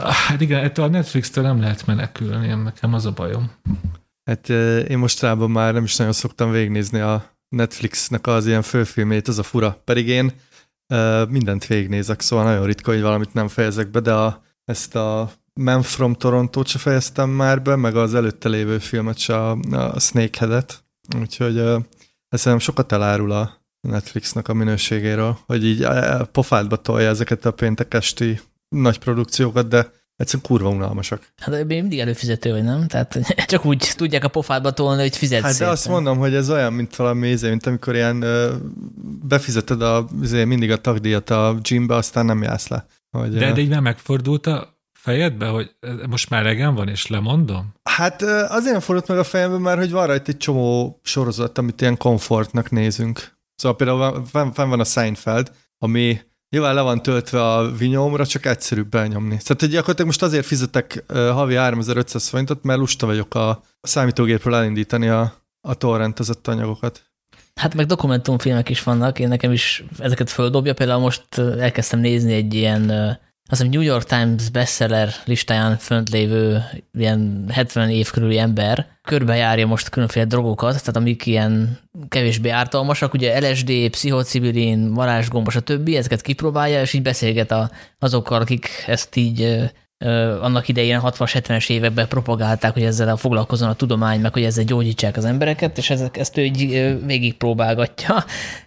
Hát igen, ettől a Netflix-től nem lehet menekülni, nekem az a bajom. Hát én mostanában már nem is nagyon szoktam végignézni a Netflixnek az ilyen főfilmét, az a fura. Pedig én mindent végignézek, szóval nagyon ritka, hogy valamit nem fejezek be, de a, ezt a Man from Toronto-t se fejeztem már be, meg az előtte lévő filmet se, a, a Snakehead-et. Úgyhogy ez szerintem sokat elárul a Netflixnek a minőségéről, hogy így pofádba tolja ezeket a péntek esti nagy produkciókat, de egyszerűen kurva unalmasak. Hát mindig előfizető vagy, nem? Tehát csak úgy tudják a pofádba tolni, hogy fizetsz Hát de azt mondom, hogy ez olyan, mint valami íze, mint amikor ilyen ö, befizeted a, azért mindig a tagdíjat a gymbe, aztán nem jársz le. Hogy, de, de így nem megfordult a fejedbe, hogy most már regen van, és lemondom? Hát azért fordult meg a fejembe, mert hogy van rajta egy csomó sorozat, amit ilyen komfortnak nézünk. Szóval például fenn van a Seinfeld, ami Nyilván le van töltve a vinyómra, csak egyszerűbb benyomni. Tehát gyakorlatilag most azért fizetek havi 3500 forintot, mert lusta vagyok a számítógépről elindítani a, a torrentezett anyagokat. Hát meg dokumentumfilmek is vannak, én nekem is ezeket földobja. Például most elkezdtem nézni egy ilyen az a New York Times bestseller listáján fönt lévő ilyen 70 év körüli ember körbejárja most különféle drogokat, tehát amik ilyen kevésbé ártalmasak, ugye LSD, pszichocibilin, varázsgomba, stb. ezeket kipróbálja, és így beszélget a, azokkal, akik ezt így annak idején 60-70-es években propagálták, hogy ezzel foglalkozon a tudomány, meg hogy ezzel gyógyítsák az embereket, és ezek, ezt ő így végig próbálgatja,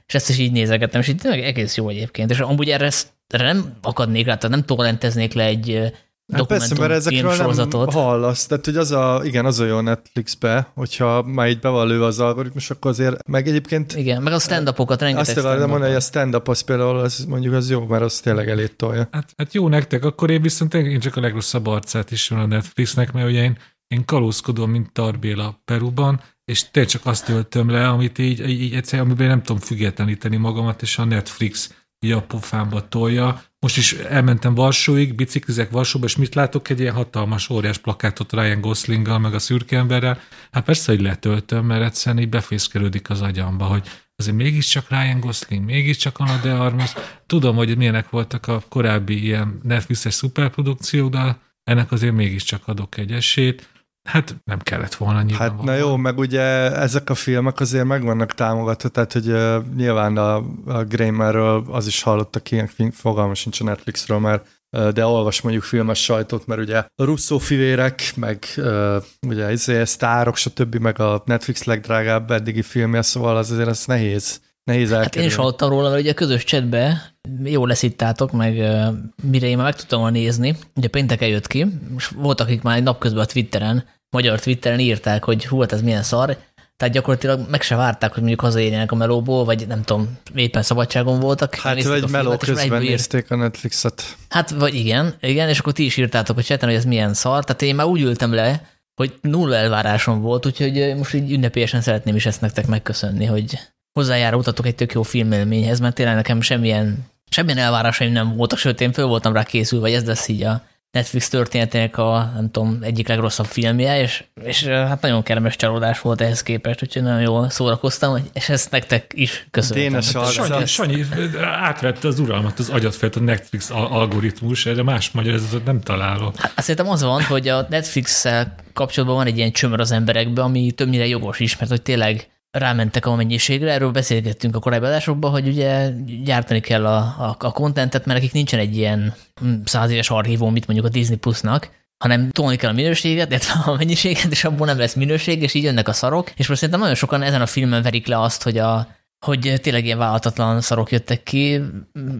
és ezt is így nézegettem, és így egész jó egyébként. És amúgy erre ezt erre nem akadnék rá, tehát nem torrenteznék le egy Hát persze, mert ezekről nem hallasz. Tehát, hogy az a, igen, az a jó Netflixbe, hogyha már így be van lőve az algoritmus, akkor azért, meg egyébként... Igen, meg a stand-upokat rengeteg Azt akarom mondani, hogy a stand-up az például, az, mondjuk az jó, mert az tényleg elét tolja. Hát, hát jó nektek, akkor én viszont én csak a legrosszabb arcát is van a Netflixnek, mert ugye én, én kalózkodom, mint Tarbéla Peruban, és tényleg csak azt töltöm le, amit így, így, így egyszerűen, amiben nem tudom függetleníteni magamat, és a Netflix így a pofámba tolja. Most is elmentem Varsóig, biciklizek Varsóba, és mit látok? Egy ilyen hatalmas, óriás plakátot Ryan Goslinggal, meg a szürke emberrel. Hát persze, hogy letöltöm, mert egyszerűen így befészkelődik az agyamba, hogy azért mégiscsak Ryan Gosling, mégiscsak Anna de Armas. Tudom, hogy milyenek voltak a korábbi ilyen Netflixes szuperprodukciók, de ennek azért mégiscak adok egy esélyt. Hát nem kellett volna nyilván. Hát na jó, meg ugye ezek a filmek azért meg vannak támogatva, tehát hogy uh, nyilván a, a Gramerről az is hallottak ilyen fogalma sincs a Netflixről, mert uh, de olvas mondjuk filmes sajtót, mert ugye a Russo fivérek, meg uh, ugye izé, sztárok, stb., meg a Netflix legdrágább eddigi filmje, szóval az azért ez nehéz. Nehéz elkerülni. Hát én is hallottam róla, hogy a közös csetbe jó leszittátok, meg uh, mire én már meg tudtam nézni, ugye pénteken jött ki, és voltak, akik már egy napközben a Twitteren magyar Twitteren írták, hogy hú, hát ez milyen szar, tehát gyakorlatilag meg se várták, hogy mondjuk hazaérjenek a melóból, vagy nem tudom, éppen szabadságon voltak. Hát vagy meló közben nézték a Netflixet. Hát vagy igen, igen, és akkor ti is írtátok, hogy cseten, hogy ez milyen szar. Tehát én már úgy ültem le, hogy nulla elvárásom volt, úgyhogy most így ünnepélyesen szeretném is ezt nektek megköszönni, hogy hozzájárultatok egy tök jó filmélményhez, mert tényleg nekem semmilyen, semmilyen elvárásaim nem voltak, sőt én föl voltam rá készülve, vagy ez lesz így a Netflix történetének a, nem tudom, egyik legrosszabb filmje, és, és hát nagyon kellemes csalódás volt ehhez képest, úgyhogy nagyon jól szórakoztam, és ezt nektek is köszönöm. Dénes Sanyi, Sanyi átvette az uralmat az agyat felett a Netflix algoritmus, erre más magyarázatot nem találok. Hát azt szerintem az van, hogy a Netflix-szel kapcsolatban van egy ilyen csömör az emberekben, ami többnyire jogos is, mert hogy tényleg rámentek a mennyiségre, erről beszélgettünk a korábbi adásokban, hogy ugye gyártani kell a, a, a contentet, mert akik nincsen egy ilyen hm, száz éves archívum, mit mondjuk a Disney Plusnak, hanem tolni kell a minőséget, illetve a mennyiséget, és abból nem lesz minőség, és így jönnek a szarok. És most szerintem nagyon sokan ezen a filmen verik le azt, hogy a, hogy tényleg ilyen vállalhatatlan szarok jöttek ki,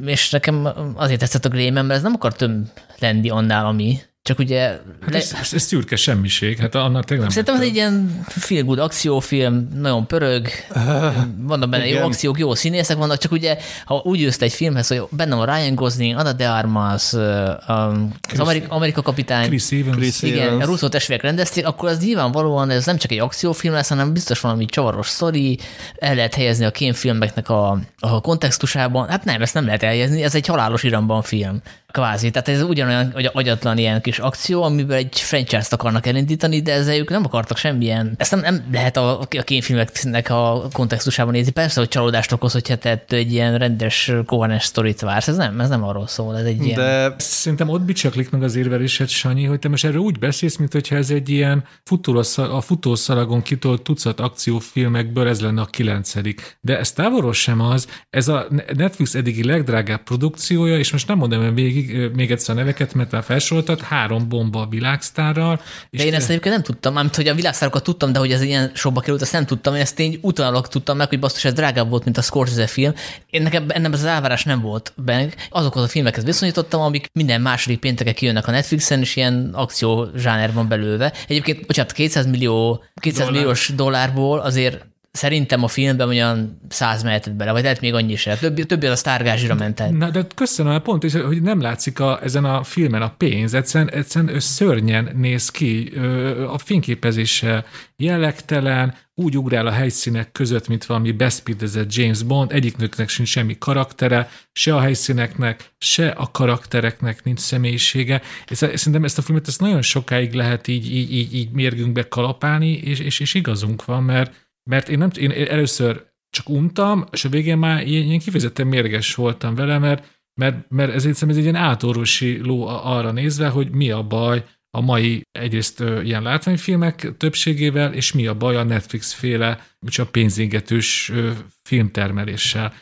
és nekem azért tetszett a Grémen, mert ez nem akar több lenni annál, ami, csak ugye... Hát le... ez, ez, ez szürke semmiség, hát annak tényleg Szerintem ez egy ilyen feel good akciófilm, nagyon pörög, vannak benne Igen. jó akciók, jó színészek vannak, csak ugye, ha úgy jössz egy filmhez, hogy benne van Ryan Gosling, Anna de Armas, az Amerika, Amerika kapitány, Chris Evans, Chris igen, Evans. a Russo testvérek rendezték, akkor az nyilvánvalóan ez nem csak egy akciófilm lesz, hanem biztos valami csavaros sztori, el lehet helyezni a kémfilmeknek a, a kontextusában. Hát nem, ezt nem lehet elhelyezni, ez egy halálos iramban film. Kvázi, tehát ez ugyanolyan agy- agyatlan ilyen kis akció, amiből egy franchise-t akarnak elindítani, de ezzel ők nem akartak semmilyen. Ezt nem, nem lehet a, a kémfilmeknek a kontextusában nézni. Persze, hogy csalódást okoz, hogyha te egy ilyen rendes, koherens sztorit vársz. Ez nem, ez nem arról szól, ez egy ilyen... De Szerintem ott bicsaklik meg az érvelésed, Sanyi, hogy te most erről úgy beszélsz, mint hogyha ez egy ilyen a futószalagon kitolt tucat akciófilmekből ez lenne a kilencedik. De ez távolról sem az, ez a Netflix eddigi legdrágább produkciója, és most nem mondom el végig még egyszer a neveket, mert már felsoroltad, három bomba a világsztárral. És De én ezt egyébként nem tudtam, mármint, hogy a világszárokat tudtam, de hogy ez ilyen sokba került, azt nem tudtam, én ezt én utólag tudtam meg, hogy basszus, ez drágább volt, mint a Scorsese film. Én nekem ennem az elvárás nem volt benne. Azokhoz a filmekhez viszonyítottam, amik minden második pénteken kijönnek a Netflixen, és ilyen akció zsánerban belőve. Egyébként, bocsánat, 200 millió, 200 Dollár. milliós dollárból azért Szerintem a filmben olyan száz mehetett bele, vagy lehet még annyi se. Többi, többi az a sztárgázsira ment el. Na, de köszönöm, pont, hogy nem látszik a, ezen a filmen a pénz, egyszerűen, egyszerűen szörnyen néz ki, a fényképezése jellegtelen, úgy ugrál a helyszínek között, mint valami beszpidezett James Bond, egyiknőknek sincs semmi karaktere, se a helyszíneknek, se a karaktereknek nincs személyisége. És szerintem ezt a filmet ezt nagyon sokáig lehet így, így, így, így mérgünkbe kalapálni, és, és, és igazunk van, mert mert én, nem, én először csak untam, és a végén már ilyen, ilyen kifejezetten mérges voltam vele, mert, mert, mert ez, ez egy ilyen átorvosi ló arra nézve, hogy mi a baj a mai egyrészt ilyen látványfilmek többségével, és mi a baj a Netflix féle, csak pénzingetős filmtermeléssel.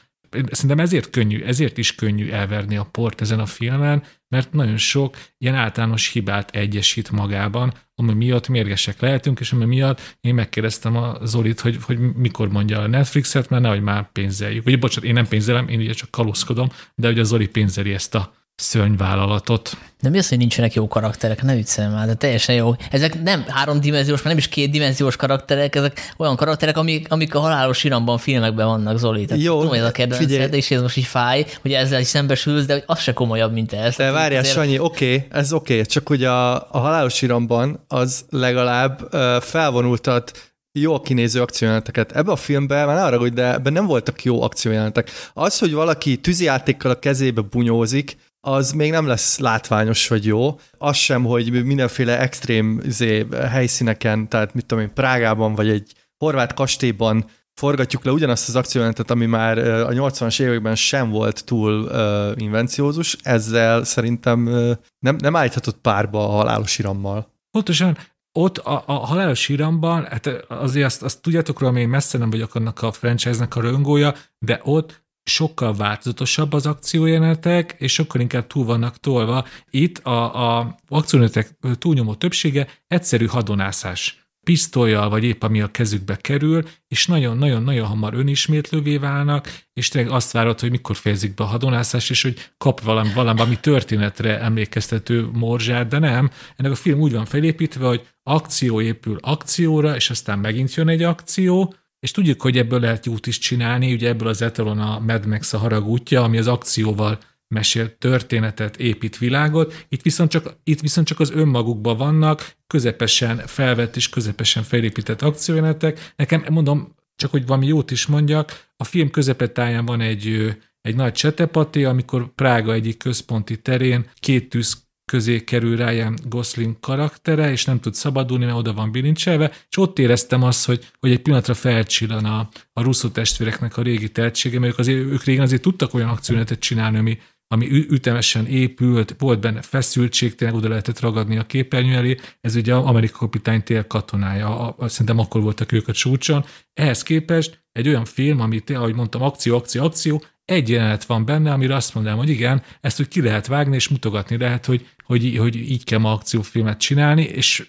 Szerintem ezért könnyű, ezért is könnyű elverni a port ezen a filmen, mert nagyon sok ilyen általános hibát egyesít magában, ami miatt mérgesek lehetünk, és ami miatt én megkérdeztem a Zolit, hogy, hogy mikor mondja a Netflixet, mert nehogy már pénzeljük. Vagy bocsánat, én nem pénzelem, én ugye csak kalózkodom, de hogy a Zoli pénzeli ezt a szörnyvállalatot. De mi az, hogy nincsenek jó karakterek? Ne viccelj már, de teljesen jó. Ezek nem háromdimenziós, már nem is kétdimenziós karakterek, ezek olyan karakterek, amik, amik a halálos iramban filmekben vannak, Zoli. Tehát Jó, tudom, ez a kedvenced, és ez most így fáj, hogy ezzel is szembesülsz, de az se komolyabb, mint ez. De várjál, Azért- Sanyi, oké, okay, ez oké, okay, csak hogy a, a halálos iramban az legalább uh, felvonultat jó kinéző akciójeleneteket. Ebbe a filmben, már arra, hogy de ebben nem voltak jó akciójelenetek. Az, hogy valaki tűzijátékkal a kezébe bunyózik, az még nem lesz látványos vagy jó. Az sem, hogy mindenféle extrém izé, helyszíneken, tehát mit tudom én, Prágában vagy egy horvát kastélyban forgatjuk le ugyanazt az akciójelentet, ami már a 80-as években sem volt túl uh, invenciózus, ezzel szerintem uh, nem, nem állíthatott párba a halálos irammal. Pontosan ott a, a halálos iramban, hát azért azt, azt tudjátok róla, én messze nem vagyok annak a franchise-nak a röngója, de ott sokkal változatosabb az akciójelenetek, és sokkal inkább túl vannak tolva. Itt a, a akciójelenetek túlnyomó többsége egyszerű hadonászás pisztolyjal, vagy épp ami a kezükbe kerül, és nagyon-nagyon-nagyon hamar önismétlővé válnak, és tényleg azt várod, hogy mikor fejezik be a hadonászás, és hogy kap valami, valami történetre emlékeztető morzsát, de nem. Ennek a film úgy van felépítve, hogy akció épül akcióra, és aztán megint jön egy akció, és tudjuk, hogy ebből lehet jót is csinálni, ugye ebből az etalon a Mad Max a harag útja, ami az akcióval mesél történetet, épít világot, itt viszont csak, itt viszont csak az önmagukban vannak, közepesen felvett és közepesen felépített akciójelenetek. Nekem, mondom, csak hogy valami jót is mondjak, a film közepetáján van egy, egy nagy csetepaté, amikor Prága egyik központi terén két tűz közé kerül Ryan Gosling karaktere, és nem tud szabadulni, mert oda van bilincselve, és ott éreztem azt, hogy, hogy egy pillanatra felcsillan a, a Russo testvéreknek a régi tehetsége, mert ők, azért, ők régen azért tudtak olyan akciónetet csinálni, ami, ami ütemesen épült, volt benne feszültség, tényleg oda lehetett ragadni a képernyő elé. Ez ugye az Amerika kapitány tél katonája, a, a, szerintem akkor voltak ők a csúcson. Ehhez képest egy olyan film, ami ahogy mondtam, akció, akció, akció, egy jelenet van benne, amire azt mondanám, hogy igen, ezt úgy ki lehet vágni, és mutogatni lehet, hogy, hogy, hogy így kell ma akciófilmet csinálni, és,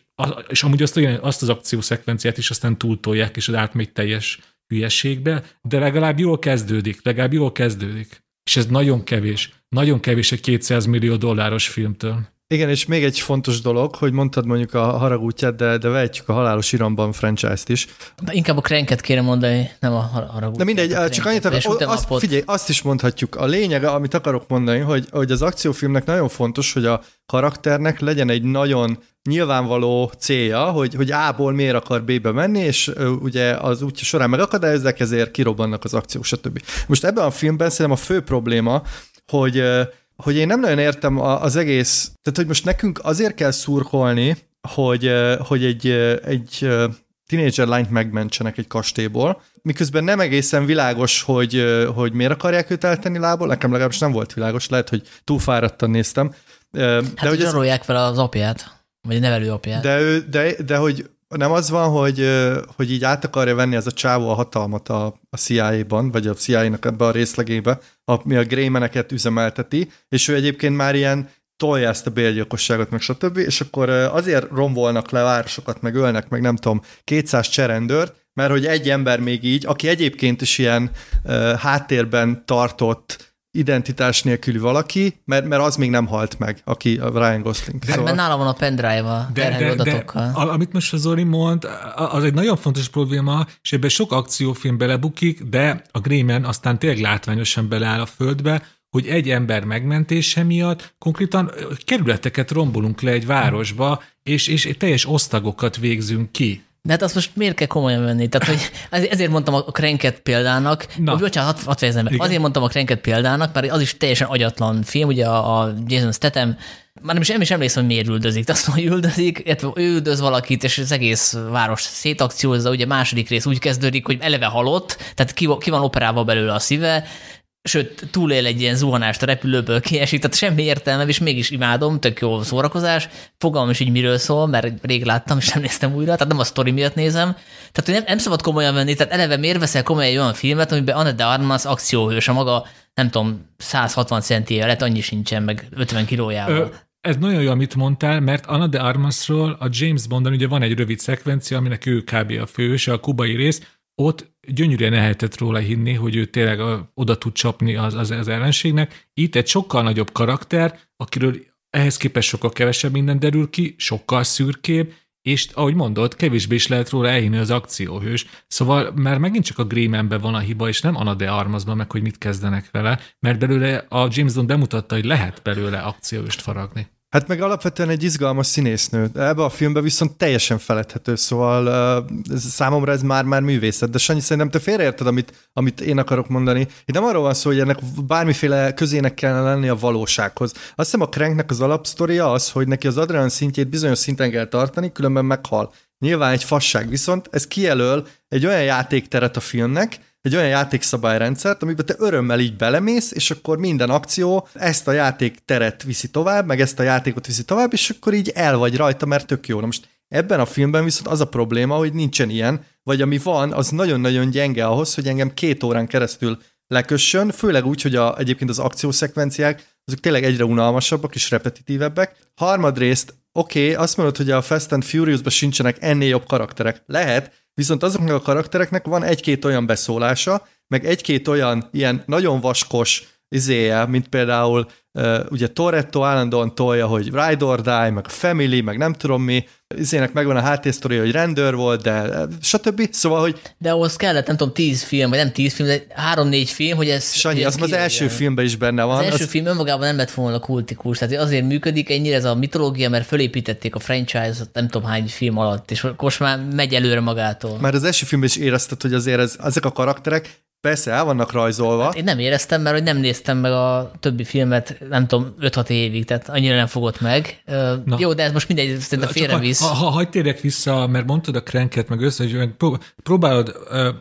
és amúgy azt, a- azt az akciószekvenciát is aztán túltolják, és az átmegy teljes hülyeségbe, de legalább jól kezdődik, legalább jól kezdődik. És ez nagyon kevés. Nagyon kevés egy 200 millió dolláros filmtől. Igen, és még egy fontos dolog, hogy mondtad mondjuk a haragútját, de, de vehetjük a halálos iramban franchise-t is. De inkább a cranket kérem mondani, nem a har- haragút. De mindegy, A csak annyit akar, azt, a figyelj, azt is mondhatjuk. A lényege, amit akarok mondani, hogy, hogy az akciófilmnek nagyon fontos, hogy a karakternek legyen egy nagyon nyilvánvaló célja, hogy, hogy A-ból miért akar B-be menni, és ugye az útja során megakadályozzák, ezért kirobbannak az akciók, stb. Most ebben a filmben szerintem a fő probléma, hogy hogy én nem nagyon értem az egész, tehát hogy most nekünk azért kell szurkolni, hogy, hogy egy, egy tínédzser lányt megmentsenek egy kastélyból, miközben nem egészen világos, hogy, hogy miért akarják őt eltenni lából, nekem legalábbis nem volt világos, lehet, hogy túl fáradtan néztem. De hát, hogy zsarolják ez... fel az apját, vagy a nevelő apját. De, ő, de, de hogy nem az van, hogy, hogy így át akarja venni ez a csávó a hatalmat a, a CIA-ban, vagy a CIA-nak ebbe a részlegébe, ami a Greymeneket üzemelteti, és ő egyébként már ilyen tolja ezt a bélgyilkosságot, meg stb., és akkor azért rombolnak le városokat, meg ölnek, meg nem tudom, 200 cserendőrt, mert hogy egy ember még így, aki egyébként is ilyen uh, háttérben tartott identitás nélküli valaki, mert, mert az még nem halt meg, aki a Ryan Gosling. De, szóval... Mert nála van a pendrive a de, de, adatokkal. De, amit most a Zoli mond, az egy nagyon fontos probléma, és ebben sok akciófilm belebukik, de a Greyman aztán tényleg látványosan beleáll a földbe, hogy egy ember megmentése miatt konkrétan kerületeket rombolunk le egy városba, és, és teljes osztagokat végzünk ki. De hát azt most miért kell komolyan venni? Tehát, hogy ezért mondtam a Krenket példának, Na. Hogy, bocsánat, hadd fejezem be. Azért mondtam a Krenket példának, mert az is teljesen agyatlan film, ugye a, a Jason Statham, már nem is, nem is emlékszem, hogy miért üldözik, de azt mondja, hogy üldözik, illetve ő üldöz valakit, és az egész város szétakciózza, ugye második rész úgy kezdődik, hogy eleve halott, tehát ki, ki van operálva belőle a szíve, sőt, túlél egy ilyen zuhanást a repülőből, kiesik, tehát semmi értelme, és mégis imádom, tök jó szórakozás. Fogalmam is így miről szól, mert rég láttam, és nem néztem újra, tehát nem a sztori miatt nézem. Tehát hogy nem, nem szabad komolyan venni, tehát eleve miért veszel komolyan egy olyan filmet, amiben Anna de Armas akcióhős, a maga, nem tudom, 160 centie lett, annyi sincsen, meg 50 kilójával. Ö, ez nagyon jó, amit mondtál, mert Anna de Armasról a James Bondon ugye van egy rövid szekvencia, aminek ő kb. a főhőse, a kubai rész, ott gyönyörűen lehetett róla hinni, hogy ő tényleg oda tud csapni az, az, az ellenségnek. Itt egy sokkal nagyobb karakter, akiről ehhez képest sokkal kevesebb minden derül ki, sokkal szürkébb, és ahogy mondod, kevésbé is lehet róla elhinni az akcióhős. Szóval már megint csak a Greymanben van a hiba, és nem Anna de Armasban meg, hogy mit kezdenek vele, mert belőle a James Bond bemutatta, hogy lehet belőle akcióhőst faragni. Hát meg alapvetően egy izgalmas színésznő. Ebbe a filmbe viszont teljesen feledhető, szóval ez, számomra ez már-már művészet. De Sanyi, szerintem te félreérted, amit, amit én akarok mondani. Itt nem arról van szó, hogy ennek bármiféle közének kellene lenni a valósághoz. Azt hiszem a Cranknek az alapsztoria az, hogy neki az adrenalin szintjét bizonyos szinten kell tartani, különben meghal. Nyilván egy fasság, viszont ez kijelöl egy olyan játékteret a filmnek, egy olyan játékszabályrendszert, amiben te örömmel így belemész, és akkor minden akció ezt a játék teret viszi tovább, meg ezt a játékot viszi tovább, és akkor így el vagy rajta, mert tök jó. Na most ebben a filmben viszont az a probléma, hogy nincsen ilyen, vagy ami van, az nagyon-nagyon gyenge ahhoz, hogy engem két órán keresztül lekössön, főleg úgy, hogy a, egyébként az akciószekvenciák azok tényleg egyre unalmasabbak és repetitívebbek. Harmadrészt, oké, okay, azt mondod, hogy a Fast and Furious-ban sincsenek ennél jobb karakterek. Lehet, Viszont azoknak a karaktereknek van egy-két olyan beszólása, meg egy-két olyan ilyen nagyon vaskos izéje, mint például ugye Toretto állandóan tolja, hogy Ride or Die, meg a Family, meg nem tudom mi, izének megvan a háttérsztoria, hogy rendőr volt, de stb. Szóval, hogy... De ahhoz kellett, nem tudom, tíz film, vagy nem tíz film, de három-négy film, hogy ez... Sanyi, az az első filmben is benne van. Az első az... film önmagában nem lett volna kultikus, tehát azért működik ennyire ez a mitológia, mert fölépítették a franchise nem tudom hány film alatt, és most már megy előre magától. Már az első filmben is érezted, hogy azért ez, ezek a karakterek Persze, el vannak rajzolva. Hát én nem éreztem, mert hogy nem néztem meg a többi filmet, nem tudom, 5-6 évig, tehát annyira nem fogott meg. Na. Jó, de ez most mindegy, szerintem félrevisz. Ha, ha, hagyd térjek vissza, mert mondtad a krenket, meg össze, hogy próbálod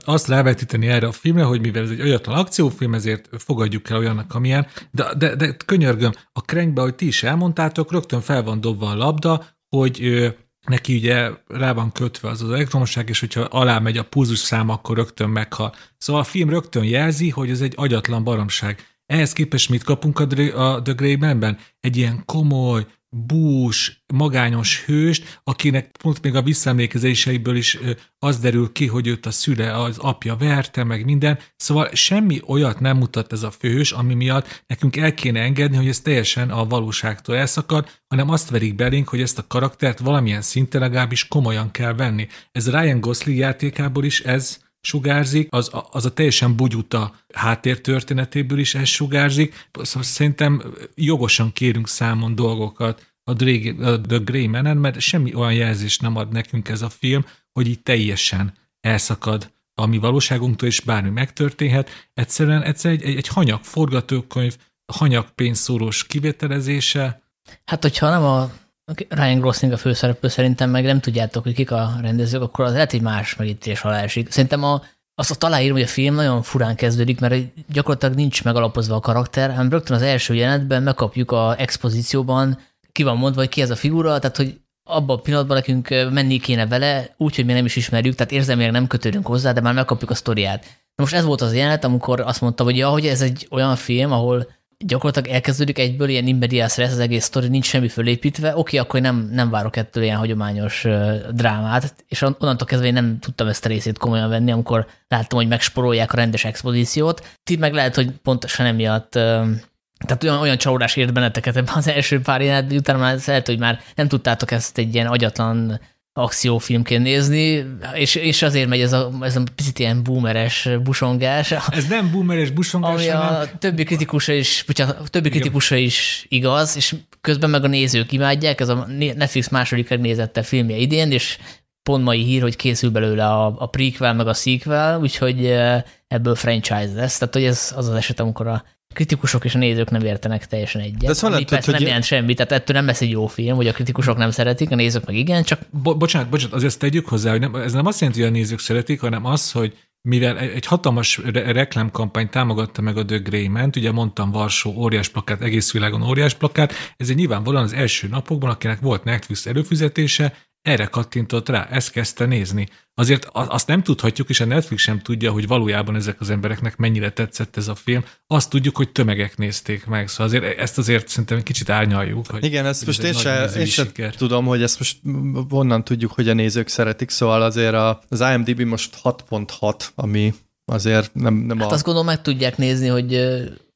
azt rávetíteni erre a filmre, hogy mivel ez egy olyatlan akciófilm, ezért fogadjuk el olyannak, amilyen, de, de, de könyörgöm, a krenkbe, hogy ti is elmondtátok, rögtön fel van dobva a labda, hogy neki ugye rá van kötve az az elektromosság, és hogyha alá megy a pulzus szám, akkor rögtön meghal. Szóval a film rögtön jelzi, hogy ez egy agyatlan baromság. Ehhez képest mit kapunk a, a The Grey Man-ben? Egy ilyen komoly, bús, magányos hőst, akinek pont még a visszaemlékezéseiből is az derül ki, hogy őt a szüle, az apja verte, meg minden. Szóval semmi olyat nem mutat ez a főhős, ami miatt nekünk el kéne engedni, hogy ez teljesen a valóságtól elszakad, hanem azt verik belénk, hogy ezt a karaktert valamilyen szinten legalábbis komolyan kell venni. Ez Ryan Gosling játékából is ez sugárzik, az, az a teljesen bugyuta háttértörténetéből is ez sugárzik. Szóval szerintem jogosan kérünk számon dolgokat a, The Grey Man-en, mert semmi olyan jelzést nem ad nekünk ez a film, hogy így teljesen elszakad a mi valóságunktól, és bármi megtörténhet. Egyszerűen, egyszerűen egy, egy, egy hanyag forgatókönyv, hanyag pénzszórós kivételezése. Hát, hogyha nem a Ryan Gosling a főszereplő, szerintem meg nem tudjátok, hogy kik a rendezők, akkor az lehet, hogy más megítés alá esik. Szerintem a, azt aláírom, hogy a film nagyon furán kezdődik, mert gyakorlatilag nincs megalapozva a karakter, hanem rögtön az első jelenetben megkapjuk a expozícióban, ki van mondva, hogy ki ez a figura, tehát hogy abban a pillanatban nekünk menni kéne vele, úgyhogy még nem is ismerjük, tehát érzelmileg nem kötődünk hozzá, de már megkapjuk a sztoriát. Na most ez volt az jelenet, amikor azt mondta, hogy ja, hogy ez egy olyan film, ahol gyakorlatilag elkezdődik egyből ilyen immediás lesz az egész sztori, nincs semmi fölépítve, oké, akkor nem, nem várok ettől ilyen hagyományos drámát, és onnantól kezdve én nem tudtam ezt a részét komolyan venni, amikor láttam, hogy megsporolják a rendes expozíciót. Ti meg lehet, hogy pontosan emiatt tehát olyan, olyan csalódás ért benneteket ebben az első pár jelenetben, utána már lehet, hogy már nem tudtátok ezt egy ilyen agyatlan akciófilmként nézni, és, és azért megy ez a, ez a picit ilyen boomeres busongás. Ez nem boomeres busongás, ami hanem... a többi kritikusra is, bocsánat, a többi kritikusra is igaz, és közben meg a nézők imádják, ez a Netflix második legnézette filmje idén, és pont mai hír, hogy készül belőle a, a prequel, meg a sequel, úgyhogy eh, ebből franchise lesz. Tehát, hogy ez az az eset, amikor a kritikusok és a nézők nem értenek teljesen egyet. De szóval ami persze nem hogy... jelent semmi, tehát ettől nem lesz egy jó film, hogy a kritikusok nem szeretik, a nézők meg igen, csak... Bo- bocsánat, bocsánat, azért tegyük hozzá, hogy nem, ez nem azt jelenti, hogy a nézők szeretik, hanem az, hogy mivel egy hatalmas re- reklámkampány támogatta meg a The Grey-ment, ugye mondtam Varsó óriás plakát, egész világon óriás plakát, ez egy nyilvánvalóan az első napokban, akinek volt Netflix előfizetése, erre kattintott rá, ezt kezdte nézni. Azért azt nem tudhatjuk, és a Netflix sem tudja, hogy valójában ezek az embereknek mennyire tetszett ez a film. Azt tudjuk, hogy tömegek nézték meg. Szóval azért ezt azért szerintem egy kicsit árnyaljuk. Hogy Igen, ezt most én sem se tudom, hogy ezt most honnan tudjuk, hogy a nézők szeretik, szóval azért az IMDb most 6.6, ami azért nem, nem hát a... azt gondolom, meg tudják nézni, hogy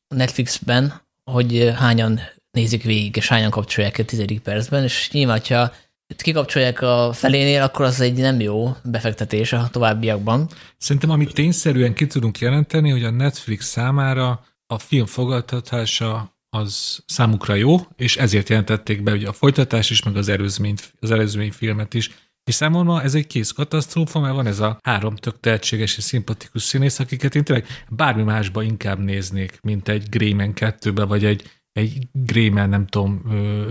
Netflixben, hogy hányan nézik végig, és hányan kapcsolják a tizedik percben, és nyilván, ha kikapcsolják a felénél, akkor az egy nem jó befektetés a továbbiakban. Szerintem, amit tényszerűen ki tudunk jelenteni, hogy a Netflix számára a film fogadtatása az számukra jó, és ezért jelentették be ugye a folytatás is, meg az előzmény, az előzmény filmet is. És számomra ez egy kész katasztrófa, mert van ez a három tök tehetséges és szimpatikus színész, akiket én tényleg bármi másba inkább néznék, mint egy Greyman 2-be, vagy egy, egy Greyman, nem tudom,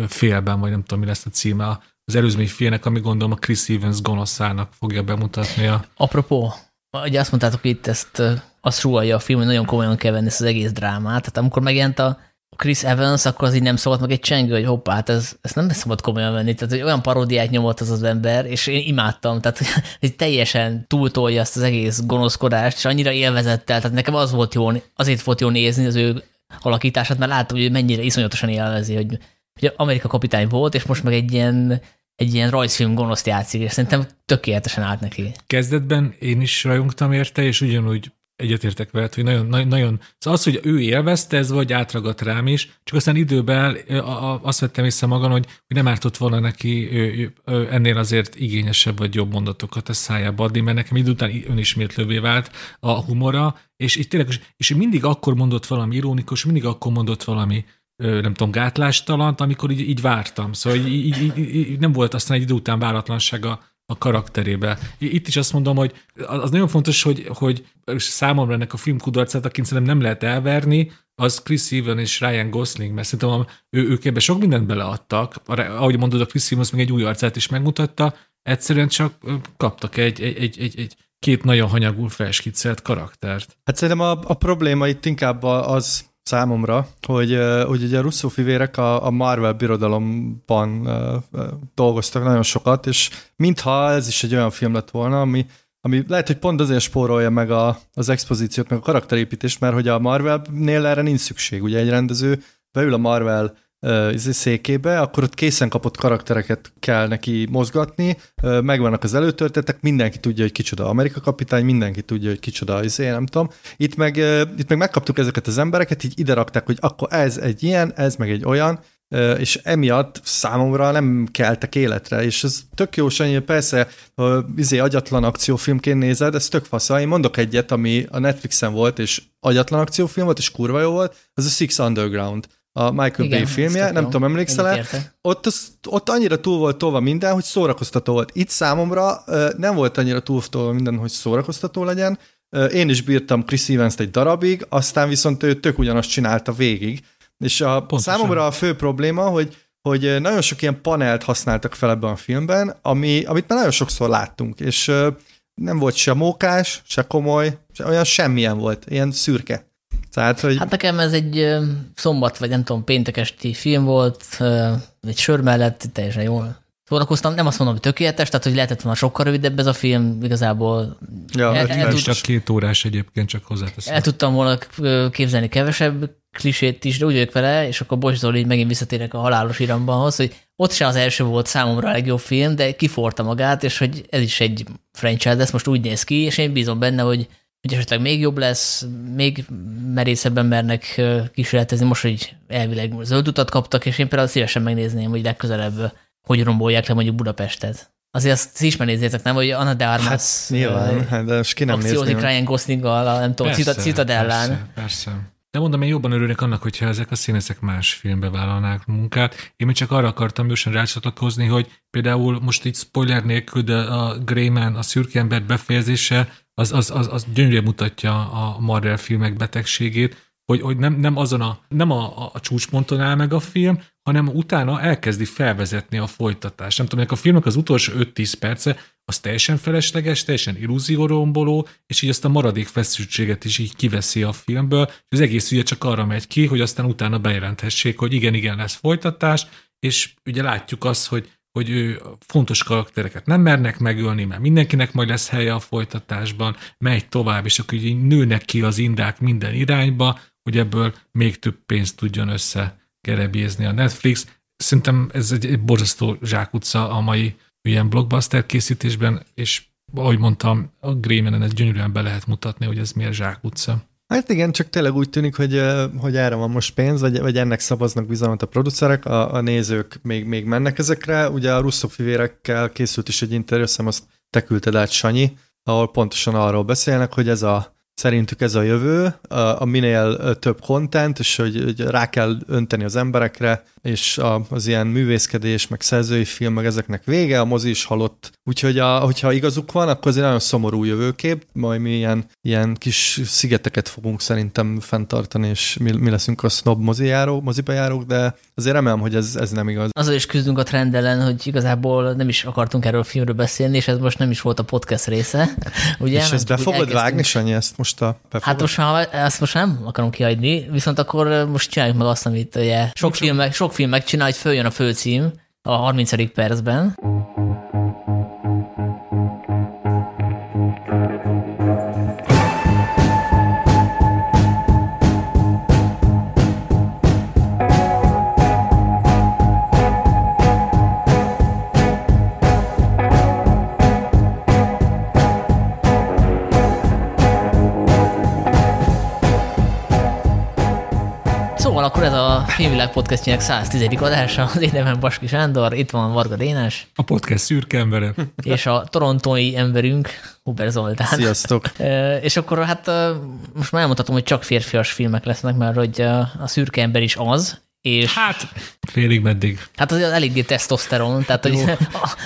félben, vagy nem tudom, mi lesz a címe az előzmény filmnek, ami gondolom a Chris Evans gonoszának fogja bemutatni. A... Apropó, ugye azt mondtátok, itt ezt azt súlyja a film, hogy nagyon komolyan kell venni ezt az egész drámát. Tehát amikor megjelent a Chris Evans, akkor az így nem szólt meg egy csengő, hogy hoppá, hát ez, ez nem szabad komolyan venni. Tehát hogy olyan paródiát nyomott az az ember, és én imádtam. Tehát hogy, hogy teljesen túltolja ezt az egész gonoszkodást, és annyira élvezettel. Tehát nekem az volt jó, azért volt jó nézni az ő alakítását, mert láttam, hogy mennyire iszonyatosan élvezi, hogy, hogy Amerika kapitány volt, és most meg egy ilyen egy ilyen rajzfilm gonoszt játszik, és szerintem tökéletesen állt neki. Kezdetben én is rajongtam érte, és ugyanúgy egyetértek veled, hogy nagyon, nagyon, szóval az, hogy ő élvezte, ez vagy átragadt rám is, csak aztán időben azt vettem észre magam, hogy, hogy nem ártott volna neki ennél azért igényesebb vagy jobb mondatokat a szájába adni, mert nekem idő után önismétlővé vált a humora, és, és tényleg, és mindig akkor mondott valami ironikus, mindig akkor mondott valami nem tudom, gátlástalant, amikor így, így vártam. Szóval így, így, így, így nem volt aztán egy idő után váratlansága a karakterébe. Itt is azt mondom, hogy az nagyon fontos, hogy, hogy számomra ennek a film kudarcát, akint szerintem nem lehet elverni, az Chris Evans és Ryan Gosling, mert szerintem ő, ők ebbe sok mindent beleadtak. Ahogy mondod, a Chris Evans még egy új arcát is megmutatta, egyszerűen csak kaptak egy, egy, egy, egy, egy két nagyon hanyagul felskiccelt karaktert. Hát szerintem a, a probléma itt inkább az, számomra, hogy, hogy ugye a Russo fivérek a, a Marvel birodalomban dolgoztak nagyon sokat, és mintha ez is egy olyan film lett volna, ami, ami lehet, hogy pont azért spórolja meg a, az expozíciót, meg a karakterépítést, mert hogy a Marvelnél erre nincs szükség. Ugye egy rendező beül a Marvel székébe, akkor ott készen kapott karaktereket kell neki mozgatni, megvannak az előtörtetek, mindenki tudja, hogy kicsoda Amerika kapitány, mindenki tudja, hogy kicsoda izé, nem tudom. Itt meg, itt meg megkaptuk ezeket az embereket, így ide rakták, hogy akkor ez egy ilyen, ez meg egy olyan, és emiatt számomra nem keltek életre, és ez tök jó, Sanyi, persze, izé agyatlan akciófilmként nézed, ez tök fasz. Én mondok egyet, ami a Netflixen volt, és agyatlan akciófilm volt, és kurva jó volt, az a Six Underground a Michael Igen, Bay filmje, nem tudom, emlékszel-e? Ott, az, ott annyira túl volt tolva minden, hogy szórakoztató volt. Itt számomra nem volt annyira túl tolva minden, hogy szórakoztató legyen. Én is bírtam Chris Evans-t egy darabig, aztán viszont ő tök ugyanazt csinálta végig. És a, Pontosan. számomra a fő probléma, hogy hogy nagyon sok ilyen panelt használtak fel ebben a filmben, ami, amit már nagyon sokszor láttunk, és nem volt se mókás, se komoly, se olyan semmilyen volt, ilyen szürke. Tehát, hogy... Hát nekem ez egy szombat, vagy nem tudom, péntek esti film volt, egy sör mellett teljesen jól szórakoztam. Nem azt mondom, hogy tökéletes, tehát hogy lehetett volna sokkal rövidebb ez a film, igazából ja, el, el, el tud, csak két órás egyébként, csak hozzáteszem. El tudtam volna képzelni kevesebb klisét is, de úgy vagyok vele, és akkor Bocs Zoli, megint visszatérek a halálos irambanhoz, hogy ott sem az első volt számomra a legjobb film, de kiforta magát, és hogy ez is egy franchise, ez most úgy néz ki, és én bízom benne, hogy, hogy esetleg még jobb lesz, még merészebben mernek kísérletezni, most, hogy elvileg zöld utat kaptak, és én például szívesen megnézném, hogy legközelebb hogy rombolják le mondjuk Budapestet. Azért azt is nézzétek, nem, hogy Anna de Armas hát, nyilván, hát, de ki nem akciózik Ryan Goslinggal, nem tudom, persze, Citadellán. Persze, persze. De mondom, én jobban örülnék annak, hogyha ezek a színészek más filmbe vállalnák munkát. Én még csak arra akartam gyorsan rácsatlakozni, hogy például most így spoiler nélkül, de a Greyman, a szürke ember befejezése, az, az, az, az gyönyörűen mutatja a Marvel filmek betegségét, hogy, hogy nem, nem azon a, nem a, a csúcsponton áll meg a film, hanem utána elkezdi felvezetni a folytatást. Nem tudom, a filmnek az utolsó 5-10 perce az teljesen felesleges, teljesen illúzióromboló, és így azt a maradék feszültséget is így kiveszi a filmből, és az egész ugye csak arra megy ki, hogy aztán utána bejelenthessék, hogy igen, igen, lesz folytatás, és ugye látjuk azt, hogy hogy ő fontos karaktereket nem mernek megölni, mert mindenkinek majd lesz helye a folytatásban, megy tovább, és akkor így nőnek ki az indák minden irányba, hogy ebből még több pénzt tudjon össze gerebézni a Netflix. Szerintem ez egy, egy borzasztó zsákutca a mai ilyen blockbuster készítésben, és ahogy mondtam, a Grémenen ez gyönyörűen be lehet mutatni, hogy ez miért zsákutca. Hát igen, csak tényleg úgy tűnik, hogy, hogy erre van most pénz, vagy, vagy ennek szavaznak bizalmat a producerek, a, a nézők még, még mennek ezekre. Ugye a Russo fivérekkel készült is egy interjú, azt te küldted át, Sanyi, ahol pontosan arról beszélnek, hogy ez a szerintük ez a jövő, a, a minél több content, és hogy, hogy rá kell önteni az emberekre, és a, az ilyen művészkedés, meg szerzői film, meg ezeknek vége, a mozi is halott. Úgyhogy a, hogyha igazuk van, akkor ez egy nagyon szomorú jövőkép, majd mi ilyen, ilyen kis szigeteket fogunk szerintem fenntartani, és mi, mi leszünk a snob mozijáró, mozibejárók, de azért remélem, hogy ez, ez nem igaz. Azért is küzdünk a trend ellen, hogy igazából nem is akartunk erről a filmről beszélni, és ez most nem is volt a podcast része. Ugye? És ezt be fogod vágni, Sanyi, ezt most a... Hát most már ezt most nem akarom kiadni, viszont akkor most csináljuk meg azt, amit ugye sok, film, sok film megcsinál, hogy följön a főcím a 30. percben. Akkor ez a Filmvilág podcastjának 110. adása, az én nevem Baski Sándor, itt van Varga Dénes. A podcast szürke embere. És a torontói emberünk, Huber Zoltán. Sziasztok. és akkor hát most már elmondhatom, hogy csak férfias filmek lesznek, mert hogy a szürke ember is az, és hát, félig meddig. Hát az eléggé tesztoszteron, tehát hogy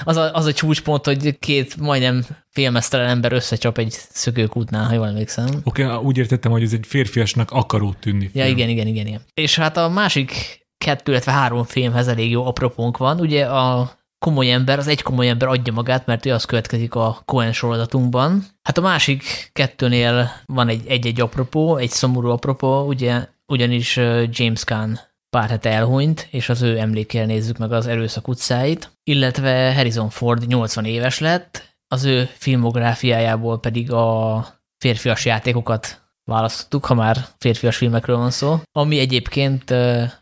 az, a, az a csúcspont, hogy két majdnem félmeztelen ember összecsap egy szökőkútnál, ha jól emlékszem. Oké, okay, úgy értettem, hogy ez egy férfiasnak akaró tűnni. Ja, igen, igen, igen, igen. És hát a másik kettő, illetve három filmhez elég jó apropónk van. Ugye a komoly ember, az egy komoly ember adja magát, mert ő az következik a Cohen sorozatunkban. Hát a másik kettőnél van egy egy-egy apropó, egy szomorú apropó, ugye, ugyanis James Gunn pár hete elhunyt, és az ő emlékére nézzük meg az Erőszak utcáit, illetve Harrison Ford 80 éves lett, az ő filmográfiájából pedig a férfias játékokat választottuk, ha már férfias filmekről van szó, ami egyébként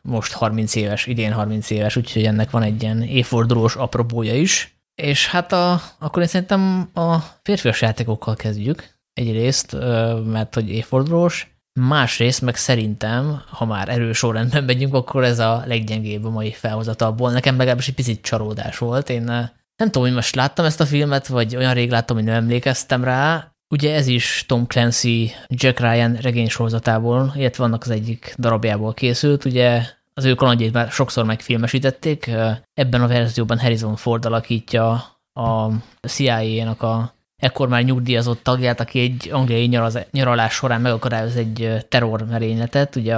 most 30 éves, idén 30 éves, úgyhogy ennek van egy ilyen évfordulós apropója is. És hát a, akkor én szerintem a férfias játékokkal kezdjük egyrészt, mert hogy évfordulós, Másrészt meg szerintem, ha már erős sorrendben megyünk, akkor ez a leggyengébb a mai felhozatalból. Nekem legalábbis egy picit csalódás volt. Én eh, nem tudom, hogy most láttam ezt a filmet, vagy olyan rég láttam, hogy nem emlékeztem rá. Ugye ez is Tom Clancy Jack Ryan regénysorozatából, illetve vannak az egyik darabjából készült. Ugye az ő kalandjait már sokszor megfilmesítették. Eh, ebben a verzióban Harrison Ford alakítja a CIA-nak a ekkor már nyugdíjazott tagját, aki egy angliai nyaralás során megakadályoz egy terrormerényletet, ugye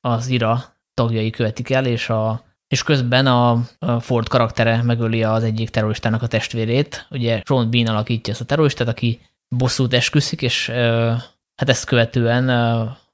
az IRA tagjai követik el, és, a, és közben a, Ford karaktere megöli az egyik terroristának a testvérét. Ugye Sean Bean alakítja ezt a terroristát, aki bosszút esküszik, és hát ezt követően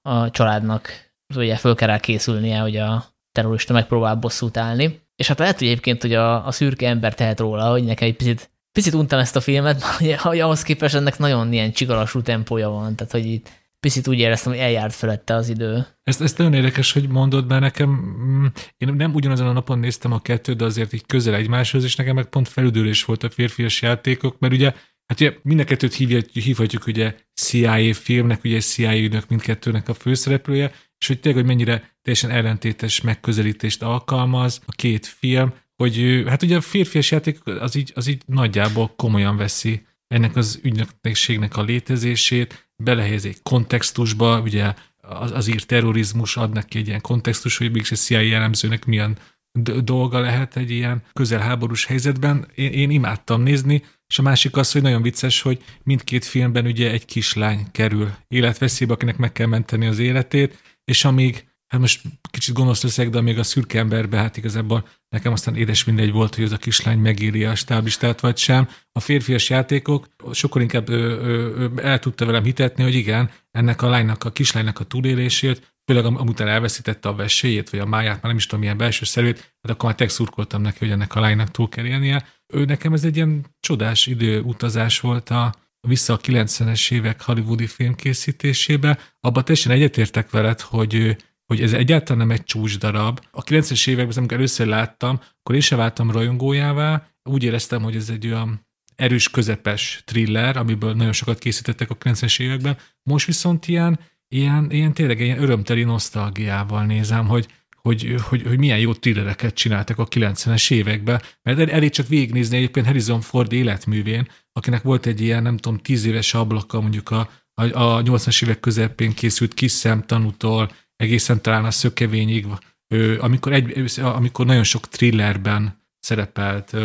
a családnak ugye föl kell rá készülnie, hogy a terrorista megpróbál bosszút állni. És hát lehet, hogy egyébként, hogy a, a szürke ember tehet róla, hogy nekem egy picit, picit untam ezt a filmet, hogy, hogy ahhoz képest ennek nagyon ilyen csigalasú tempója van, tehát hogy itt picit úgy éreztem, hogy eljárt felette az idő. Ezt, ezt nagyon érdekes, hogy mondod, mert nekem, mm, én nem ugyanazon a napon néztem a kettőt, de azért így közel egymáshoz, és nekem meg pont felüdülés volt a férfias játékok, mert ugye Hát ugye mind a kettőt hívhatjuk, hívhatjuk ugye CIA filmnek, ugye CIA ügynök mindkettőnek a főszereplője, és hogy tényleg, hogy mennyire teljesen ellentétes megközelítést alkalmaz a két film, hogy hát ugye a férfias játék az így, az így nagyjából komolyan veszi ennek az ügynökségnek a létezését, belehelyez egy kontextusba, ugye az, az ír terrorizmus ad neki egy ilyen kontextus, hogy mégis a CIA jellemzőnek milyen dolga lehet egy ilyen közelháborús helyzetben. Én, én imádtam nézni, és a másik az, hogy nagyon vicces, hogy mindkét filmben ugye egy kislány kerül életveszélybe, akinek meg kell menteni az életét, és amíg, hát most kicsit gonosz leszek, de még a szürke emberbe, hát igazából nekem aztán édes mindegy volt, hogy az a kislány megéri a stáblistát vagy sem. A férfias játékok sokkal inkább ö, ö, el tudta velem hitetni, hogy igen, ennek a lánynak, a kislánynak a túlélését főleg am- amután elveszítette a veséjét, vagy a máját, már nem is tudom, milyen belső szervét, hát akkor már szurkoltam neki, hogy ennek a lánynak túl kell élnie. Ő nekem ez egy ilyen csodás időutazás volt a, vissza a 90-es évek hollywoodi filmkészítésébe. Abba teljesen egyetértek veled, hogy hogy ez egyáltalán nem egy csúcsdarab. A 90-es években, amikor először láttam, akkor én sem váltam rajongójává, úgy éreztem, hogy ez egy olyan erős, közepes thriller, amiből nagyon sokat készítettek a 90-es években. Most viszont ilyen ilyen, ilyen tényleg ilyen örömteli nosztalgiával nézem, hogy, hogy, hogy, hogy milyen jó thrillereket csináltak a 90-es években, mert elég csak végignézni egyébként Harrison Ford életművén, akinek volt egy ilyen, nem tudom, tíz éves ablaka mondjuk a, a, a 80-as évek közepén készült kis szemtanútól egészen talán a szökevényig, amikor, egy, amikor nagyon sok thrillerben szerepelt,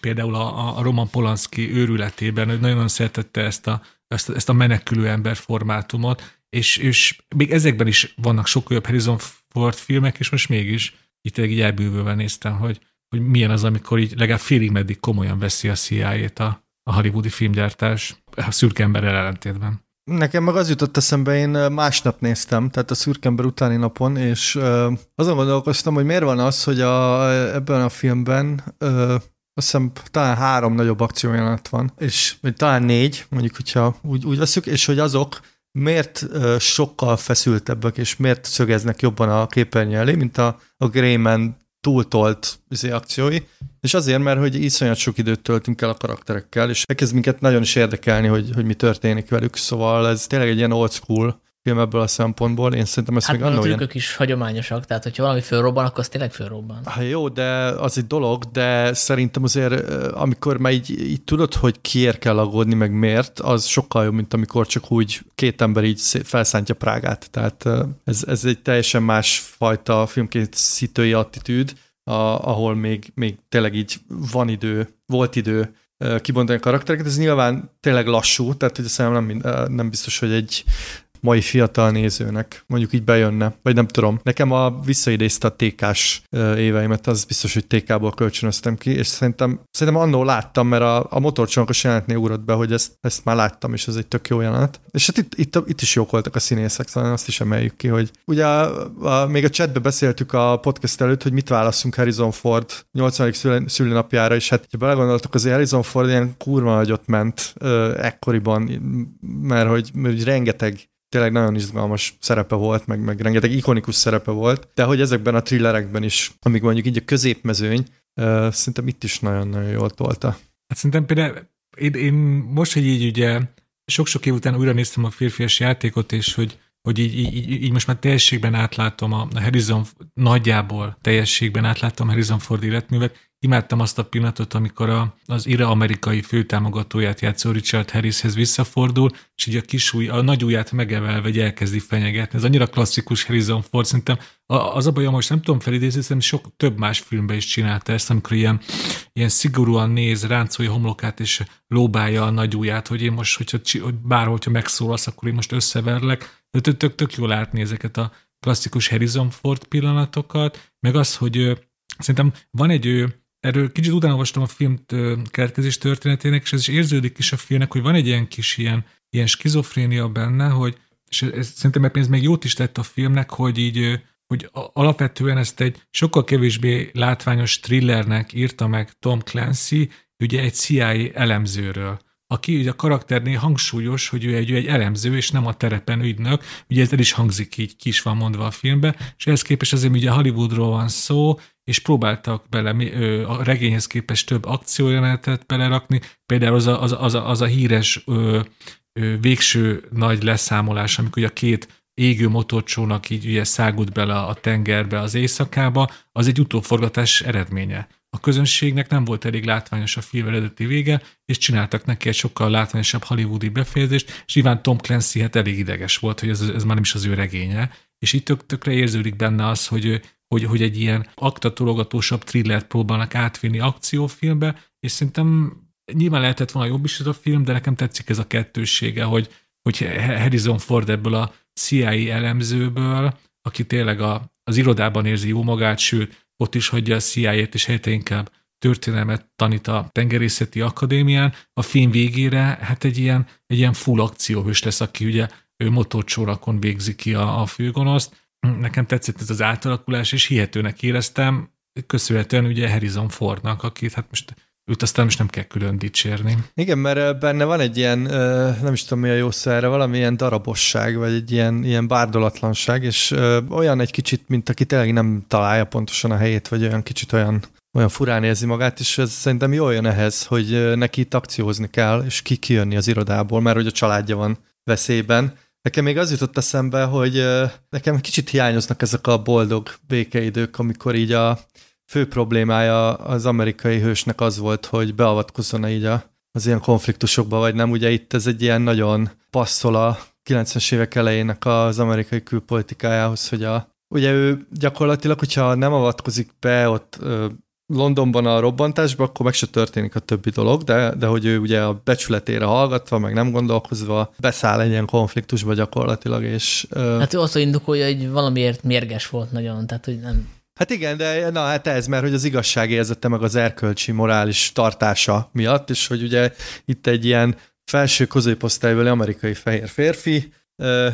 például a, a Roman Polanski őrületében, hogy nagyon szeretette ezt a, ezt, ezt a menekülő ember formátumot, és, és még ezekben is vannak sokkal jobb Harrison Ford filmek, és most mégis itt így elbűvölve néztem, hogy, hogy milyen az, amikor így legalább félig meddig komolyan veszi a CIA-t a, a hollywoodi filmgyártás a szürke ember ellentétben. Nekem meg az jutott eszembe, én másnap néztem, tehát a szürkember utáni napon, és azon gondolkoztam, hogy miért van az, hogy a, ebben a filmben uh, azt hiszem talán három nagyobb akciójelenet van, és vagy talán négy, mondjuk, hogyha úgy, úgy veszük, és hogy azok miért sokkal feszültebbek, és miért szögeznek jobban a képernyő elé, mint a, a Greyman túltolt izé, akciói, és azért, mert hogy iszonyat sok időt töltünk el a karakterekkel, és elkezd minket nagyon is érdekelni, hogy, hogy mi történik velük, szóval ez tényleg egy ilyen old school film ebből a szempontból. Én szerintem ezt hát még annól trükkök is hagyományosak, tehát hogyha valami fölrobban, akkor az tényleg fölrobban. Hát jó, de az egy dolog, de szerintem azért, amikor már így, így tudod, hogy kiért kell aggódni, meg miért, az sokkal jobb, mint amikor csak úgy két ember így felszántja Prágát. Tehát ez, ez egy teljesen más fajta filmkészítői attitűd, a, ahol még, még tényleg így van idő, volt idő kibontani a karaktereket. Ez nyilván tényleg lassú, tehát hogy szerintem nem, nem biztos, hogy egy mai fiatal nézőnek mondjuk így bejönne, vagy nem tudom. Nekem a visszaidézte a TK-s éveimet, az biztos, hogy TK-ból kölcsönöztem ki, és szerintem, szerintem annól láttam, mert a, a motorcsónakos jelenetnél ugrott be, hogy ezt, ezt már láttam, és ez egy tök jó jelenet. És hát itt, itt, itt is jók voltak a színészek, szóval azt is emeljük ki, hogy ugye a, a, még a chatbe beszéltük a podcast előtt, hogy mit válaszunk Harrison Ford 80. szülinapjára, és hát ha belegondoltok, azért Harrison Ford ilyen kurva nagyot ment ö, ekkoriban, mert hogy, mert hogy rengeteg tényleg nagyon izgalmas szerepe volt, meg, meg rengeteg ikonikus szerepe volt, de hogy ezekben a thrillerekben is, amíg mondjuk így a középmezőny, uh, szerintem itt is nagyon-nagyon jól tolta. Hát szerintem például én, én most, hogy így ugye sok-sok év után újra néztem a férfias játékot, és hogy, hogy így, így, így, most már teljességben átlátom a Harrison, nagyjából teljességben átlátom Harrison Ford életművet, Imádtam azt a pillanatot, amikor a, az ira-amerikai főtámogatóját játszó Richard Harrishez visszafordul, és így a kis új, a nagy ujját megevelve, vagy elkezdi fenyegetni. Ez annyira klasszikus Harrison Ford, szerintem az a bajom, most nem tudom felidézni, szerintem sok több más filmben is csinálta ezt, amikor ilyen, ilyen szigorúan néz, ráncolja homlokát, és lóbálja a nagy ujját, hogy én most, hogyha, hogy bárhol, hogyha megszólasz, akkor én most összeverlek. De tök, tök, tök jól látni ezeket a klasszikus Harrison Ford pillanatokat, meg az, hogy szerintem van egy erről kicsit utána olvastam a film keletkezés történetének, és ez is érződik is a filmnek, hogy van egy ilyen kis ilyen, ilyen skizofrénia benne, hogy és ez, szerintem ez még jót is tett a filmnek, hogy így hogy alapvetően ezt egy sokkal kevésbé látványos thrillernek írta meg Tom Clancy, ugye egy CIA elemzőről aki ugye a karakternél hangsúlyos, hogy ő egy, ő egy elemző, és nem a terepen ügynök, ugye ez el is hangzik így, ki is van mondva a filmbe, és ehhez képest azért ugye Hollywoodról van szó, és próbáltak bele a regényhez képest több akciójelenetet belerakni, például az a, az az a, az a híres ö, ö, végső nagy leszámolás, amikor a két égő motorcsónak így ugye szágult bele a tengerbe az éjszakába, az egy utóforgatás eredménye. A közönségnek nem volt elég látványos a film eredeti vége, és csináltak neki egy sokkal látványosabb hollywoodi befejezést, és nyilván Tom Clancy hát elég ideges volt, hogy ez, ez már nem is az ő regénye, és itt tök, tökre érződik benne az, hogy, hogy, hogy egy ilyen aktatologatósabb thrillert próbálnak átvinni akciófilmbe, és szerintem nyilván lehetett volna jobb is ez a film, de nekem tetszik ez a kettőssége, hogy, hogy Harrison Ford ebből a CIA elemzőből, aki tényleg a, az irodában érzi jó magát, sőt, ott is hagyja a CIA-t, és helyette inkább történelmet tanít a tengerészeti akadémián. A film végére hát egy ilyen, egy ilyen full akcióhős lesz, aki ugye ő motorcsórakon végzi ki a, a főgonoszt. Nekem tetszett ez az átalakulás, és hihetőnek éreztem, köszönhetően ugye Harrison Fordnak, akit hát most őt aztán most nem kell külön dicsérni. Igen, mert benne van egy ilyen, nem is tudom mi a jó szerre, valamilyen darabosság, vagy egy ilyen, ilyen bárdolatlanság, és olyan egy kicsit, mint aki tényleg nem találja pontosan a helyét, vagy olyan kicsit olyan, olyan furán érzi magát, és ez szerintem jól jön ehhez, hogy neki itt akciózni kell, és ki kijönni az irodából, mert hogy a családja van veszélyben. Nekem még az jutott eszembe, hogy nekem kicsit hiányoznak ezek a boldog békeidők, amikor így a, fő problémája az amerikai hősnek az volt, hogy beavatkozzon így a, az ilyen konfliktusokba, vagy nem. Ugye itt ez egy ilyen nagyon passzol a 90-es évek elejének az amerikai külpolitikájához, hogy a, ugye ő gyakorlatilag, hogyha nem avatkozik be ott Londonban a robbantásba, akkor meg se történik a többi dolog, de, de hogy ő ugye a becsületére hallgatva, meg nem gondolkozva beszáll egy ilyen konfliktusba gyakorlatilag, és... Hát ő azt indokolja, hogy valamiért mérges volt nagyon, tehát hogy nem, Hát igen, de na hát ez, mert hogy az igazságérzete meg az erkölcsi morális tartása miatt, és hogy ugye itt egy ilyen felső középosztálybeli amerikai fehér férfi,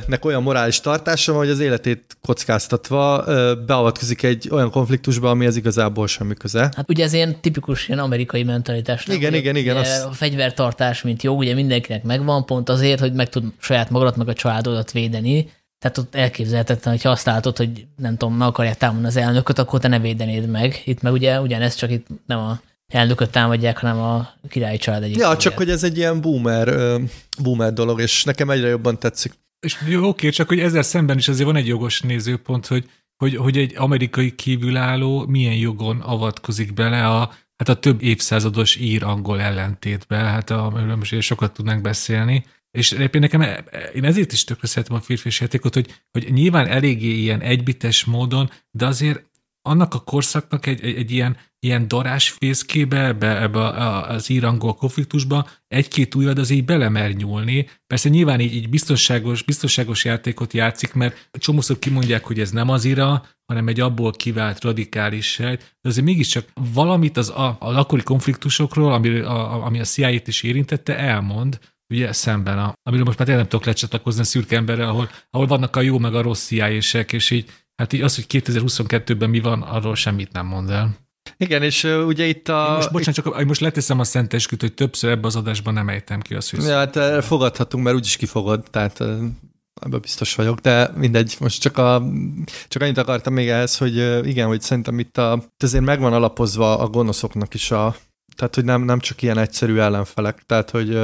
nek olyan morális tartása van, hogy az életét kockáztatva beavatkozik egy olyan konfliktusba, ami az igazából semmi köze. Hát ugye ez ilyen tipikus ilyen amerikai mentalitás. Igen, ugye, igen, igen. Az... A fegyvertartás, mint jó, ugye mindenkinek megvan, pont azért, hogy meg tud saját magadat, meg a családodat védeni, tehát ott elképzelhetetlen, hogyha azt látod, hogy nem tudom, meg akarják támadni az elnököt, akkor te ne védenéd meg. Itt meg ugye ugyanez, csak itt nem a elnököt támadják, hanem a királyi család egyik. Ja, csak hogy ez egy ilyen boomer, boomer dolog, és nekem egyre jobban tetszik. És jó, oké, csak hogy ezzel szemben is azért van egy jogos nézőpont, hogy, hogy, hogy egy amerikai kívülálló milyen jogon avatkozik bele a, hát a több évszázados ír-angol ellentétbe, hát amiről most sokat tudnánk beszélni, és egyébként nekem, e, e, én ezért is tökre szeretem a férfi játékot, hogy, hogy nyilván eléggé ilyen egybites módon, de azért annak a korszaknak egy, egy, egy ilyen, ilyen darás fészkébe, ebbe, ebbe az írangol konfliktusba egy-két újad az így belemer nyúlni. Persze nyilván így, így biztonságos, biztonságos játékot játszik, mert csomószor kimondják, hogy ez nem az ira, hanem egy abból kivált radikális sejt, de azért mégiscsak valamit az, a, az akkori konfliktusokról, ami a, ami a CIA-t is érintette, elmond, ugye szemben, a, amiről most már nem tudok lecsatlakozni a szürke emberre, ahol, ahol vannak a jó meg a rossz cia és így, hát így az, hogy 2022-ben mi van, arról semmit nem mond el. Igen, és uh, ugye itt a... Én most, bocsánat, csak én most leteszem a szentesküt, hogy többször ebbe az adásban nem ejtem ki azt, hogy... Ja, hát fogadhatunk, mert úgyis kifogod, tehát ebben biztos vagyok, de mindegy, most csak, a, csak annyit akartam még ehhez, hogy igen, hogy szerintem itt, a, itt azért megvan alapozva a gonoszoknak is a, tehát hogy nem, nem csak ilyen egyszerű ellenfelek, tehát hogy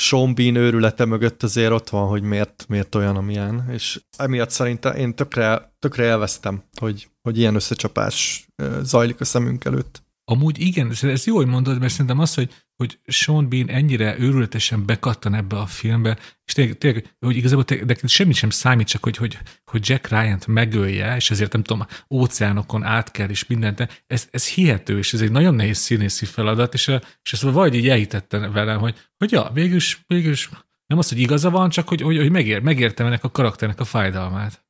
Sean Bean őrülete mögött azért ott van, hogy miért, miért olyan, amilyen, és emiatt szerintem én tökre, tökre elvesztem, hogy, hogy ilyen összecsapás zajlik a szemünk előtt. Amúgy igen, ez jó, hogy mondod, mert szerintem az, hogy, hogy Sean Bean ennyire őrületesen bekattan ebbe a filmbe, és tényleg, tényleg hogy igazából de semmi sem számít, csak hogy, hogy, hogy Jack Ryan-t megölje, és ezért nem tudom, óceánokon át kell, és mindent, ez, ez hihető, és ez egy nagyon nehéz színészi feladat, és, és ezt vagy így elhitette velem, hogy, hogy ja, végülis, végülis nem az, hogy igaza van, csak hogy, hogy, hogy megér, megértem ennek a karakternek a fájdalmát.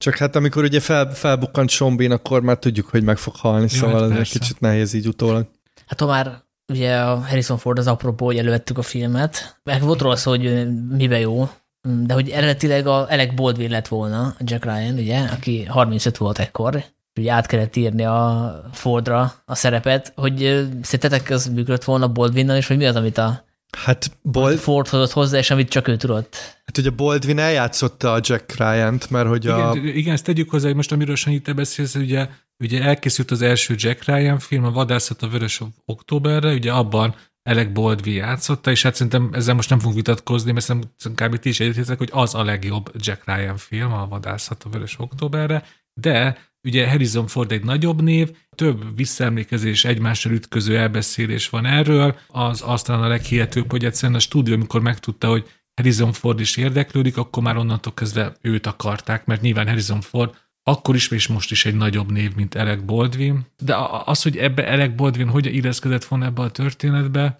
Csak hát amikor ugye fel, felbukkant Sombin, akkor már tudjuk, hogy meg fog halni, Jó, szóval hát ez egy kicsit nehéz így utólag. Hát ha már ugye a Harrison Ford az apropó, hogy elővettük a filmet, meg volt róla szó, hogy mibe jó, de hogy eredetileg a Alec Baldwin lett volna, Jack Ryan, ugye, aki 35 volt ekkor, ugye át kellett írni a Fordra a szerepet, hogy szerintetek az működött volna Baldwinnal, és hogy mi az, amit a Hát Bold... Ford hozott hozzá, és amit csak ő tudott. Hát ugye Baldwin eljátszotta a Jack Ryan-t, mert hogy igen, a... Igen, ezt tegyük hozzá, hogy most amiről Sanyi te beszélsz, ugye, ugye elkészült az első Jack Ryan film, a Vadászat a Vörös Októberre, ugye abban Alec Baldwin játszotta, és hát szerintem ezzel most nem fogunk vitatkozni, mert szerintem kb. ti is egyetértek, hogy az a legjobb Jack Ryan film, a Vadászat a Vörös Októberre, de ugye Harrison Ford egy nagyobb név, több visszaemlékezés, egymással ütköző elbeszélés van erről, az aztán a leghihetőbb, hogy egyszerűen a stúdió, amikor megtudta, hogy Harrison Ford is érdeklődik, akkor már onnantól kezdve őt akarták, mert nyilván Harrison Ford akkor is és most is egy nagyobb név, mint Alec Baldwin. De az, hogy ebbe Alec Baldwin hogy illeszkedett volna ebbe a történetbe,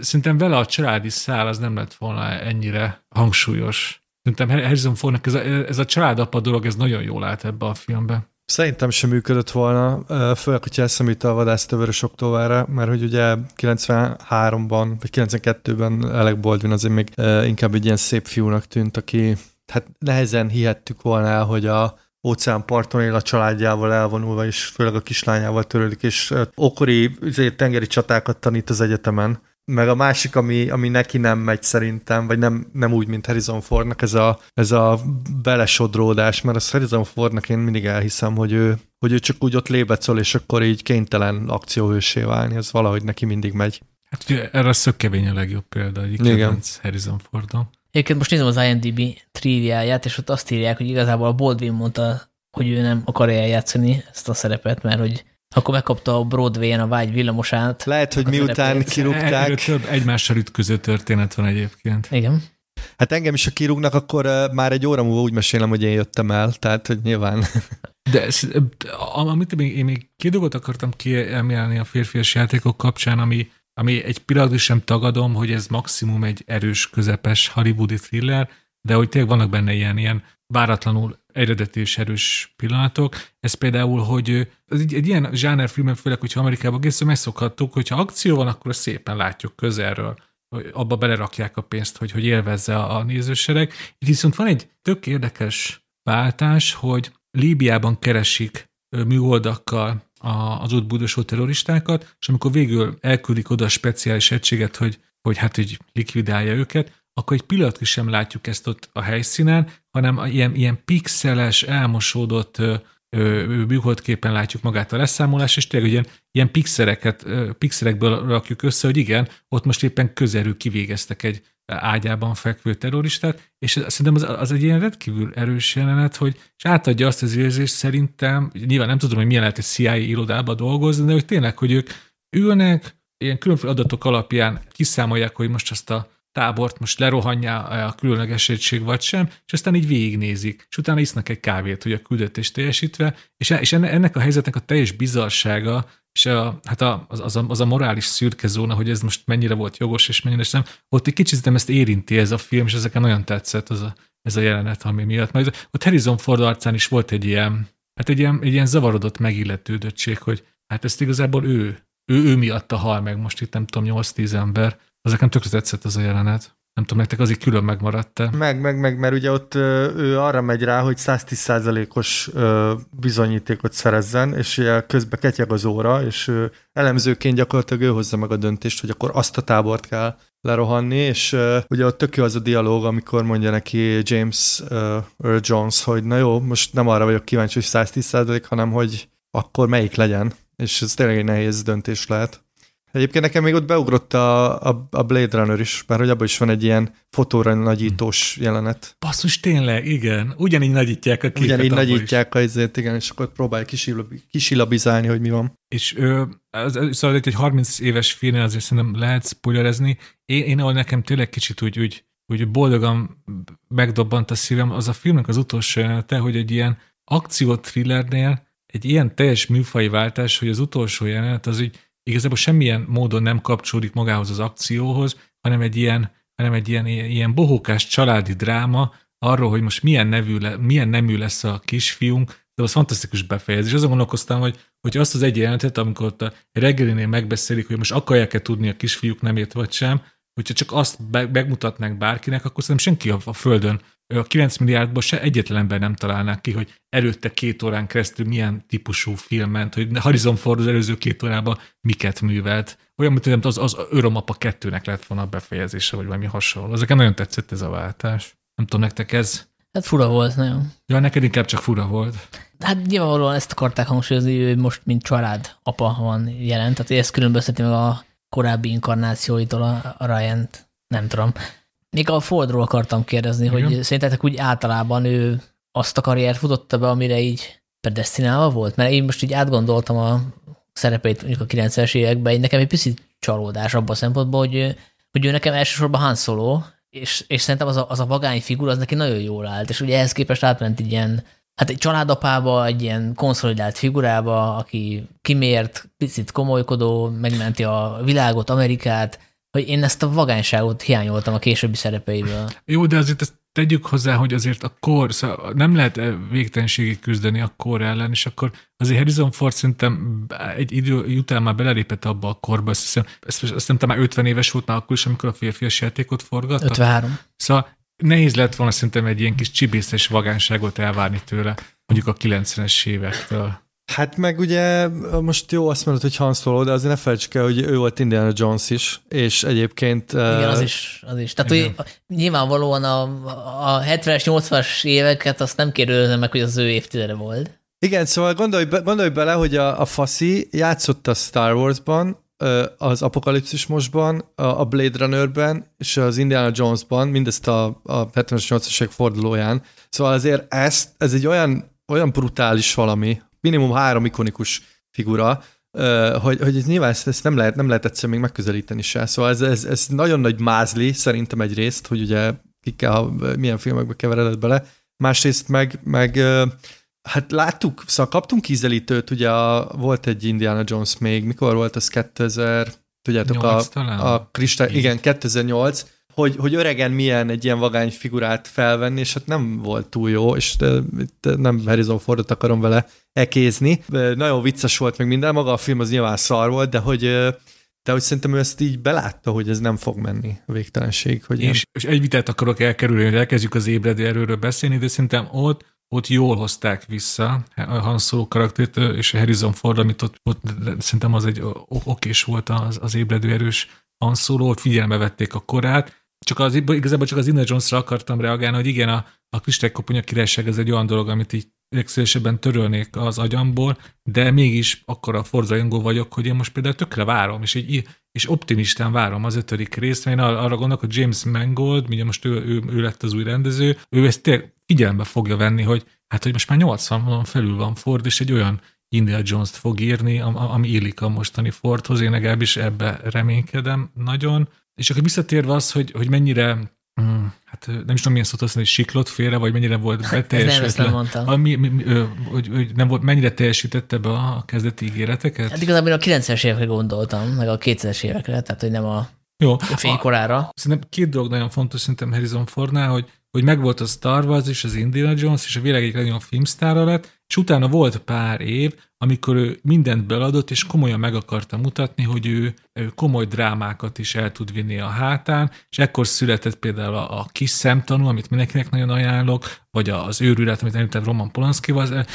szerintem vele a családi szál az nem lett volna ennyire hangsúlyos. Szerintem Harrison Fordnak ez a, ez a családapa dolog, ez nagyon jól állt ebbe a filmbe. Szerintem sem működött volna, főleg, hogyha eszemít a vadász Vörös Októberre, mert hogy ugye 93-ban, vagy 92-ben Alec Baldwin azért még inkább egy ilyen szép fiúnak tűnt, aki hát nehezen hihettük volna el, hogy a óceánparton él a családjával elvonulva, és főleg a kislányával törődik, és okori tengeri csatákat tanít az egyetemen. Meg a másik, ami, ami neki nem megy szerintem, vagy nem, nem úgy, mint Harrison Fordnak, ez a, ez a belesodródás, mert az Harrison Fordnak én mindig elhiszem, hogy ő, hogy ő csak úgy ott lébecol, és akkor így kénytelen akcióhősé válni, ez valahogy neki mindig megy. Hát ugye erre a szökkevény a legjobb példa, egyik Igen. Harrison Fordon. Egyébként most nézem az IMDb triviáját, és ott azt írják, hogy igazából a Baldwin mondta, hogy ő nem akarja eljátszani ezt a szerepet, mert hogy akkor megkapta a Broadway-en a vágy villamosát. Lehet, hogy miután kirúgták. több egymással ütköző történet van egyébként. Igen. Hát engem is, ha kirúgnak, akkor már egy óra múlva úgy mesélem, hogy én jöttem el, tehát, hogy nyilván. De amit én még, én még két dolgot akartam kiemelni a férfias játékok kapcsán, ami, ami egy pillanatban sem tagadom, hogy ez maximum egy erős, közepes hollywoodi thriller, de hogy tényleg vannak benne ilyen, ilyen váratlanul eredeti és erős pillanatok. Ez például, hogy ez egy, egy ilyen zsánerfilmen, főleg, hogyha Amerikában készül, megszokhattuk, hogyha akció van, akkor szépen látjuk közelről hogy abba belerakják a pénzt, hogy, hogy élvezze a, a nézősereg. Itt viszont van egy tök érdekes váltás, hogy Líbiában keresik műholdakkal az ott búdosó terroristákat, és amikor végül elküldik oda a speciális egységet, hogy, hogy hát hogy likvidálja őket, akkor egy pillanatra sem látjuk ezt ott a helyszínen, hanem ilyen, ilyen pixeles, elmosódott műholdképen látjuk magát a leszámolás, és tényleg ilyen, ilyen pixeleket, pixelekből rakjuk össze, hogy igen, ott most éppen közelül kivégeztek egy ágyában fekvő terroristát, és szerintem az, az egy ilyen rendkívül erős jelenet, hogy és átadja azt az érzést szerintem, nyilván nem tudom, hogy milyen lehet egy CIA irodába dolgozni, de hogy tényleg, hogy ők ülnek, ilyen különféle adatok alapján kiszámolják, hogy most azt a tábort most lerohanja a különleges egység vagy sem, és aztán így végignézik, és utána isznak egy kávét, hogy a küldetést teljesítve, és, és ennek a helyzetnek a teljes bizarsága, és a, hát a, az, az, a, az a morális szürke zóna, hogy ez most mennyire volt jogos, és mennyire sem, ott egy kicsit nem ezt érinti ez a film, és ezeken nagyon tetszett az a, ez a jelenet, ami miatt. Majd ott Harrison Ford arcán is volt egy ilyen, hát egy ilyen, egy ilyen zavarodott megilletődöttség, hogy hát ezt igazából ő, ő, ő miatta hal meg most itt nem tudom, 8-10 ember, az nekem tökre tetszett az a jelenet. Nem tudom, nektek az így külön megmaradt-e? Meg, meg, meg, mert ugye ott ő arra megy rá, hogy 110%-os bizonyítékot szerezzen, és ugye közben ketyeg az óra, és elemzőként gyakorlatilag ő hozza meg a döntést, hogy akkor azt a tábort kell lerohanni, és ugye ott tök jó az a dialóg, amikor mondja neki James Earl Jones, hogy na jó, most nem arra vagyok kíváncsi, hogy 110%, hanem hogy akkor melyik legyen, és ez tényleg egy nehéz döntés lehet. Egyébként nekem még ott beugrott a, a, a Blade Runner is, mert hogy abban is van egy ilyen fotóra nagyítós jelenet. Basszus, tényleg, igen. Ugyanígy nagyítják a képet. Ugyanígy nagyítják a izét, igen, és akkor próbálj kisilabizálni, hogy mi van. És ö, az, szóval egy 30 éves filmnél azért szerintem lehet spoilerezni. Én, én ahol nekem tényleg kicsit úgy, úgy, úgy boldogan megdobbant a szívem, az a filmnek az utolsó jelenete, hogy egy ilyen akció thrillernél egy ilyen teljes műfai váltás, hogy az utolsó jelenet az így igazából semmilyen módon nem kapcsolódik magához az akcióhoz, hanem egy ilyen, hanem egy ilyen, ilyen bohókás családi dráma, arról, hogy most milyen, nevű le, milyen nemű lesz a kisfiunk, de az fantasztikus befejezés. Azon gondolkoztam, hogy, hogy azt az egy jelentet, amikor ott a reggelinél megbeszélik, hogy most akarják-e tudni a kisfiúk nemét vagy sem, hogyha csak azt megmutatnánk bárkinek, akkor szerintem senki a, a Földön a 9 milliárdból se egyetlen ember nem találnák ki, hogy előtte két órán keresztül milyen típusú film ment, hogy Harrison Ford az előző két órában miket művelt. Olyan, mint az, az Örömapa kettőnek lett volna a befejezése, vagy valami hasonló. Ezeken nagyon tetszett ez a váltás. Nem tudom, nektek ez? Hát fura volt nagyon. Ja, neked inkább csak fura volt. Hát nyilvánvalóan ezt akarták hangsúlyozni, hogy most mint család apa van jelent, tehát ezt különbözteti meg a korábbi inkarnációitól a, a ryan Nem tudom. Még a Fordról akartam kérdezni, Igen. hogy szerintetek úgy általában ő azt a karriert futotta be, amire így predestinálva volt? Mert én most így átgondoltam a szerepeit mondjuk a 90-es években, így nekem egy picit csalódás abban a szempontból, hogy, hogy ő nekem elsősorban Han Solo, és, és szerintem az a, az a vagány figura, az neki nagyon jól állt, és ugye ehhez képest átment egy ilyen, hát egy családapába, egy ilyen konszolidált figurába, aki kimért, picit komolykodó, megmenti a világot, Amerikát, hogy én ezt a vagányságot hiányoltam a későbbi szerepeiből. Jó, de azért ezt tegyük hozzá, hogy azért a kor, szóval nem lehet végtelenségig küzdeni a kor ellen, és akkor azért Harrison Ford szerintem egy idő után már belelépett abba a korba, azt hiszem, ezt, azt hiszem, már 50 éves volt már akkor is, amikor a férfias játékot forgatta. 53. Szóval nehéz lett volna szerintem egy ilyen kis csibészes vagánságot elvárni tőle, mondjuk a 90-es évektől. Hát meg ugye most jó azt mondod, hogy Han Solo, de azért ne felejtsük el, hogy ő volt Indiana Jones is, és egyébként... Igen, az is. Az is. Tehát hogy nyilvánvalóan a, a 70-es, 80-as éveket azt nem kérdőzem meg, hogy az ő évtizede volt. Igen, szóval gondolj, be, gondolj bele, hogy a, a Faszi játszott a Star Wars-ban, az Apokalipszis mostban, a Blade Runner-ben és az Indiana Jones-ban, mindezt a, a 70-es, 80-as fordulóján. Szóval azért ezt, ez egy olyan, olyan brutális valami, minimum három ikonikus figura, hogy, hogy nyilván ezt, ezt nem, lehet, nem lehet egyszer még megközelíteni se. Szóval ez, ez, ez nagyon nagy mázli szerintem egy részt, hogy ugye kikkel, milyen filmekbe keveredett bele. Másrészt meg, meg hát láttuk, szóval kaptunk ízelítőt, ugye a, volt egy Indiana Jones még, mikor volt az 2000, tudjátok, 8, a, a kristály, igen, 2008, hogy, hogy öregen milyen egy ilyen vagány figurát felvenni, és hát nem volt túl jó, és nem Harrison Fordot akarom vele ekézni. Nagyon vicces volt meg minden, maga a film az nyilván szar volt, de hogy de hogy szerintem ő ezt így belátta, hogy ez nem fog menni a végtelenség. Hogy és, és egy vitát akarok elkerülni, hogy elkezdjük az ébredő erőről beszélni, de szerintem ott ott jól hozták vissza a Han Solo karaktert, és Harrison Ford, amit ott, ott szerintem az egy okés volt az, az ébredő erős Han Solo, ott figyelme vették a korát, csak az, igazából csak az Indiana Jones-ra akartam reagálni, hogy igen, a, a kristálykoponyag királyság ez egy olyan dolog, amit így legszívesebben törölnék az agyamból, de mégis akkor a fordzajongó vagyok, hogy én most például tökre várom, és, így, és optimistán várom az ötödik részt, mert én arra gondolok, hogy James Mangold, ugye most ő, ő, ő lett az új rendező, ő ezt tényleg figyelembe fogja venni, hogy hát, hogy most már 80 van felül van Ford, és egy olyan Indiana Jones-t fog írni, ami illik a mostani Fordhoz, én legalábbis ebbe reménykedem nagyon, és akkor visszatérve az, hogy, hogy mennyire mm, hát nem is tudom milyen szót használni, siklott félre, vagy mennyire volt beteljesítve. nem mi, mi, hogy, hogy nem volt, mennyire teljesítette be a kezdeti ígéreteket? Hát igazából a 90-es évekre gondoltam, meg a 2000-es évekre, tehát hogy nem a jó. fénykorára. Szerintem két dolog nagyon fontos szerintem Harrison Fordnál, hogy hogy megvolt a Star Wars és az Indiana Jones, és a világ egyik legnagyobb filmsztára lett, és utána volt pár év, amikor ő mindent beladott, és komolyan meg akarta mutatni, hogy ő, ő komoly drámákat is el tud vinni a hátán, és ekkor született például a, a Kis szemtanú, amit mindenkinek nagyon ajánlok, vagy az őrület, amit említett Roman Polanskival,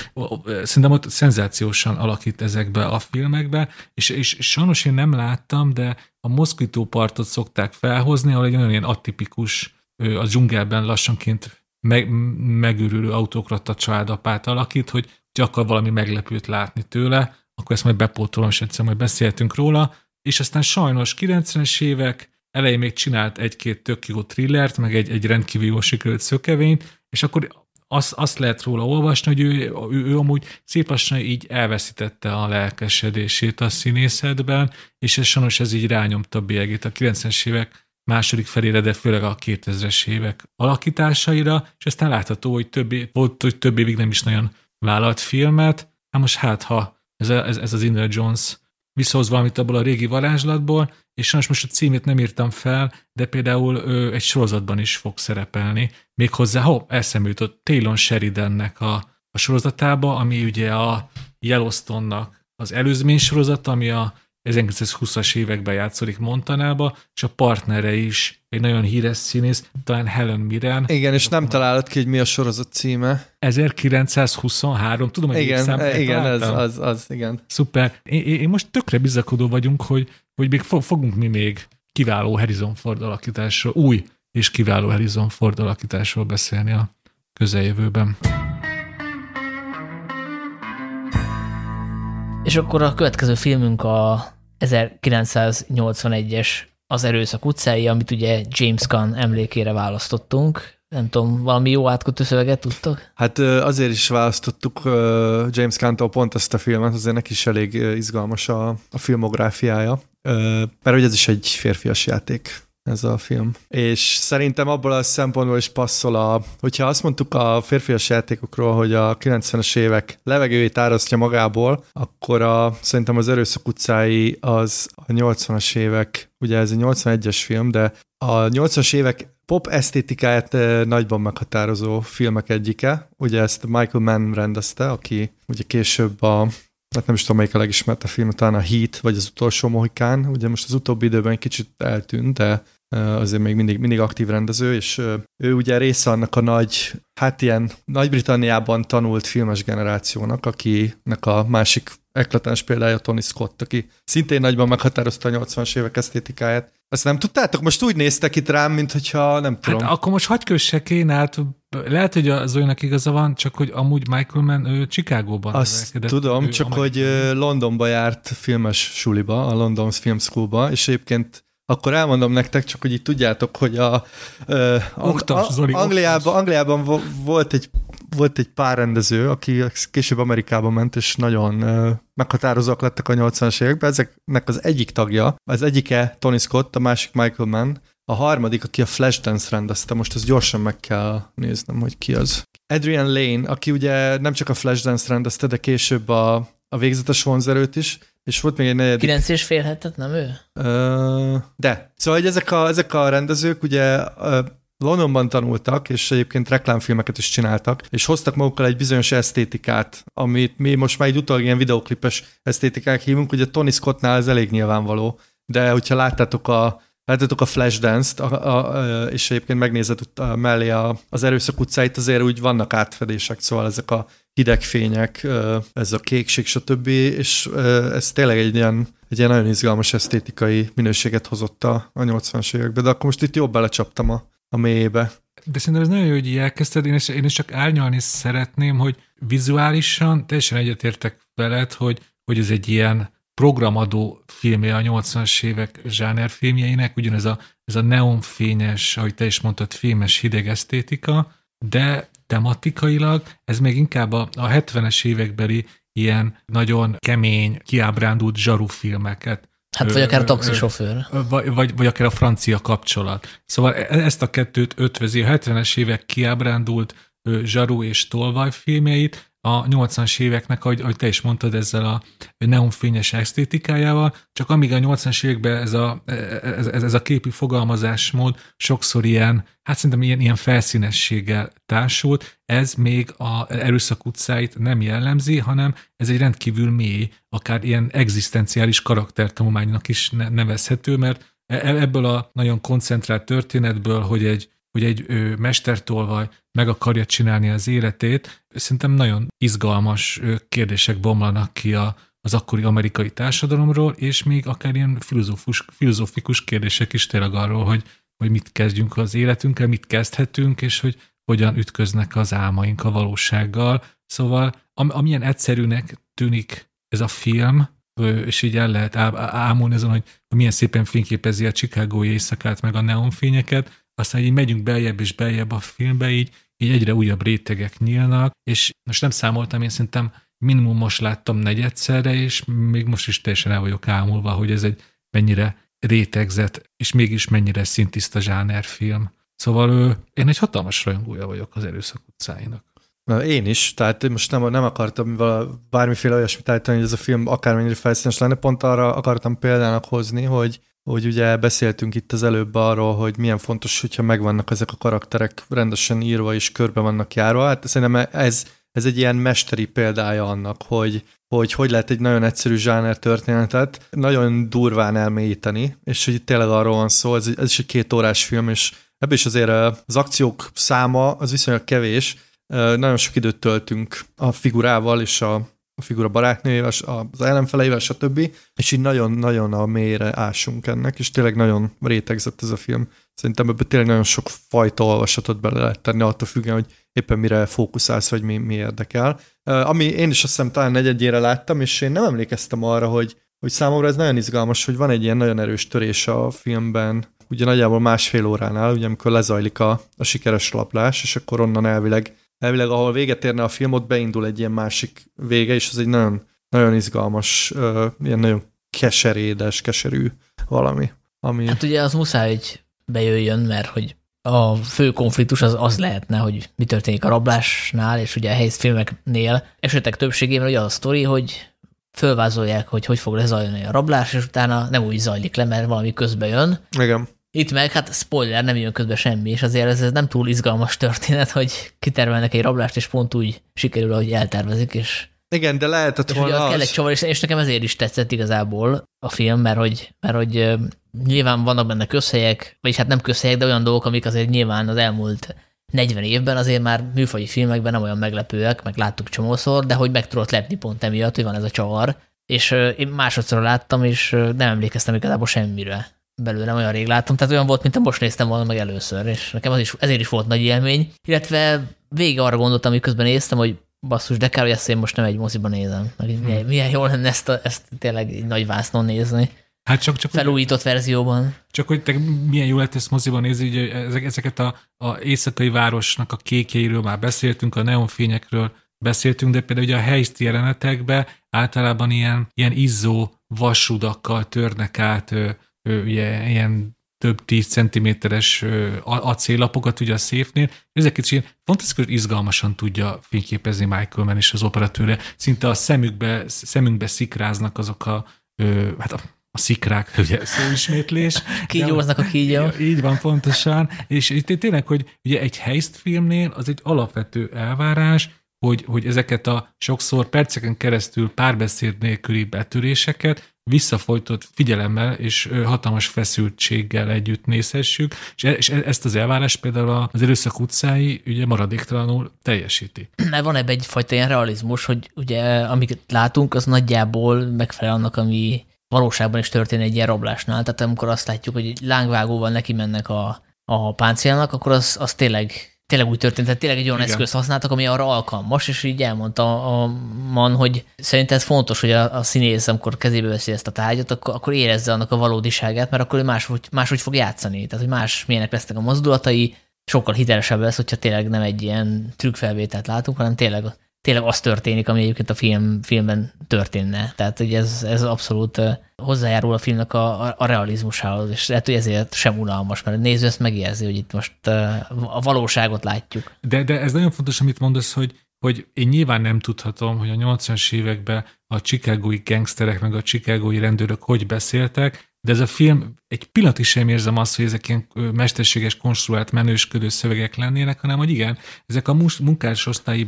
szerintem ott szenzációsan alakít ezekbe a filmekbe, és, és sajnos én nem láttam, de a moszkítópartot szokták felhozni, ahol egy olyan ilyen atipikus a dzsungelben lassanként meg, megőrülő autokrata családapát alakít, hogy akar valami meglepőt látni tőle, akkor ezt majd bepótolom, és egyszer majd beszéltünk róla, és aztán sajnos 90-es évek elején még csinált egy-két tök jó thrillert, meg egy, egy rendkívül jól sikerült szökevényt, és akkor azt, azt lehet róla olvasni, hogy ő, ő, ő amúgy szép lassan így elveszítette a lelkesedését a színészetben, és ez sajnos ez így rányomta bélyegét. A 90-es évek második felére, de főleg a 2000-es évek alakításaira, és aztán látható, hogy több, volt, hogy több évig nem is nagyon vállalt filmet, hát most hát ha ez, ez, ez az Indiana Jones visszahoz valamit abból a régi varázslatból, és sajnos most a címét nem írtam fel, de például ő egy sorozatban is fog szerepelni. Méghozzá, ho, eszembe jutott Taylor Sheridannek a, a sorozatába, ami ugye a Yellowstone-nak az előzmény sorozat, ami a 1920-as években játszódik Montanába, és a partnere is egy nagyon híres színész, talán Helen Mirren. Igen, és nem találod ki, hogy mi a sorozat címe. 1923, tudom, hogy Igen, szám, igen, ez, az, az, igen. Szuper. Én, én most tökre bizakodó vagyunk, hogy, hogy még fogunk mi még kiváló Harrison Ford alakításról, új és kiváló Harrison Ford alakításról beszélni a közeljövőben. És akkor a következő filmünk a 1981-es Az erőszak utcái, amit ugye James Gunn emlékére választottunk. Nem tudom, valami jó átkötő szöveget tudtok? Hát azért is választottuk James Gunn-tól pont ezt a filmet, azért neki is elég izgalmas a, a filmográfiája, mert hogy ez is egy férfias játék ez a film. És szerintem abból a szempontból is passzol a, hogyha azt mondtuk a férfias játékokról, hogy a 90-es évek levegőjét árasztja magából, akkor a, szerintem az Erőszak utcái az a 80-as évek, ugye ez egy 81-es film, de a 80-as évek pop esztétikáját nagyban meghatározó filmek egyike. Ugye ezt Michael Mann rendezte, aki ugye később a hát nem is tudom, melyik a legismertebb film, talán a Heat, vagy az utolsó Mohikán. Ugye most az utóbbi időben kicsit eltűnt, de azért még mindig, mindig aktív rendező, és ő ugye része annak a nagy, hát ilyen Nagy-Britanniában tanult filmes generációnak, akinek a másik eklatáns példája Tony Scott, aki szintén nagyban meghatározta a 80-as évek esztétikáját. Ezt nem tudtátok? Most úgy néztek itt rám, mint hogyha nem tudom. Hát akkor most hagyj kössek én, hát lehet, hogy az olyanak igaza van, csak hogy amúgy Michael Mann ő Chicagóban Azt tudom, csak hogy Londonba járt filmes suliba, a London Film Schoolba, és egyébként akkor elmondom nektek, csak hogy itt tudjátok, hogy a, uh, Oktas, Zoli, Angliában, Angliában volt egy volt egy pár rendező, aki később Amerikában ment, és nagyon meghatározóak lettek a 80-as években. Ezeknek az egyik tagja, az egyike Tony Scott, a másik Michael Mann, a harmadik, aki a Flashdance rendezte, most ezt gyorsan meg kell néznem, hogy ki az. Adrian Lane, aki ugye nem csak a Flashdance rendezte, de később a, a végzetes vonzerőt is, és volt még egy negyedik. Kilenc és fél hetet, nem ő? Uh, de. Szóval hogy ezek, a, ezek a rendezők ugye Londonban tanultak, és egyébként reklámfilmeket is csináltak, és hoztak magukkal egy bizonyos esztétikát, amit mi most már egy utólag ilyen videoklipes esztétikák hívunk, ugye Tony Scottnál ez elég nyilvánvaló, de hogyha láttátok a Láttátok a Flashdance-t, a, a, és egyébként megnézed a, mellé a, az erőszak utcáit, azért úgy vannak átfedések, szóval ezek a hidegfények, ez a kékség, stb. És ez tényleg egy ilyen, egy ilyen nagyon izgalmas esztétikai minőséget hozott a, a 80-as években, de akkor most itt jobb belecsaptam a, a mélyébe. De szerintem ez nagyon jó, hogy így elkezdted, én is, én is csak árnyalni szeretném, hogy vizuálisan teljesen egyetértek veled, hogy, hogy ez egy ilyen programadó filmje a 80-as évek filmjeinek, ugyanez a, ez a neonfényes, ahogy te is mondtad, filmes hideg esztétika, de tematikailag ez még inkább a, a 70-es évekbeli ilyen nagyon kemény, kiábrándult zsarufilmeket Hát vagy akár a taxisofőr. Vagy, vagy, vagy akár a francia kapcsolat. Szóval e, ezt a kettőt ötvözi. A 70-es évek kiábrándult zsaru és tolvaj filmjeit, a 80-as éveknek, ahogy, ahogy te is mondtad, ezzel a neonfényes esztétikájával, csak amíg a 80-as években ez a, ez, ez a képi fogalmazásmód sokszor ilyen, hát szerintem ilyen, ilyen felszínességgel társult, ez még a erőszak utcáit nem jellemzi, hanem ez egy rendkívül mély, akár ilyen egzisztenciális karaktertanulmánynak is nevezhető, mert e, e, ebből a nagyon koncentrált történetből, hogy egy hogy egy ő, mestertolvaj meg akarja csinálni az életét, szerintem nagyon izgalmas kérdések bomlanak ki a, az akkori amerikai társadalomról, és még akár ilyen filozófus, filozófikus kérdések is tényleg arról, hogy, hogy mit kezdjünk az életünkkel, mit kezdhetünk, és hogy hogyan ütköznek az álmaink a valósággal. Szóval am, amilyen egyszerűnek tűnik ez a film, és így el lehet ámulni azon, hogy milyen szépen fényképezi a Chicagói éjszakát, meg a neonfényeket, aztán így megyünk beljebb és beljebb a filmbe, így, így egyre újabb rétegek nyílnak, és most nem számoltam, én szerintem minimum most láttam negyedszerre, és még most is teljesen el vagyok ámulva, hogy ez egy mennyire rétegzett, és mégis mennyire szintiszta zsánerfilm. Szóval ő, én egy hatalmas rajongója vagyok az Erőszak utcáinak. Én is, tehát most nem, nem akartam bármiféle olyasmit állítani, hogy ez a film akármennyire felszínes lenne, pont arra akartam példának hozni, hogy, hogy ugye beszéltünk itt az előbb arról, hogy milyen fontos, hogyha megvannak ezek a karakterek rendesen írva és körbe vannak járva. Hát szerintem ez, ez egy ilyen mesteri példája annak, hogy, hogy hogy lehet egy nagyon egyszerű zsáner történetet nagyon durván elmélyíteni, és hogy itt tényleg arról van szó, ez, ez is egy két órás film, és ebből is azért az akciók száma az viszonylag kevés, nagyon sok időt töltünk a figurával és a, a figura barátnőjével, az ellenfeleivel, stb. És így nagyon-nagyon a mélyre ásunk ennek, és tényleg nagyon rétegzett ez a film. Szerintem ebből tényleg nagyon sok fajta olvasatot bele lehet tenni, attól függően, hogy éppen mire fókuszálsz, vagy mi, mi érdekel. Ami én is azt hiszem talán negyedjére láttam, és én nem emlékeztem arra, hogy, hogy számomra ez nagyon izgalmas, hogy van egy ilyen nagyon erős törés a filmben, ugye nagyjából másfél óránál, ugye amikor lezajlik a, a sikeres laplás, és akkor onnan elvileg elvileg ahol véget érne a film, ott beindul egy ilyen másik vége, és ez egy nagyon, nagyon izgalmas, ilyen nagyon keserédes, keserű valami. Ami... Hát ugye az muszáj, hogy bejöjjön, mert hogy a fő konfliktus az az lehetne, hogy mi történik a rablásnál, és ugye a helysz filmeknél esetek többségében ugye az a sztori, hogy fölvázolják, hogy hogy fog lezajlani a rablás, és utána nem úgy zajlik le, mert valami közbe jön. Igen. Itt meg, hát spoiler, nem jön közben semmi, és azért ez, nem túl izgalmas történet, hogy kitermelnek egy rablást, és pont úgy sikerül, ahogy eltervezik, és igen, de lehetett és volna az. kell egy csavar, és, és nekem ezért is tetszett igazából a film, mert hogy, mert hogy nyilván vannak benne közhelyek, vagyis hát nem közhelyek, de olyan dolgok, amik azért nyilván az elmúlt 40 évben azért már műfaji filmekben nem olyan meglepőek, meg láttuk csomószor, de hogy meg tudott lepni pont emiatt, hogy van ez a csavar. És én másodszor láttam, és nem emlékeztem igazából semmire belőle, olyan rég láttam, tehát olyan volt, mint most néztem volna meg először, és nekem az is, ezért is volt nagy élmény, illetve vége arra gondoltam, hogy közben néztem, hogy basszus, de kár, hogy ezt én most nem egy moziban nézem. Meg hmm. milyen, milyen jó lenne ezt, a, ezt tényleg egy nagy vásznon nézni. Hát csak, csak Felújított hogy, verzióban. Csak hogy te milyen jó lett ezt moziban nézni, hogy ezeket a, a éjszakai városnak a kékjeiről már beszéltünk, a neonfényekről beszéltünk, de például ugye a helyszti jelenetekben általában ilyen, ilyen izzó vasudakkal törnek át ugye, ilyen több tíz centiméteres acéllapokat ugye a széfnél, ezeket is ilyen fantasztikus, izgalmasan tudja fényképezni Michael Mann és az operatőre. Szinte a szemükbe, szemünkbe szikráznak azok a, hát a, a szikrák, ugye szóismétlés. Kígyóznak a kígyó. Így van, pontosan. És itt tényleg, hogy ugye egy heist filmnél az egy alapvető elvárás, hogy, hogy ezeket a sokszor perceken keresztül párbeszéd nélküli betöréseket visszafolytott figyelemmel és hatalmas feszültséggel együtt nézhessük, és, e, e, ezt az elvárást például az erőszak utcái ugye maradéktalanul teljesíti. Mert van ebben egyfajta ilyen realizmus, hogy ugye amiket látunk, az nagyjából megfelel annak, ami valóságban is történik egy ilyen rablásnál. Tehát amikor azt látjuk, hogy lángvágóval neki mennek a, a páncélnak, akkor az, az tényleg tényleg úgy történt, tehát tényleg egy olyan eszközt használtak, ami arra alkalmas, és így elmondta a man, hogy szerintem ez fontos, hogy a, a színész, amikor kezébe veszi ezt a tárgyat, akkor, akkor érezze annak a valódiságát, mert akkor ő máshogy, máshogy fog játszani. Tehát, hogy más milyenek lesznek a mozdulatai, sokkal hitelesebb lesz, hogyha tényleg nem egy ilyen trükkfelvételt látunk, hanem tényleg tényleg az történik, ami egyébként a film, filmben történne. Tehát hogy ez, ez abszolút hozzájárul a filmnek a, a, realizmusához, és lehet, hogy ezért sem unalmas, mert a néző ezt megérzi, hogy itt most a valóságot látjuk. De, de ez nagyon fontos, amit mondasz, hogy, hogy én nyilván nem tudhatom, hogy a 80-as években a chicagói gangsterek meg a chicagói rendőrök hogy beszéltek, de ez a film, egy pillanatig sem érzem azt, hogy ezek ilyen mesterséges, konstruált, menősködő szövegek lennének, hanem hogy igen, ezek a munkásosztályi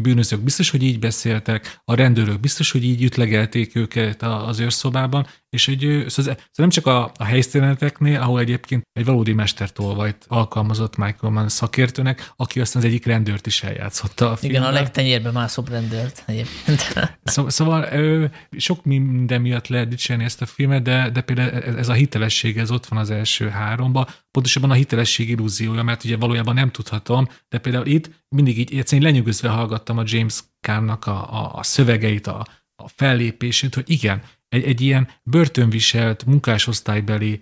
bűnözők biztos, hogy így beszéltek, a rendőrök biztos, hogy így ütlegelték őket az őrszobában, és hogy szóval, szóval nem csak a, a helyszíneteknél, ahol egyébként egy valódi mestertolvajt alkalmazott Michael Mann szakértőnek, aki aztán az egyik rendőrt is eljátszotta a filmben. Igen, a legtenyérbe mászóbb rendőrt egyébként. Szóval, szóval sok minden miatt lehet dicsérni ezt a filmet, de, de például ez a hitelesség, ez ott van az első háromba, pontosabban a hitelesség illúziója, mert ugye valójában nem tudhatom, de például itt mindig így egyszerűen lenyűgözve hallgattam a James Caan-nak a, a, a szövegeit, a, a fellépését, hogy igen, egy, egy ilyen börtönviselt munkásosztálybeli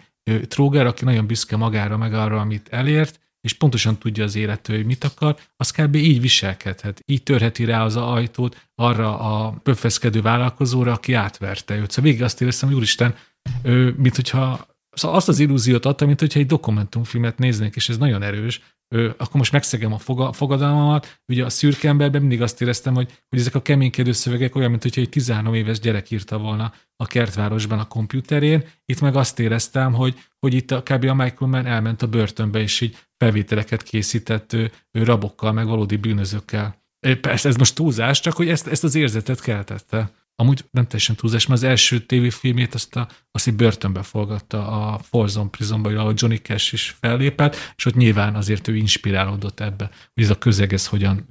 tróger, aki nagyon büszke magára, meg arra, amit elért, és pontosan tudja az élető, hogy mit akar, az kb. így viselkedhet. Így törheti rá az ajtót arra a pöffeszkedő vállalkozóra, aki átverte őt. Szóval végig azt éreztem, hogy úristen, ő, mint hogyha Szóval azt az illúziót adta, mint hogyha egy dokumentumfilmet néznék, és ez nagyon erős, akkor most megszegem a foga, fogadalmamat. Ugye a szürke emberben mindig azt éreztem, hogy, hogy ezek a keménykedő szövegek olyan, mint hogyha egy 13 éves gyerek írta volna a kertvárosban a komputerén. Itt meg azt éreztem, hogy, hogy itt a, kb. a Michael Mann elment a börtönbe, és így felvételeket készített ő, ő rabokkal, meg valódi bűnözőkkel. Persze ez most túlzás, csak hogy ezt, ezt az érzetet keltette amúgy nem teljesen túlzás, mert az első tévéfilmét azt, a, azt egy börtönbe forgatta a Forzon Prisonba, ahol Johnny Cash is fellépett, és ott nyilván azért ő inspirálódott ebbe, hogy ez a közeg ez hogyan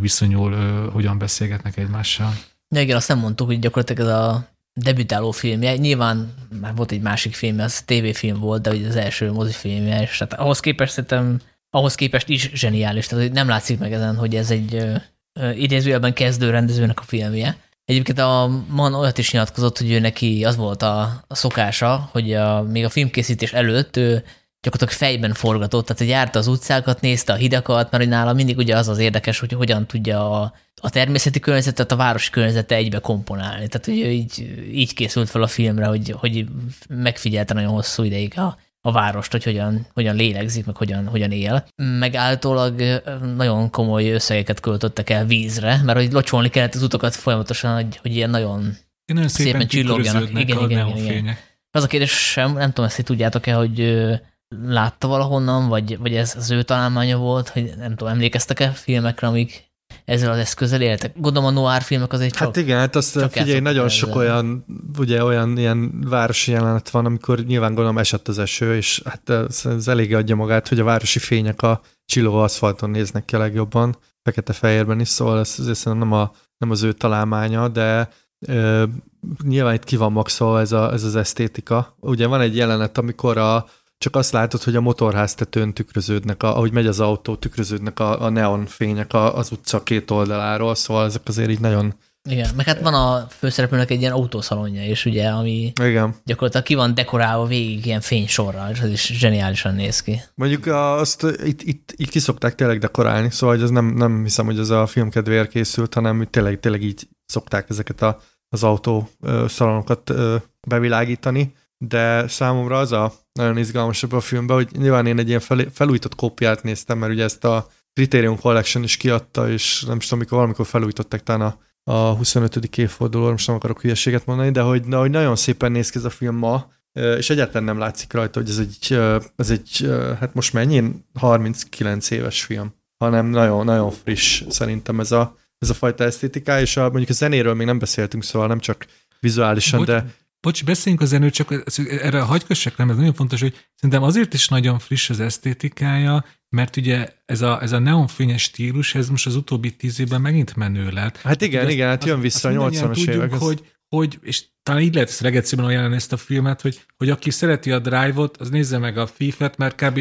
viszonyul, hogyan beszélgetnek egymással. Ja, igen, azt nem mondtuk, hogy gyakorlatilag ez a debütáló filmje. Nyilván már volt egy másik film, ez tévéfilm volt, de az első mozifilmje, és hát ahhoz képest szerintem ahhoz képest is zseniális. Tehát nem látszik meg ezen, hogy ez egy idézőjelben kezdő rendezőnek a filmje. Egyébként a Man olyat is nyilatkozott, hogy ő neki az volt a, szokása, hogy a, még a filmkészítés előtt ő gyakorlatilag fejben forgatott, tehát hogy járta az utcákat, nézte a hidakat, mert hogy nála mindig ugye az az érdekes, hogy hogyan tudja a, a természeti környezetet a városi környezete egybe komponálni. Tehát hogy így, így készült fel a filmre, hogy, hogy megfigyelte nagyon hosszú ideig a, a várost, hogy hogyan, hogyan lélegzik, meg hogyan, hogyan él. Meg általában nagyon komoly összegeket költöttek el vízre, mert hogy locsolni kellett az utakat folyamatosan, hogy, hogy ilyen nagyon, nagyon szépen, szépen csillogjanak. Igen, igen, igen, igen. Az a kérdés sem, nem tudom, ezt tudjátok-e, hogy látta valahonnan, vagy, vagy ez az ő találmánya volt, hogy nem tudom, emlékeztek-e filmekre, amik ezzel az eszközzel éltek. Gondolom a noir filmek az egy csak, Hát igen, hát azt figyelj, nagyon ezzel. sok olyan, ugye olyan ilyen városi jelenet van, amikor nyilván gondolom esett az eső, és hát ez, ez elég adja magát, hogy a városi fények a csillogó aszfalton néznek ki a legjobban, fekete-fehérben is, szóval ez azért nem, a, nem az ő találmánya, de ö, nyilván itt ki van maxolva ez, a, ez az esztétika. Ugye van egy jelenet, amikor a, csak azt látod, hogy a motorháztetőn tükröződnek, a, ahogy megy az autó, tükröződnek a, a neonfények az utca két oldaláról, szóval ezek azért így nagyon... Igen, meg hát van a főszereplőnek egy ilyen autószalonja is, ugye, ami Igen. gyakorlatilag ki van dekorálva végig ilyen fénysorral, és ez is zseniálisan néz ki. Mondjuk azt itt, itt, itt ki szokták tényleg dekorálni, szóval hogy ez nem, nem hiszem, hogy ez a film kedvéért készült, hanem tényleg, tényleg így szokták ezeket a, az autószalonokat bevilágítani, de számomra az a nagyon izgalmasabb a filmben, hogy nyilván én egy ilyen fel, felújított kópiát néztem, mert ugye ezt a Criterion Collection is kiadta, és nem tudom, mikor valamikor felújították talán a, a 25. évfordulóra, most nem akarok hülyeséget mondani, de hogy, de hogy nagyon szépen néz ki ez a film ma, és egyáltalán nem látszik rajta, hogy ez egy, ez egy hát most mennyi? 39 éves film, hanem nagyon, nagyon friss szerintem ez a, ez a fajta esztétiká, és a, mondjuk a zenéről még nem beszéltünk, szóval nem csak vizuálisan, Bocs, de Bocs, beszéljünk az zenőt, csak erre hagykössek nem, ez nagyon fontos, hogy szerintem azért is nagyon friss az esztétikája, mert ugye ez a, ez a neonfényes stílus, ez most az utóbbi tíz évben megint menő lett. Hát igen, azt, igen, hát jön vissza a 80-as évek. Hogy, hogy, és talán így lehet ezt regeciben ajánlani ezt a filmet, hogy, hogy aki szereti a Drive-ot, az nézze meg a FIFA-t, mert kb.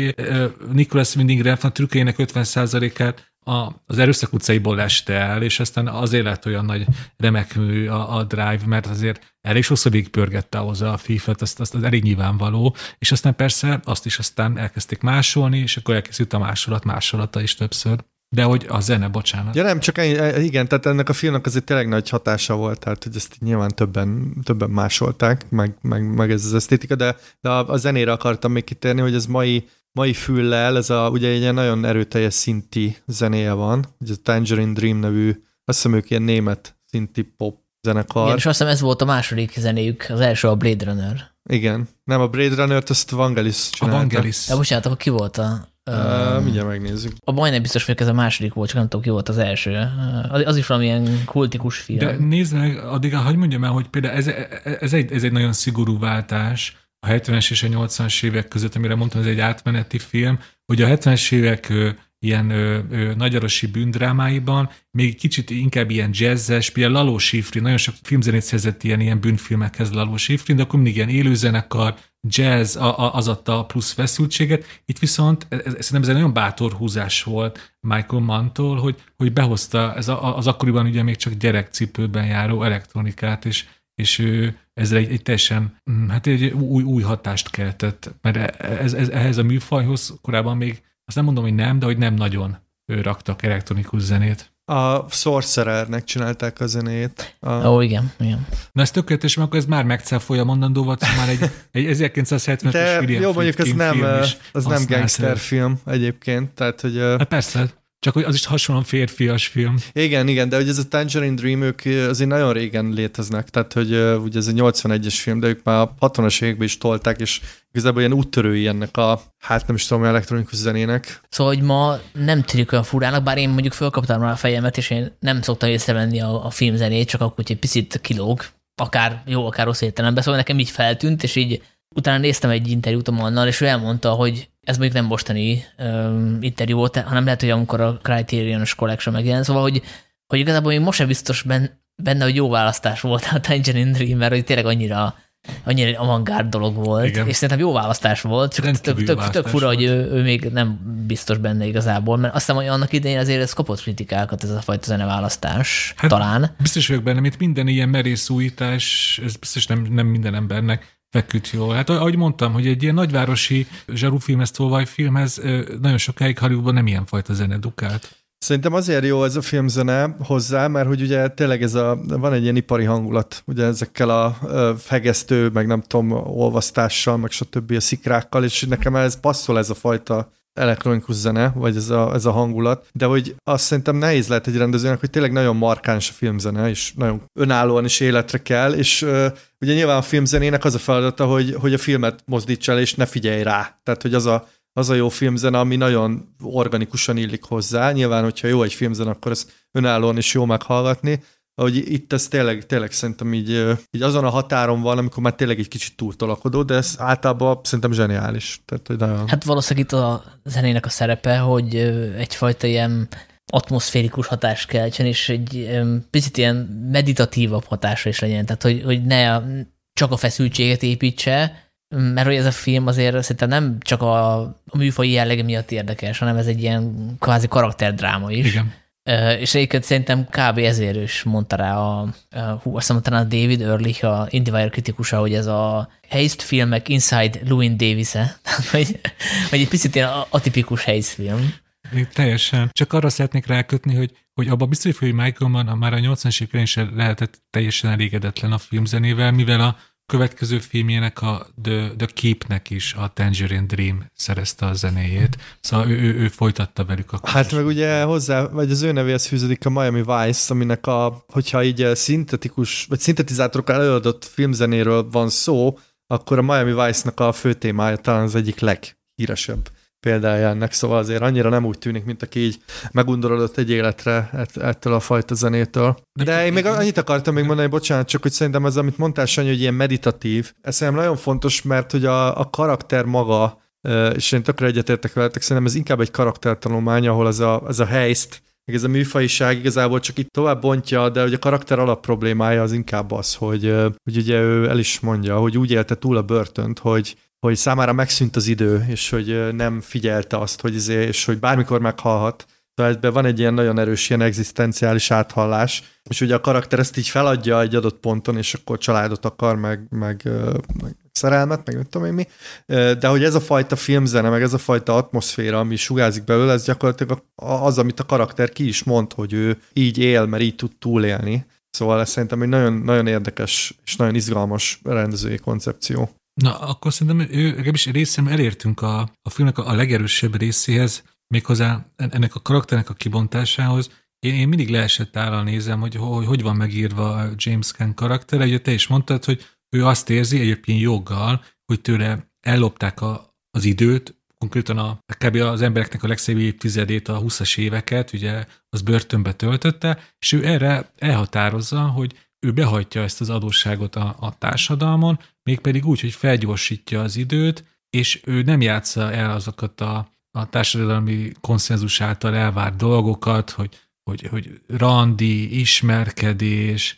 Nicholas Winding Refn a trükkének 50%-át a, az erőszak utcaiból leste el, és aztán azért lett olyan nagy remek mű a, a Drive, mert azért elég sokszor pörgette ahhoz a FIFA-t, azt, azt az elég nyilvánvaló, és aztán persze azt is aztán elkezdték másolni, és akkor elkészült a másolat, másolata is többször. De hogy a zene, bocsánat. Ja nem, csak ennyi, igen, tehát ennek a filmnek azért tényleg nagy hatása volt, tehát hogy ezt nyilván többen, többen másolták, meg, meg, meg ez az esztétika, de, de a, a zenére akartam még kitérni, hogy ez mai mai füllel, ez a, ugye egy ilyen nagyon erőteljes szinti zenéje van, ugye a Tangerine Dream nevű, azt hiszem ők ilyen német szinti pop zenekar. Igen, és azt hiszem ez volt a második zenéjük, az első a Blade Runner. Igen. Nem, a Blade Runner-t azt Vangelis csinálta. A Vangelis. De bocsánat, akkor ki volt a... Uh, mindjárt megnézzük. A majdnem biztos hogy ez a második volt, csak nem tudom, ki volt az első. Az, az is valamilyen kultikus film. De nézd meg, addig, hogy mondjam el, hogy például ez, ez, egy, ez egy nagyon szigorú váltás, a 70-es és a 80-as évek között, amire mondtam, ez egy átmeneti film, hogy a 70-es évek ilyen ö, ö, nagyarosi bűndrámáiban még kicsit inkább ilyen jazzes, például Laló Sifri, nagyon sok filmzenét szerzett ilyen, ilyen bűnfilmekhez Laló Sifri, de akkor mindig ilyen élőzenekar, jazz, a, a, az adta a plusz feszültséget. Itt viszont ez, szerintem ez egy nagyon bátor húzás volt Michael Mantól, hogy, hogy behozta ez a, az akkoriban ugye még csak gyerekcipőben járó elektronikát, és és ő ezzel egy, egy teljesen, mm, hát egy új, új hatást keltett, mert ez, ez, ehhez a műfajhoz korábban még, azt nem mondom, hogy nem, de hogy nem nagyon ő raktak elektronikus zenét. A Sorcerernek csinálták a zenét. A... Ó, igen, igen. Na ez tökéletes, mert akkor ez már megcáfolja a mondandóval, szóval már egy, egy 1970-es De William jó, mondjuk ez nem, film is az nem gangster film egyébként, tehát hogy Hát persze, csak hogy az is hasonlóan férfias film. igen, igen, de hogy ez a Tangerine Dream, ők azért nagyon régen léteznek, tehát hogy ugye ez egy 81-es film, de ők már a 60-as években is tolták, és igazából ilyen úttörői ennek a, hát nem is tudom, elektronikus zenének. Szóval, hogy ma nem tűnik olyan furának, bár én mondjuk fölkaptam rá a fejemet, és én nem szoktam észrevenni a, a filmzenét, csak akkor, hogy egy picit kilóg, akár jó, akár rossz értelemben, szóval nekem így feltűnt, és így utána néztem egy interjút a Mannal, és ő elmondta, hogy ez mondjuk nem mostani um, interjú volt, hanem lehet, hogy amikor a Criterion-os Collection megjelent, szóval, hogy, hogy igazából még most sem biztos benne, hogy jó választás volt a Tangerine Dream, mert hogy tényleg annyira annyira egy avantgárd dolog volt, Igen. És szerintem jó választás volt, csak tök, tök, tök fura, volt. hogy ő, ő még nem biztos benne igazából, mert azt hiszem, hogy annak idején azért ez kapott kritikákat, ez a fajta zeneválasztás, hát, talán. Biztos vagyok benne, mint minden ilyen merész újítás, ez biztos nem, nem minden embernek feküdt jól. Hát ahogy mondtam, hogy egy ilyen nagyvárosi zsarufilmhez, tolvajfilmhez ö, nagyon sokáig Hollywoodban nem ilyen fajta zene dukált. Szerintem azért jó ez a filmzene hozzá, mert hogy ugye tényleg ez a, van egy ilyen ipari hangulat, ugye ezekkel a fegesztő, meg nem tudom, olvasztással, meg stb. a szikrákkal, és nekem ez passzol ez a fajta elektronikus zene, vagy ez a, ez a hangulat, de hogy azt szerintem nehéz lehet egy rendezőnek, hogy tényleg nagyon markáns a filmzene, és nagyon önállóan is életre kell, és ö, ugye nyilván a filmzenének az a feladata, hogy, hogy a filmet mozdítsa el, és ne figyelj rá. Tehát, hogy az a, az a jó filmzene, ami nagyon organikusan illik hozzá. Nyilván, hogyha jó egy filmzene, akkor ezt önállóan is jó meghallgatni. Ahogy itt ez tényleg, tényleg szerintem így, így azon a határon van, amikor már tényleg egy kicsit túltolakodó, de ez általában szerintem zseniális. Tehát, hogy nagyon... Hát valószínűleg itt a zenének a szerepe, hogy egyfajta ilyen atmoszférikus hatás keltsen, és egy picit ilyen meditatívabb hatása is legyen. Tehát, hogy, hogy ne csak a feszültséget építse, mert hogy ez a film azért szerintem nem csak a, a műfai jellege miatt érdekes, hanem ez egy ilyen kvázi karakterdráma is. Igen. És egyébként szerintem kb. ezért is mondta rá a, a hú, azt talán a David Ehrlich, a IndieWire kritikusa, hogy ez a Heist filmek Inside Llewyn Davis-e, Tehát, hogy, hogy egy picit ilyen atipikus Heist film. Én Teljesen. Csak arra szeretnék rákötni, hogy, hogy abban biztos, hogy Michael Mann már a 80-as években is lehetett teljesen elégedetlen a filmzenével, mivel a következő filmjének, a The, The Keep-nek is a Tangerine Dream szerezte a zenéjét. Szóval ő, ő, ő folytatta velük a Hát meg ugye hozzá, vagy az ő nevéhez fűződik a Miami Vice, aminek a, hogyha így eh, szintetikus, vagy szintetizátorokkal előadott filmzenéről van szó, akkor a Miami Vice-nak a fő témája talán az egyik leghíresebb példája ennek, szóval azért annyira nem úgy tűnik, mint aki így megundorodott egy életre ett- ettől a fajta zenétől. De én még annyit akartam még mondani, bocsánat, csak hogy szerintem ez, amit mondtál, Sanyi, hogy ilyen meditatív, ez szerintem nagyon fontos, mert hogy a, a karakter maga, és én tökre egyetértek veletek, szerintem ez inkább egy karaktertanulmány, ahol ez a, ez a helyzt, meg ez a műfajiság igazából csak itt tovább bontja, de hogy a karakter alap problémája az inkább az, hogy, hogy ugye ő el is mondja, hogy úgy élte túl a börtönt, hogy hogy számára megszűnt az idő, és hogy nem figyelte azt, hogy izé, és hogy bármikor meghalhat. Szóval ebben van egy ilyen nagyon erős ilyen egzisztenciális áthallás, és ugye a karakter ezt így feladja egy adott ponton, és akkor családot akar, meg, meg, meg szerelmet, meg nem tudom én mi. De hogy ez a fajta filmzene, meg ez a fajta atmoszféra, ami sugázik belőle, ez gyakorlatilag az, amit a karakter ki is mond, hogy ő így él, mert így tud túlélni. Szóval ez szerintem egy nagyon, nagyon érdekes és nagyon izgalmas rendezői koncepció. Na, akkor szerintem ő, legalábbis részem elértünk a, a filmnek a, a legerősebb részéhez, méghozzá ennek a karakternek a kibontásához. Én, én mindig leesett állal nézem, hogy, hogy hogy van megírva a James Caan karaktere. Ugye te is mondtad, hogy ő azt érzi egyébként joggal, hogy tőle ellopták a, az időt, konkrétan a, kb. az embereknek a legszebb évtizedét, a 20-as éveket, ugye az börtönbe töltötte, és ő erre elhatározza, hogy ő behajtja ezt az adósságot a, a társadalmon, mégpedig úgy, hogy felgyorsítja az időt, és ő nem játsza el azokat a, a társadalmi konszenzus által elvárt dolgokat, hogy, hogy, hogy randi, ismerkedés,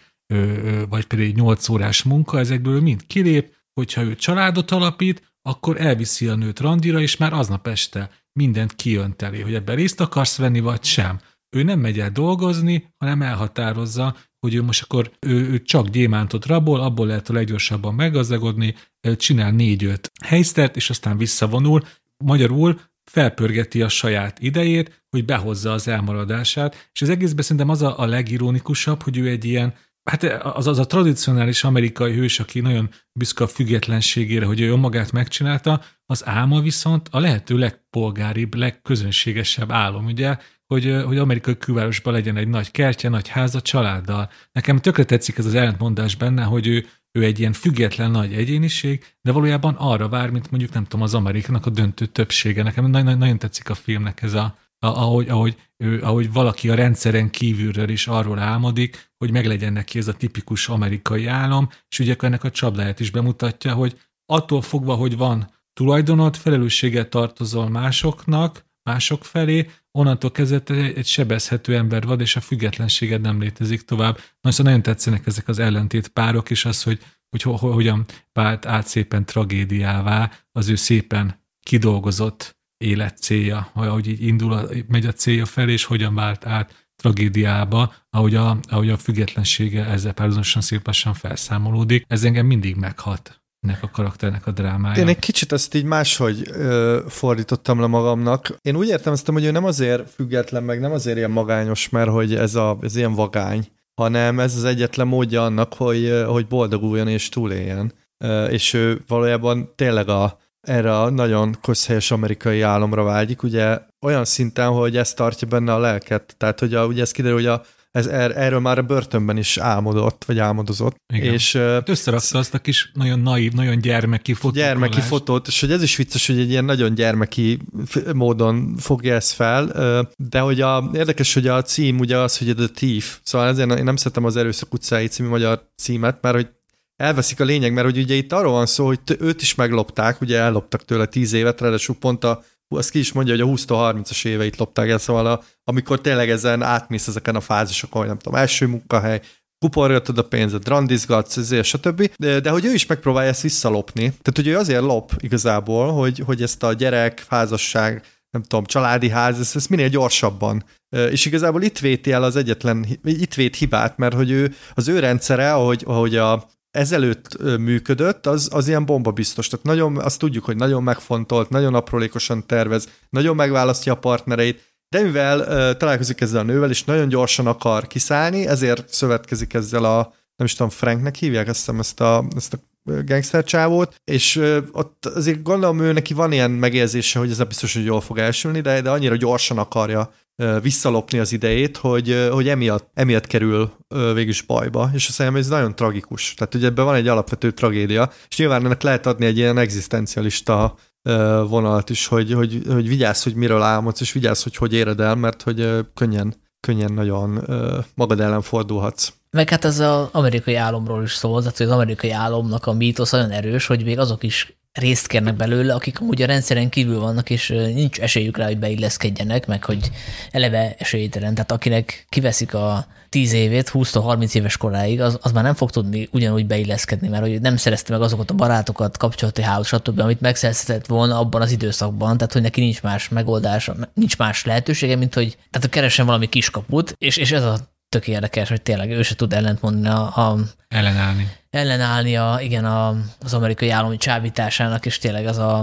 vagy pedig egy 8 órás munka, ezekből mind kilép, hogyha ő családot alapít, akkor elviszi a nőt randira, és már aznap este mindent kijönteli, hogy ebben részt akarsz venni, vagy sem. Ő nem megy el dolgozni, hanem elhatározza, hogy ő most akkor ő, ő csak gyémántot rabol, abból lehet a leggyorsabban meggazdagodni, csinál négy-öt helysztert, és aztán visszavonul. Magyarul felpörgeti a saját idejét, hogy behozza az elmaradását, és az egészben szerintem az a, a legironikusabb, hogy ő egy ilyen, hát az az a tradicionális amerikai hős, aki nagyon büszke a függetlenségére, hogy ő önmagát megcsinálta, az álma viszont a lehető legpolgáribb, legközönségesebb álom, ugye, hogy, hogy amerikai külvárosban legyen egy nagy kertje, nagy háza családdal. Nekem tökre tetszik ez az ellentmondás benne, hogy ő, ő egy ilyen független nagy egyéniség, de valójában arra vár, mint mondjuk nem tudom, az Amerikának a döntő többsége. Nekem nagyon, nagyon tetszik a filmnek ez a, ahogy, ahogy, ő, ahogy valaki a rendszeren kívülről is arról álmodik, hogy meglegyen neki ez a tipikus amerikai álom, és ugye ennek a csapdáját is bemutatja, hogy attól fogva, hogy van tulajdonod, felelősséget tartozol másoknak, mások felé, onnantól kezdve egy sebezhető ember vagy, és a függetlenséged nem létezik tovább. Na, szóval nagyon tetszenek ezek az ellentét párok, és az, hogy, hogy hogyan vált át szépen tragédiává az ő szépen kidolgozott élet célja, ahogy így indul, megy a célja felé, és hogyan vált át tragédiába, ahogy a, ahogy a függetlensége ezzel párhuzamosan szép lassan felszámolódik. Ez engem mindig meghat nek a karakternek a drámája. Én egy kicsit ezt így máshogy ö, fordítottam le magamnak. Én úgy értelmeztem, hogy ő nem azért független, meg nem azért ilyen magányos, mert hogy ez, a, ez ilyen vagány, hanem ez az egyetlen módja annak, hogy, hogy boldoguljon és túléljen. És ő valójában tényleg a, erre a nagyon közhelyes amerikai álomra vágyik, ugye olyan szinten, hogy ez tartja benne a lelket. Tehát, hogy a, ugye ez kiderül, hogy a, ez, er, erről már a börtönben is álmodott, vagy álmodozott. Igen. És, hát összerakta azt a kis nagyon naív, nagyon gyermeki fotót. Gyermeki fotót, és hogy ez is vicces, hogy egy ilyen nagyon gyermeki módon fogja ezt fel, de hogy a, érdekes, hogy a cím ugye az, hogy The Thief, szóval ezért én nem szeretem az Erőszak utcái című magyar címet, mert hogy elveszik a lényeg, mert hogy ugye itt arról van szó, hogy őt is meglopták, ugye elloptak tőle tíz évet, ráadásul pont a azt ki is mondja, hogy a 20-30-as éveit lopták el, szóval a, amikor tényleg ezen átmész ezeken a fázisokon, hogy nem tudom, első munkahely, kuporgatod a pénzed, randizgatsz, ezért, stb. De, de hogy ő is megpróbálja ezt visszalopni. Tehát, hogy ő azért lop igazából, hogy, hogy ezt a gyerek, házasság, nem tudom, családi ház, ezt, ezt minél gyorsabban. És igazából itt véti el az egyetlen, itt vét hibát, mert hogy ő, az ő rendszere, ahogy, ahogy a, ezelőtt működött, az, az ilyen bomba biztos. Tehát nagyon, azt tudjuk, hogy nagyon megfontolt, nagyon aprólékosan tervez, nagyon megválasztja a partnereit, de mivel uh, találkozik ezzel a nővel, és nagyon gyorsan akar kiszállni, ezért szövetkezik ezzel a, nem is tudom, Franknek hívják, azt hiszem ezt a, ezt a gangster csávót, és uh, ott azért gondolom ő neki van ilyen megérzése, hogy ez a biztos, hogy jól fog elsülni, de, de annyira gyorsan akarja visszalopni az idejét, hogy, hogy emiatt, emiatt kerül végülis bajba, és hiszem, ez nagyon tragikus. Tehát ugye ebben van egy alapvető tragédia, és nyilván ennek lehet adni egy ilyen egzisztencialista vonalat is, hogy, hogy, hogy vigyázz, hogy miről álmodsz, és vigyázz, hogy hogy éred el, mert hogy könnyen, könnyen nagyon magad ellen fordulhatsz. Meg hát ez az amerikai álomról is szól, tehát hogy az amerikai álomnak a mítosz olyan erős, hogy még azok is részt kérnek belőle, akik amúgy a rendszeren kívül vannak, és nincs esélyük rá, hogy beilleszkedjenek, meg hogy eleve esélytelen. Tehát akinek kiveszik a 10 évét, 20-30 éves koráig, az, az már nem fog tudni ugyanúgy beilleszkedni, mert hogy nem szerezte meg azokat a barátokat, kapcsolati hálót, stb., amit megszerezhetett volna abban az időszakban, tehát hogy neki nincs más megoldás, nincs más lehetősége, mint hogy tehát keresen valami kiskaput, és, és ez a tök érdekes, hogy tényleg ő se tud ellentmondani a, a ellenállni. Ellenállni a, igen, a, az amerikai állami csábításának, és tényleg az a,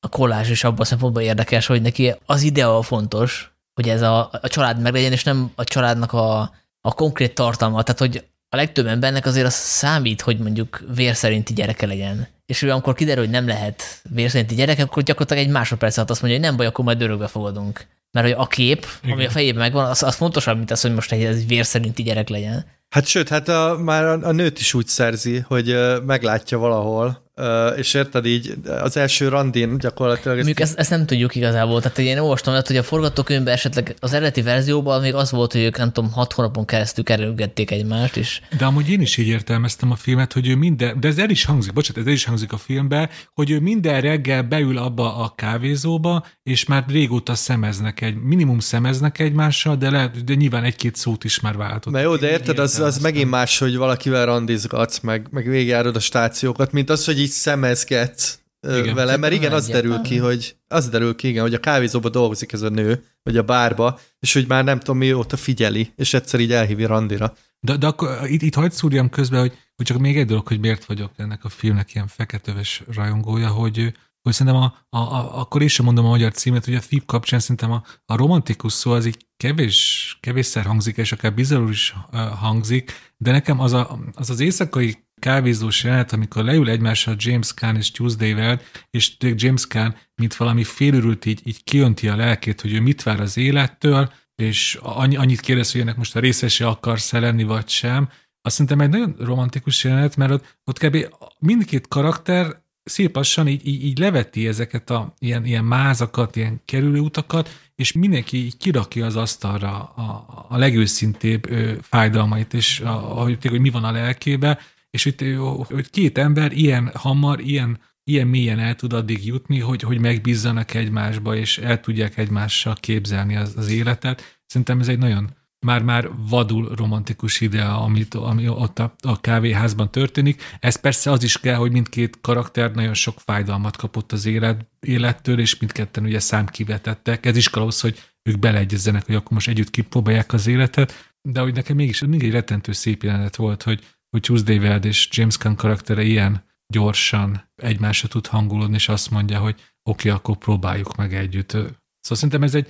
a kollázs is abban a szempontból érdekes, hogy neki az ideal fontos, hogy ez a, a család meglegyen, és nem a családnak a, a konkrét tartalma. Tehát, hogy a legtöbb embernek azért az számít, hogy mondjuk vér szerinti gyereke legyen. És ő amikor kiderül, hogy nem lehet vér szerinti gyerek, akkor gyakorlatilag egy másodperc alatt azt mondja, hogy nem baj, akkor majd örökbe fogadunk. Mert hogy a kép, Igen. ami a fejében megvan, az, az fontosabb, mint az, hogy most egy vér szerinti gyerek legyen. Hát sőt, hát a, már a, a nőt is úgy szerzi, hogy meglátja valahol, Uh, és érted így, az első randin gyakorlatilag... Mondjuk ezt, ezt nem tudjuk igazából, tehát én olvastam, hogy a forgatókönyvben esetleg az eredeti verzióban még az volt, hogy ők nem tudom, hat hónapon keresztül kerülgették egymást is. De amúgy én is így értelmeztem a filmet, hogy ő minden, de ez el is hangzik, bocsánat, ez el is hangzik a filmbe, hogy ő minden reggel beül abba a kávézóba, és már régóta szemeznek egy, minimum szemeznek egymással, de, le, de nyilván egy-két szót is már váltott. Na jó, de érted, az, az megint más, hogy valakivel randizgatsz, meg, meg végigjárod a stációkat, mint az, hogy így szemezgetsz igen. vele, mert igen, az derül ki, hogy az derül ki, igen, hogy a kávézóba dolgozik ez a nő, vagy a bárba, és hogy már nem tudom mióta figyeli, és egyszer így elhívja randira. De, de akkor itt, itt hagyd szúrjam közben, hogy, hogy csak még egy dolog, hogy miért vagyok ennek a filmnek ilyen feketöves rajongója, hogy hogy szerintem a, a, a, akkor is sem mondom a magyar címet, hogy a FIP kapcsán szerintem a, a romantikus szó az így kevés, kevésszer hangzik, és akár bizarul is hangzik, de nekem az a, az, az éjszakai kávézós jelenet, amikor leül egymással James Caan és Tuesday Weld, és James Caan, mint valami félürült így, így kiönti a lelkét, hogy ő mit vár az élettől, és annyi, annyit kérdez, hogy ennek most a részese akarsz lenni, vagy sem. Azt szerintem egy nagyon romantikus jelenet, mert ott, ott kb. mindkét karakter szép lassan így, így, így leveti ezeket a ilyen, ilyen mázakat, ilyen kerülőutakat, és mindenki így kirakja az asztalra a, a legőszintébb ö, fájdalmait, és a, a, hogy, hogy mi van a lelkébe, és hogy, hogy két ember ilyen hamar, ilyen, ilyen mélyen el tud addig jutni, hogy, hogy megbízzanak egymásba, és el tudják egymással képzelni az, az életet. Szerintem ez egy nagyon már-már vadul romantikus idea, amit, ami ott a, a kávéházban történik. Ez persze az is kell, hogy mindkét karakter nagyon sok fájdalmat kapott az élet, élettől, és mindketten ugye számkivetettek. Ez is kell ahhoz, hogy ők beleegyezzenek, hogy akkor most együtt kipróbálják az életet, de hogy nekem mégis még egy rettentő szép jelenet volt, hogy, hogy Tuesday Weld és James Gunn karaktere ilyen gyorsan egymásra tud hangulódni, és azt mondja, hogy oké, okay, akkor próbáljuk meg együtt. Szóval szerintem ez egy,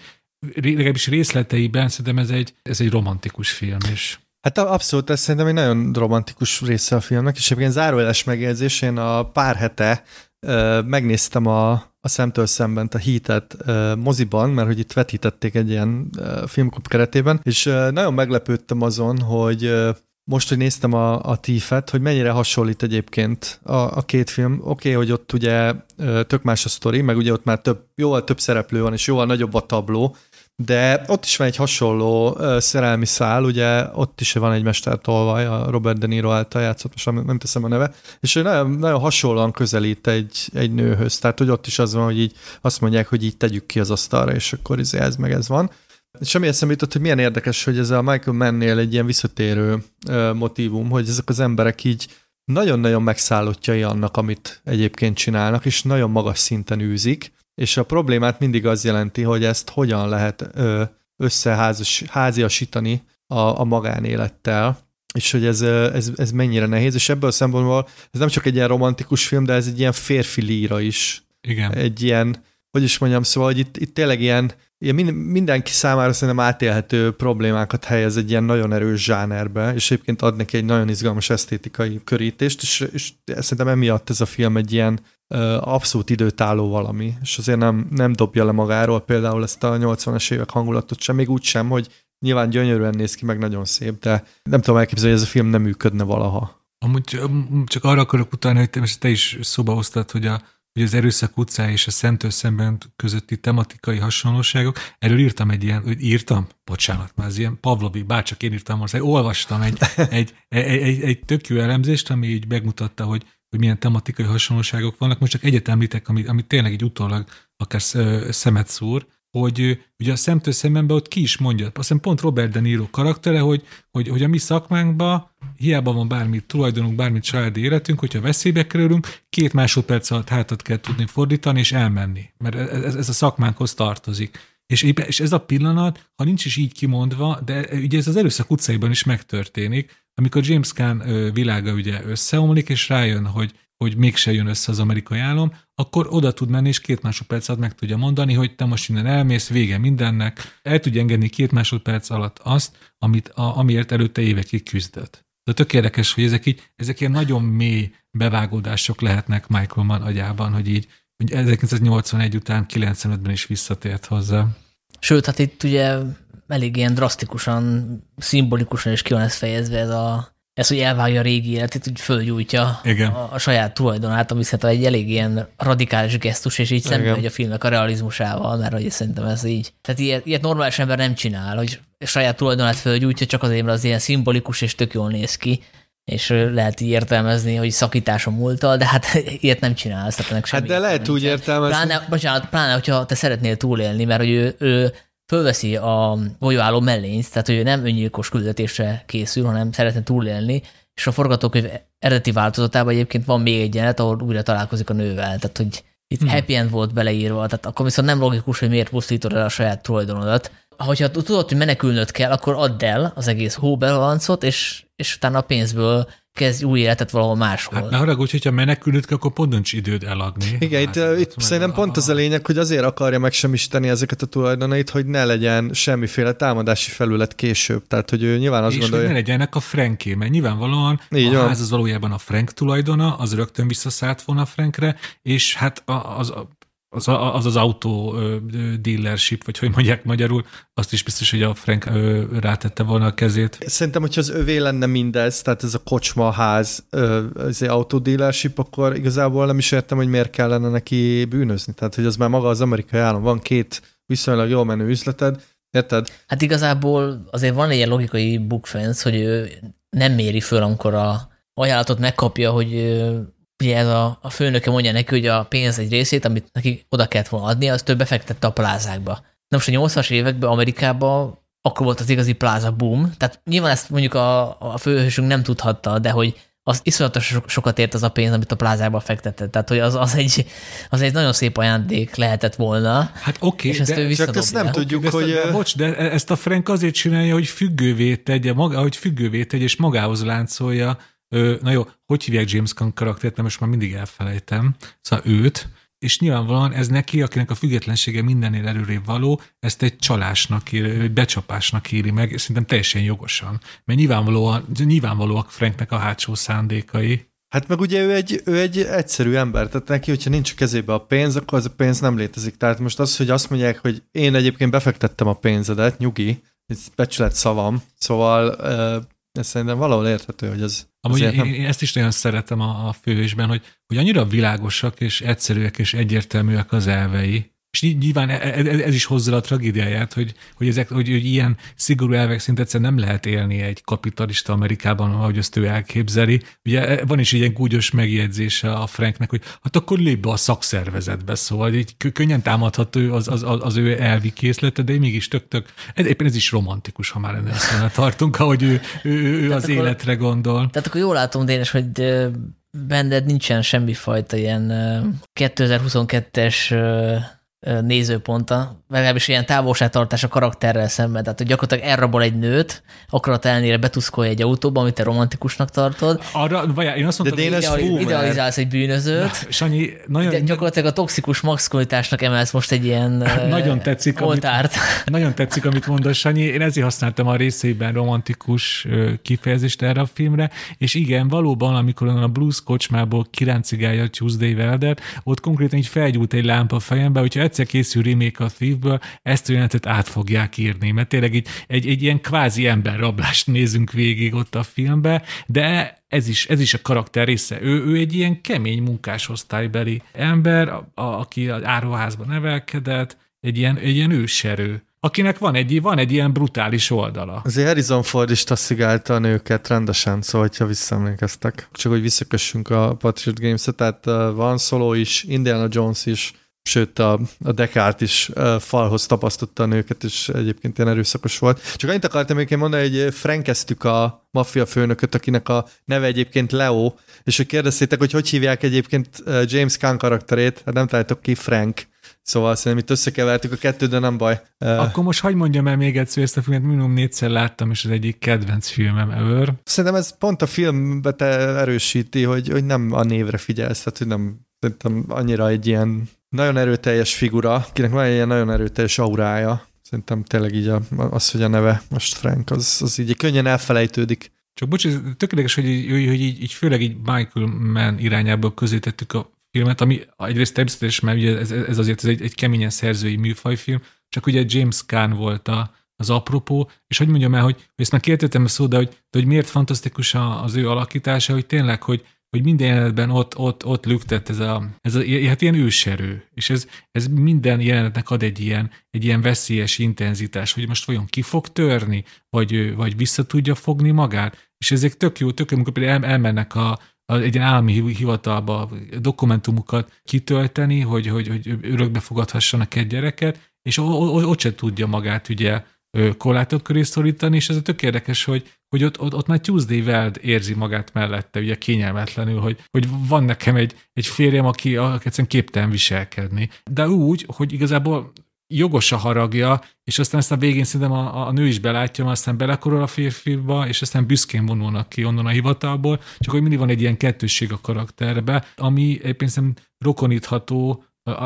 legalábbis részleteiben szerintem ez egy, ez egy romantikus film, és Hát abszolút, ez szerintem egy nagyon romantikus része a filmnek, és egyébként zárójeles megjegyzés, én a pár hete uh, megnéztem a, a szemtől szemben a hitet moziban, mert hogy itt vetítették egy ilyen uh, filmklub keretében, és uh, nagyon meglepődtem azon, hogy most, hogy néztem a, a Thief-et, hogy mennyire hasonlít egyébként a, a két film. Oké, okay, hogy ott ugye tök más a sztori, meg ugye ott már több, jóval több szereplő van, és jóval nagyobb a tabló, de ott is van egy hasonló szerelmi szál, ugye ott is van egy mestertolvaj, a Robert De Niro által játszott, most nem teszem a neve, és ő nagyon, nagyon hasonlóan közelít egy, egy nőhöz, tehát hogy ott is az van, hogy így azt mondják, hogy így tegyük ki az asztalra, és akkor izé ez meg ez van. És ami eszembe jutott, hogy milyen érdekes, hogy ez a Michael Mannél egy ilyen visszatérő motivum, hogy ezek az emberek így nagyon-nagyon megszállottjai annak, amit egyébként csinálnak, és nagyon magas szinten űzik, és a problémát mindig az jelenti, hogy ezt hogyan lehet összeháziasítani a, a magánélettel, és hogy ez, ez, ez mennyire nehéz, és ebből a szempontból ez nem csak egy ilyen romantikus film, de ez egy ilyen férfi líra is. Igen. Egy ilyen, hogy is mondjam, szóval, hogy itt, itt tényleg ilyen, ilyen mindenki számára szerintem átélhető problémákat helyez egy ilyen nagyon erős zsánerbe, és egyébként ad neki egy nagyon izgalmas esztétikai körítést, és, és szerintem emiatt ez a film egy ilyen abszolút időtálló valami, és azért nem, nem dobja le magáról például ezt a 80-as évek hangulatot sem, még úgy sem, hogy nyilván gyönyörűen néz ki, meg nagyon szép, de nem tudom elképzelni, hogy ez a film nem működne valaha. Amúgy csak arra akarok utalni, hogy te, te is szóba hoztad, hogy, a, hogy az erőszak utcája és a Szentől szemben közötti tematikai hasonlóságok. Erről írtam egy ilyen, hogy írtam? Bocsánat, már ez ilyen Pavlovi, bárcsak én írtam, most olvastam egy, egy, egy, egy, egy tök jó elemzést, ami így megmutatta, hogy hogy milyen tematikai hasonlóságok vannak. Most csak egyet említek, ami, ami tényleg egy utólag akár szemet szúr, hogy ugye a szemtől szemembe ott ki is mondja, azt hiszem pont Robert De Niro karaktere, hogy, hogy, hogy a mi szakmánkban hiába van bármi tulajdonunk, bármit családi életünk, hogyha veszélybe kerülünk, két másodperc alatt hátat kell tudni fordítani és elmenni, mert ez, ez a szakmánkhoz tartozik. És, és ez a pillanat, ha nincs is így kimondva, de ugye ez az erőszak utcaiban is megtörténik, amikor James Caan világa ugye összeomlik, és rájön, hogy, hogy mégse jön össze az amerikai állam, akkor oda tud menni, és két másodperc alatt meg tudja mondani, hogy te most innen elmész, vége mindennek, el tudja engedni két másodperc alatt azt, amit, a, amiért előtte évekig küzdött. De tök érdekes, hogy ezek így, ezek ilyen nagyon mély bevágódások lehetnek Michael Mann agyában, hogy így, hogy 1981 után 95-ben is visszatért hozzá. Sőt, hát itt ugye elég ilyen drasztikusan, szimbolikusan is ki van ez fejezve ez a ez, hogy elvágja a régi életét, hogy fölgyújtja Igen. A, a, saját tulajdonát, ami szerintem egy elég ilyen radikális gesztus, és így szemben megy a filmnek a realizmusával, mert hogy szerintem ez így. Tehát ilyet, ilyet normális ember nem csinál, hogy saját tulajdonát fölgyújtja, csak azért, mert az ilyen szimbolikus és tök jól néz ki és lehet így értelmezni, hogy szakítás a múltal, de hát ilyet nem csinálsz. Tehát hát de lehet úgy értelmezni. Pláne, bocsánat, pláne, hogyha te szeretnél túlélni, mert hogy ő, ő fölveszi a golyóálló mellényt, tehát hogy ő nem öngyilkos küldetésre készül, hanem szeretne túlélni, és a forgatókönyv eredeti változatában egyébként van még egy jelenet, ahol újra találkozik a nővel, tehát hogy itt hmm. happy end volt beleírva, tehát akkor viszont nem logikus, hogy miért pusztítod el a saját tulajdonodat. Hogyha tudod, hogy menekülnöd kell, akkor add el az egész hóbelancot, és, és utána a pénzből kezdj új életet valahol máshol. Hát ne haragudj, hogyha menekülőt kell, akkor pont nincs időd eladni. Igen, hát, itt, uh, itt szerintem pont az a lényeg, hogy azért akarja megsemmisíteni ezeket a tulajdonait, hogy ne legyen semmiféle támadási felület később. Tehát, hogy ő nyilván azt és gondolja... hogy ne legyenek a Franké, mert nyilvánvalóan Így a van. ház az valójában a Frank tulajdona, az rögtön visszaszállt volna a Frankre, és hát a- az, az az, az autó ö, ö, dealership, vagy hogy mondják magyarul, azt is biztos, hogy a Frank ö, rátette volna a kezét. Szerintem, hogyha az övé lenne mindez, tehát ez a kocsma, a ház, ö, ez egy autodealership, akkor igazából nem is értem, hogy miért kellene neki bűnözni. Tehát, hogy az már maga az amerikai állam, van két viszonylag jól menő üzleted, érted? Hát igazából azért van egy ilyen logikai bookfence, hogy ő nem méri föl, amikor a ajánlatot megkapja, hogy ö, ugye ez a, a főnöke mondja neki, hogy a pénz egy részét, amit neki oda kellett volna adni, az több befektette a plázákba. Na most a 80-as években Amerikában akkor volt az igazi pláza boom, tehát nyilván ezt mondjuk a, a főhősünk nem tudhatta, de hogy az iszonyatos so- sokat ért az a pénz, amit a plázába fektetett. Tehát, hogy az, az, egy, az egy nagyon szép ajándék lehetett volna, Hát oké, és ezt de, ő Csak ezt nem tudjuk, ezt, hogy... de, bocs, de e- ezt a Frank azért csinálja, hogy függővé tegye, maga, hogy függővé tegye, és magához láncolja. Na jó, hogy hívják James Gunn karaktert, mert most már mindig elfelejtem. Szóval őt, és nyilvánvalóan ez neki, akinek a függetlensége mindennél előrébb való, ezt egy csalásnak, ér, egy becsapásnak éri meg, és szerintem teljesen jogosan. Mert nyilvánvalóan, nyilvánvalóak Franknek a hátsó szándékai. Hát meg ugye ő egy, ő egy egyszerű ember, tehát neki, hogyha nincs a kezébe a pénz, akkor az a pénz nem létezik. Tehát most az, hogy azt mondják, hogy én egyébként befektettem a pénzedet, nyugi, ez becsület szavam, szóval ez szerintem valahol érthető, hogy ez Amúgy én, nem... én ezt is nagyon szeretem a, a főhősben, hogy, hogy annyira világosak és egyszerűek és egyértelműek az elvei, és ny- nyilván e- e- ez is hozza a tragédiáját, hogy, hogy, ezek, hogy, hogy ilyen szigorú elvek szint egyszerűen nem lehet élni egy kapitalista Amerikában, ahogy azt ő elképzeli. Ugye e- van is ilyen gúgyos megjegyzése a Franknek, hogy hát akkor lép be a szakszervezetbe, szóval így kö- könnyen támadható az, az, az, ő elvi készlete, de mégis tök-tök, ez, éppen ez is romantikus, ha már ennél azt tartunk, ahogy ő, ő, ő, ő az akkor- életre gondol. Tehát akkor jól látom, Dénes, hogy benned nincsen semmifajta ilyen ö, 2022-es ö, ö, nézőponta, legalábbis ilyen távolságtartás a karakterrel szemben. Tehát, hogy gyakorlatilag elrabol egy nőt, akarat ellenére betuszkolja egy autóba, amit te romantikusnak tartod, Arra, vagy én azt mondtam, hogy ideali- idealizálsz egy bűnözőt, Sanyi, nagyon, de gyakorlatilag a toxikus maximalitásnak emelsz most egy ilyen ö, Nagyon tetszik, amit- oltárt. Nagyon tetszik, amit mondasz, Sanyi. Én ezért használtam a részében romantikus kifejezést erre a filmre, és igen, valóban, amikor a Blues kocsmából kiráncigálja a Tuesday Welder, ott konkrétan így felgyújt egy lámpa a fejembe, hogyha egyszer készül remake a Thiefből, ezt a jelenetet át fogják írni, mert tényleg így egy, egy ilyen kvázi emberrablást nézünk végig ott a filmbe, de ez is, ez is a karakter része. Ő, ő egy ilyen kemény munkásosztálybeli ember, a, a, aki az áruházban nevelkedett, egy ilyen, egy ilyen őserő, akinek van egy, van egy ilyen brutális oldala. Azért Harrison Ford is taszigálta a nőket rendesen, szóval, hogyha visszaemlékeztek. Csak hogy visszakössünk a Patriot Games-et, tehát uh, van Solo is, Indiana Jones is, sőt a, a Descartes is falhoz tapasztotta a nőket, és egyébként ilyen erőszakos volt. Csak annyit akartam én mondani, hogy frankeztük a maffia főnököt, akinek a neve egyébként Leo, és hogy kérdeztétek, hogy hogy hívják egyébként James Caan karakterét, hát nem találtok ki, Frank. Szóval szerintem itt összekevertük a kettőt, de nem baj. Akkor most hagyd mondjam el még egyszer, ezt a filmet minimum négyszer láttam, és az egyik kedvenc filmem ever. Szerintem ez pont a filmbe te erősíti, hogy, hogy nem a névre figyelsz, tehát hogy nem szerintem annyira egy ilyen nagyon erőteljes figura, akinek van egy ilyen nagyon erőteljes aurája. Szerintem tényleg így a, az, hogy a neve most Frank, az, az így könnyen elfelejtődik. Csak bocs, ez tökéletes, hogy, hogy, így, így, főleg így Michael Mann irányából közítettük a filmet, ami egyrészt természetes, mert ugye ez, ez azért ez egy, egy keményen szerzői műfajfilm, csak ugye James Caan volt a, az apropó, és hogy mondjam el, hogy, hogy ezt már kértettem a szó, de hogy, de hogy miért fantasztikus az ő alakítása, hogy tényleg, hogy, hogy minden jelenetben ott, ott, ott lüktet ez a, ez a hát ilyen őserő, és ez, ez minden jelenetnek ad egy ilyen, egy ilyen veszélyes intenzitás, hogy most vajon ki fog törni, vagy, vagy vissza tudja fogni magát, és ezek tök jó, tök jó, amikor például el, elmennek a, egy ilyen állami hi- hivatalba dokumentumokat kitölteni, hogy, hogy, hogy örökbe fogadhassanak egy gyereket, és ott se tudja magát ugye korlátok köré szorítani, és ez a tök érdekes, hogy, hogy ott, ott, ott már Tuesday Weld érzi magát mellette, ugye kényelmetlenül, hogy, hogy van nekem egy, egy férjem, aki, aki egyszerűen képtelen viselkedni. De úgy, hogy igazából jogos a haragja, és aztán ezt a végén szerintem a, a nő is belátja, aztán belekorol a férfiba, és aztán büszkén vonulnak ki onnan a hivatalból, csak hogy mindig van egy ilyen kettősség a karakterbe, ami egyébként szerintem rokonítható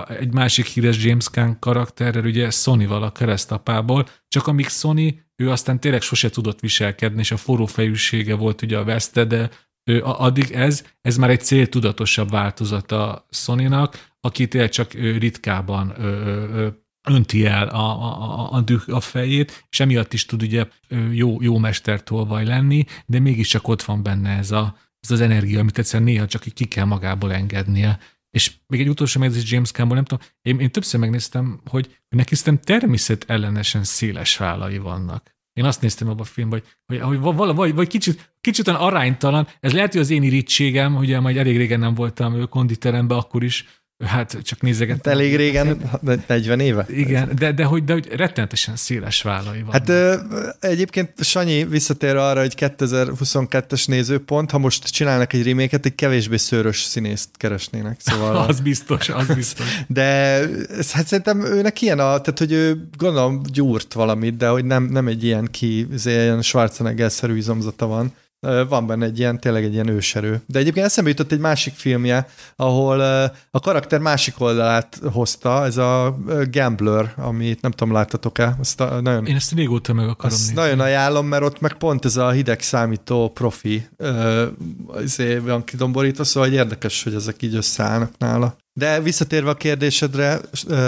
egy másik híres James Gunn karakterrel, ugye Sony-val a keresztapából, csak amíg Sony, ő aztán tényleg sose tudott viselkedni, és a forró fejűsége volt ugye a veszte, de ő, addig ez, ez már egy céltudatosabb változata Sony-nak, aki tényleg csak ritkában önti el a, a, a, a fejét, és emiatt is tud ugye jó, jó mestertolvaj lenni, de mégiscsak ott van benne ez, a, ez az energia, amit egyszerűen néha csak ki kell magából engednie. És még egy utolsó megjegyzés James Campbell, nem tudom, én, én többször megnéztem, hogy, neki szerintem természet ellenesen széles vállai vannak. Én azt néztem abban a filmben, hogy, hogy, hogy vagy, vagy, vagy kicsit, kicsit aránytalan, ez lehet, hogy az én irítségem, ugye majd elég régen nem voltam konditeremben, akkor is Hát csak nézegettem. Hát elég régen, 40 éve. Igen, de, de, hogy, de hogy rettenetesen széles vállai van. Hát ö, egyébként Sanyi visszatér arra, hogy 2022-es nézőpont, ha most csinálnak egy reméket, egy kevésbé szőrös színészt keresnének. Szóval az biztos, az biztos. De hát szerintem őnek ilyen a, tehát hogy ő gondolom gyúrt valamit, de hogy nem, nem egy ilyen ki, ilyen Schwarzenegger-szerű izomzata van van benne egy ilyen, tényleg egy ilyen őserő. De egyébként eszembe jutott egy másik filmje, ahol a karakter másik oldalát hozta, ez a Gambler, amit nem tudom, láttatok-e? Azt a, nagyon, Én ezt régóta meg akarom azt nézni. nagyon ajánlom, mert ott meg pont ez a hideg számító profi azért van kidomborítva, szóval érdekes, hogy ezek így összeállnak nála. De visszatérve a kérdésedre,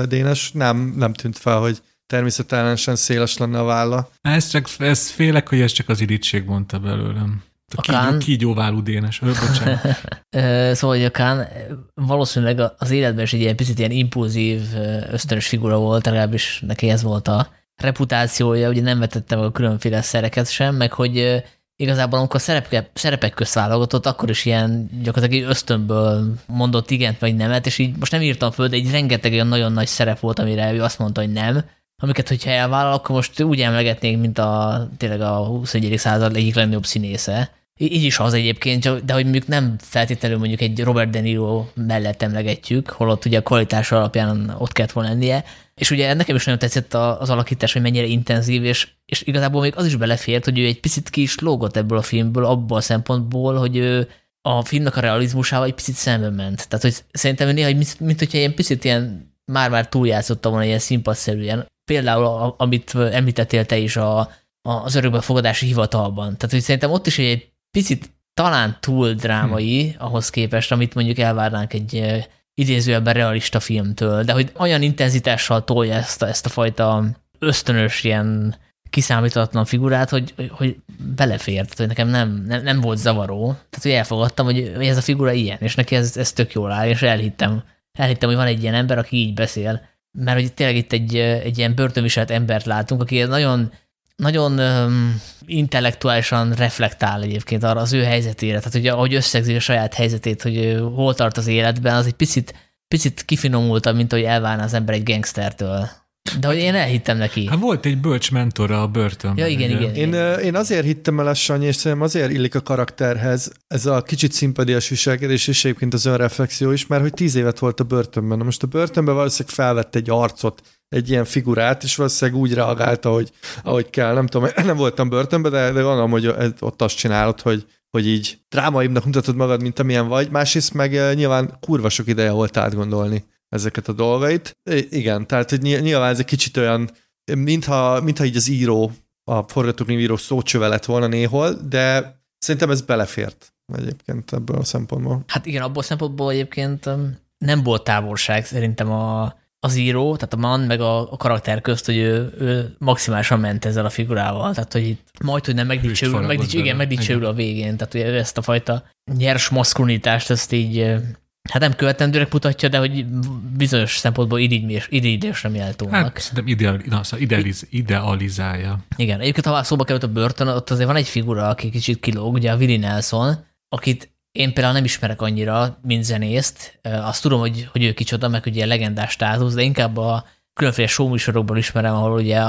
Dénes, nem, nem tűnt fel, hogy természetellenesen széles lenne a válla. Ez csak, ez félek, hogy ez csak az irítség mondta belőlem. A, a kígyó, kígyóválú dénes. szóval, hogy a Kán valószínűleg az életben is egy ilyen picit ilyen impulzív, ösztönös figura volt, legalábbis neki ez volt a reputációja, ugye nem vetette meg a különféle szereket sem, meg hogy igazából amikor szerepek, szerepek közt válogatott, akkor is ilyen gyakorlatilag ösztönből mondott igent vagy nemet, és így most nem írtam föl, de egy rengeteg olyan nagyon nagy szerep volt, amire ő azt mondta, hogy nem, amiket, hogyha elvállal, akkor most úgy emlegetnénk, mint a tényleg a 21. század egyik legnagyobb színésze. Így is az egyébként, de hogy mondjuk nem feltétlenül mondjuk egy Robert De Niro mellett emlegetjük, holott ugye a kvalitás alapján ott kellett volna lennie. És ugye nekem is nagyon tetszett az alakítás, hogy mennyire intenzív, és, és igazából még az is belefért, hogy ő egy picit ki is lógott ebből a filmből, abból a szempontból, hogy ő a filmnek a realizmusával egy picit szembe ment. Tehát, hogy szerintem néha, mint, mint hogyha ilyen picit ilyen már-már túljátszotta volna ilyen színpadszerűen például, amit említettél te is a, a, az örökbefogadási hivatalban. Tehát, hogy szerintem ott is egy picit talán túl drámai hmm. ahhoz képest, amit mondjuk elvárnánk egy idézőjelben realista filmtől, de hogy olyan intenzitással tolja ezt a, ezt a fajta ösztönös ilyen kiszámíthatatlan figurát, hogy, hogy belefért, tehát hogy nekem nem, nem, nem volt zavaró. Tehát, hogy elfogadtam, hogy, hogy ez a figura ilyen, és neki ez, ez tök jól áll, és elhittem, elhittem, hogy van egy ilyen ember, aki így beszél mert hogy tényleg itt egy, egy ilyen börtönviselt embert látunk, aki nagyon, nagyon um, intellektuálisan reflektál egyébként arra az ő helyzetére, tehát hogy ahogy összegzi a saját helyzetét, hogy hol tart az életben, az egy picit, picit kifinomultabb, mint hogy elválna az ember egy gangstertől. De hogy én elhittem neki. Hát volt egy bölcs mentora a börtönben. Ja, igen, igen, igen. Én, én azért hittem el a Sanyi, és szerintem azért illik a karakterhez ez a kicsit szimpadias viselkedés, és egyébként az önreflexió is, mert hogy tíz évet volt a börtönben. Na most a börtönben valószínűleg felvett egy arcot, egy ilyen figurát, és valószínűleg úgy reagálta, hogy ahogy kell. Nem tudom, nem voltam börtönben, de, de gondolom, hogy ott azt csinálod, hogy, hogy így drámaibbnak mutatod magad, mint amilyen vagy. Másrészt meg nyilván kurva sok ideje volt átgondolni ezeket a dolgait. I- igen, tehát hogy nyilván ez egy kicsit olyan, mintha, mintha így az író, a forgatókönyvíró szócsöve lett volna néhol, de szerintem ez belefért egyébként ebből a szempontból. Hát igen, abból a szempontból egyébként um, nem volt távolság szerintem a, az író, tehát a man meg a, a karakter közt, hogy ő, ő maximálisan ment ezzel a figurával, tehát hogy itt majd, hogy nem megdicsőül, megdicsőül, igen, megdicsőül a végén, tehát hogy ezt a fajta nyers maszkulinitást, ezt így hát nem követendőnek mutatja, de hogy bizonyos szempontból irigyésre méltónak. Hát szerintem ideal, na, szóval idealiz, idealizálja. Igen, egyébként ha szóba került a börtön, ott azért van egy figura, aki kicsit kilóg, ugye a Willie Nelson, akit én például nem ismerek annyira, mint zenészt. Azt tudom, hogy, hogy ő kicsoda, meg ugye legendás státusz, de inkább a különféle showműsorokból ismerem, ahol ugye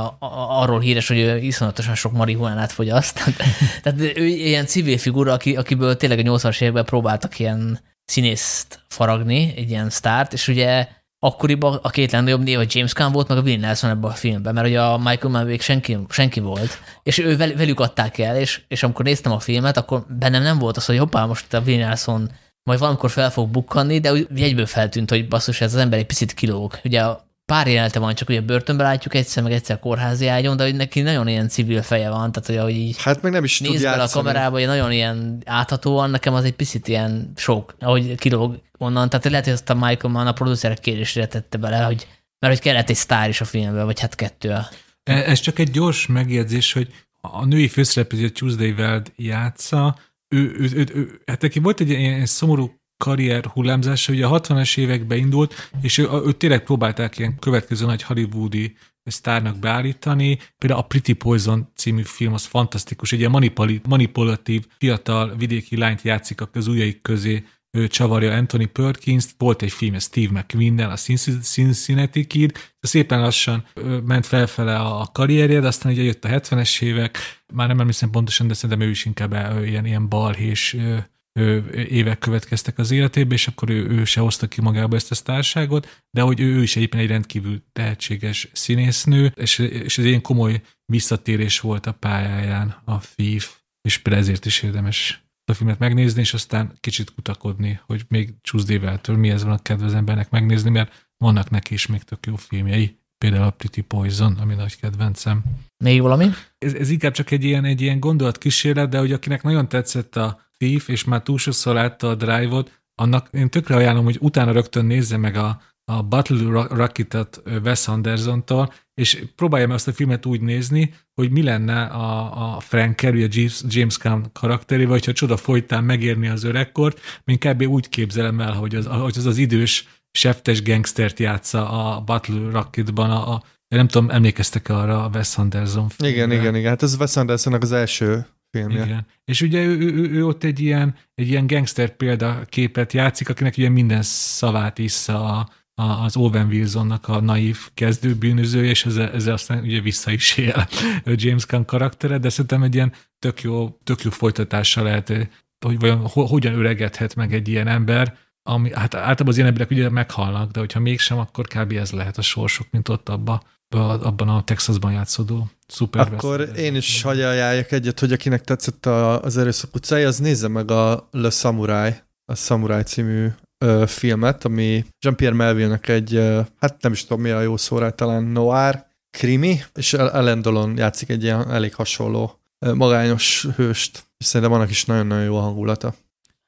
arról híres, hogy ő iszonyatosan sok marihuánát fogyaszt. Tehát ő ilyen civil figura, aki, akiből tényleg a 80-as években próbáltak ilyen színészt faragni, egy ilyen sztárt, és ugye akkoriban a két legnagyobb név a James Caan volt, meg a Will Nelson ebben a filmben, mert ugye a Michael Mann még senki, senki volt, és ő velük adták el, és, és amikor néztem a filmet, akkor bennem nem volt az, hogy hoppá, most a Will Nelson majd valamikor fel fog bukkanni, de úgy egyből feltűnt, hogy basszus, ez az ember egy picit kilóg. Ugye pár jelenete van, csak ugye börtönbe látjuk egyszer, meg egyszer kórházi ágyon, de hogy neki nagyon ilyen civil feje van, tehát hogy ahogy így hát meg nem is néz bele a kamerába, hogy nagyon ilyen áthatóan, nekem az egy picit ilyen sok, ahogy kilóg onnan, tehát lehet, hogy azt a Michael Mann a producerek kérésére tette bele, hogy mert hogy kellett egy sztár is a filmben, vagy hát kettő. E, ez csak egy gyors megjegyzés, hogy a női főszereplő, a Tuesday Weld játsza, ő, ő, ő, ő, hát neki volt egy ilyen szomorú karrier hullámzása, ugye a 60-as években indult, és ő, ő tényleg próbálták ilyen következő nagy hollywoodi sztárnak beállítani. Például a Pretty Poison című film az fantasztikus, egy ilyen manipulatív, fiatal vidéki lányt játszik a közújaik közé, ő csavarja Anthony Perkins, volt egy film, Steve mcqueen a Cincinnati Kid, de szépen lassan ment felfele a karrierje, de aztán ugye jött a 70-es évek, már nem emlékszem pontosan, de szerintem ő is inkább ilyen, ilyen balhés évek következtek az életébe, és akkor ő, ő se hozta ki magába ezt a sztárságot, de hogy ő, is egyébként egy rendkívül tehetséges színésznő, és, és ez egy komoly visszatérés volt a pályáján a FIF, és ezért is érdemes a filmet megnézni, és aztán kicsit kutakodni, hogy még Tuesday-től mi ez van a kedvez megnézni, mert vannak neki is még tök jó filmjei, például a Pretty Poison, ami nagy kedvencem. Még valami? Ez, ez inkább csak egy ilyen, egy ilyen gondolatkísérlet, de hogy akinek nagyon tetszett a Thief, és már túl sokszor látta a Drive-ot, annak én tökre ajánlom, hogy utána rögtön nézze meg a, a Battle Rocket-et Wes Anderson-tól, és próbálja meg azt a filmet úgy nézni, hogy mi lenne a, a Frank Carey, a James, James Caan karakterével, hogyha csoda folytán megérni az öregkort, mint kb. úgy képzelem el, hogy az hogy az, az idős seftes gangstert játsza a Battle Rocketban, a, a nem tudom, emlékeztek-e arra a Wes Anderson filmre? Igen, igen, igen. Hát ez Wes Andersonnak az első filmje. Igen. És ugye ő, ő, ő, ő ott egy ilyen, egy ilyen gangster példaképet játszik, akinek ugye minden szavát issza a, a, az Owen Wilsonnak a naív kezdőbűnözője, és ezzel, ezzel aztán ugye vissza is él James Gunn karaktere, de szerintem egy ilyen tök jó, tök jó folytatása lehet, hogy vajon hogyan öregedhet meg egy ilyen ember, ami, hát általában az ilyen emberek ugye meghalnak, de hogyha mégsem, akkor kb. ez lehet a sorsuk, mint ott abba, abban a Texasban játszódó szuper. Akkor én is hagyjaljak egyet, hogy akinek tetszett az erőszak utcája, az nézze meg a Le Samurai, a Samurai című ö, filmet, ami Jean-Pierre Melville-nek egy, ö, hát nem is tudom mi a jó szó rá, talán noir, krimi, és Ellen Dolon játszik egy ilyen elég hasonló ö, magányos hőst, és szerintem annak is nagyon-nagyon jó a hangulata.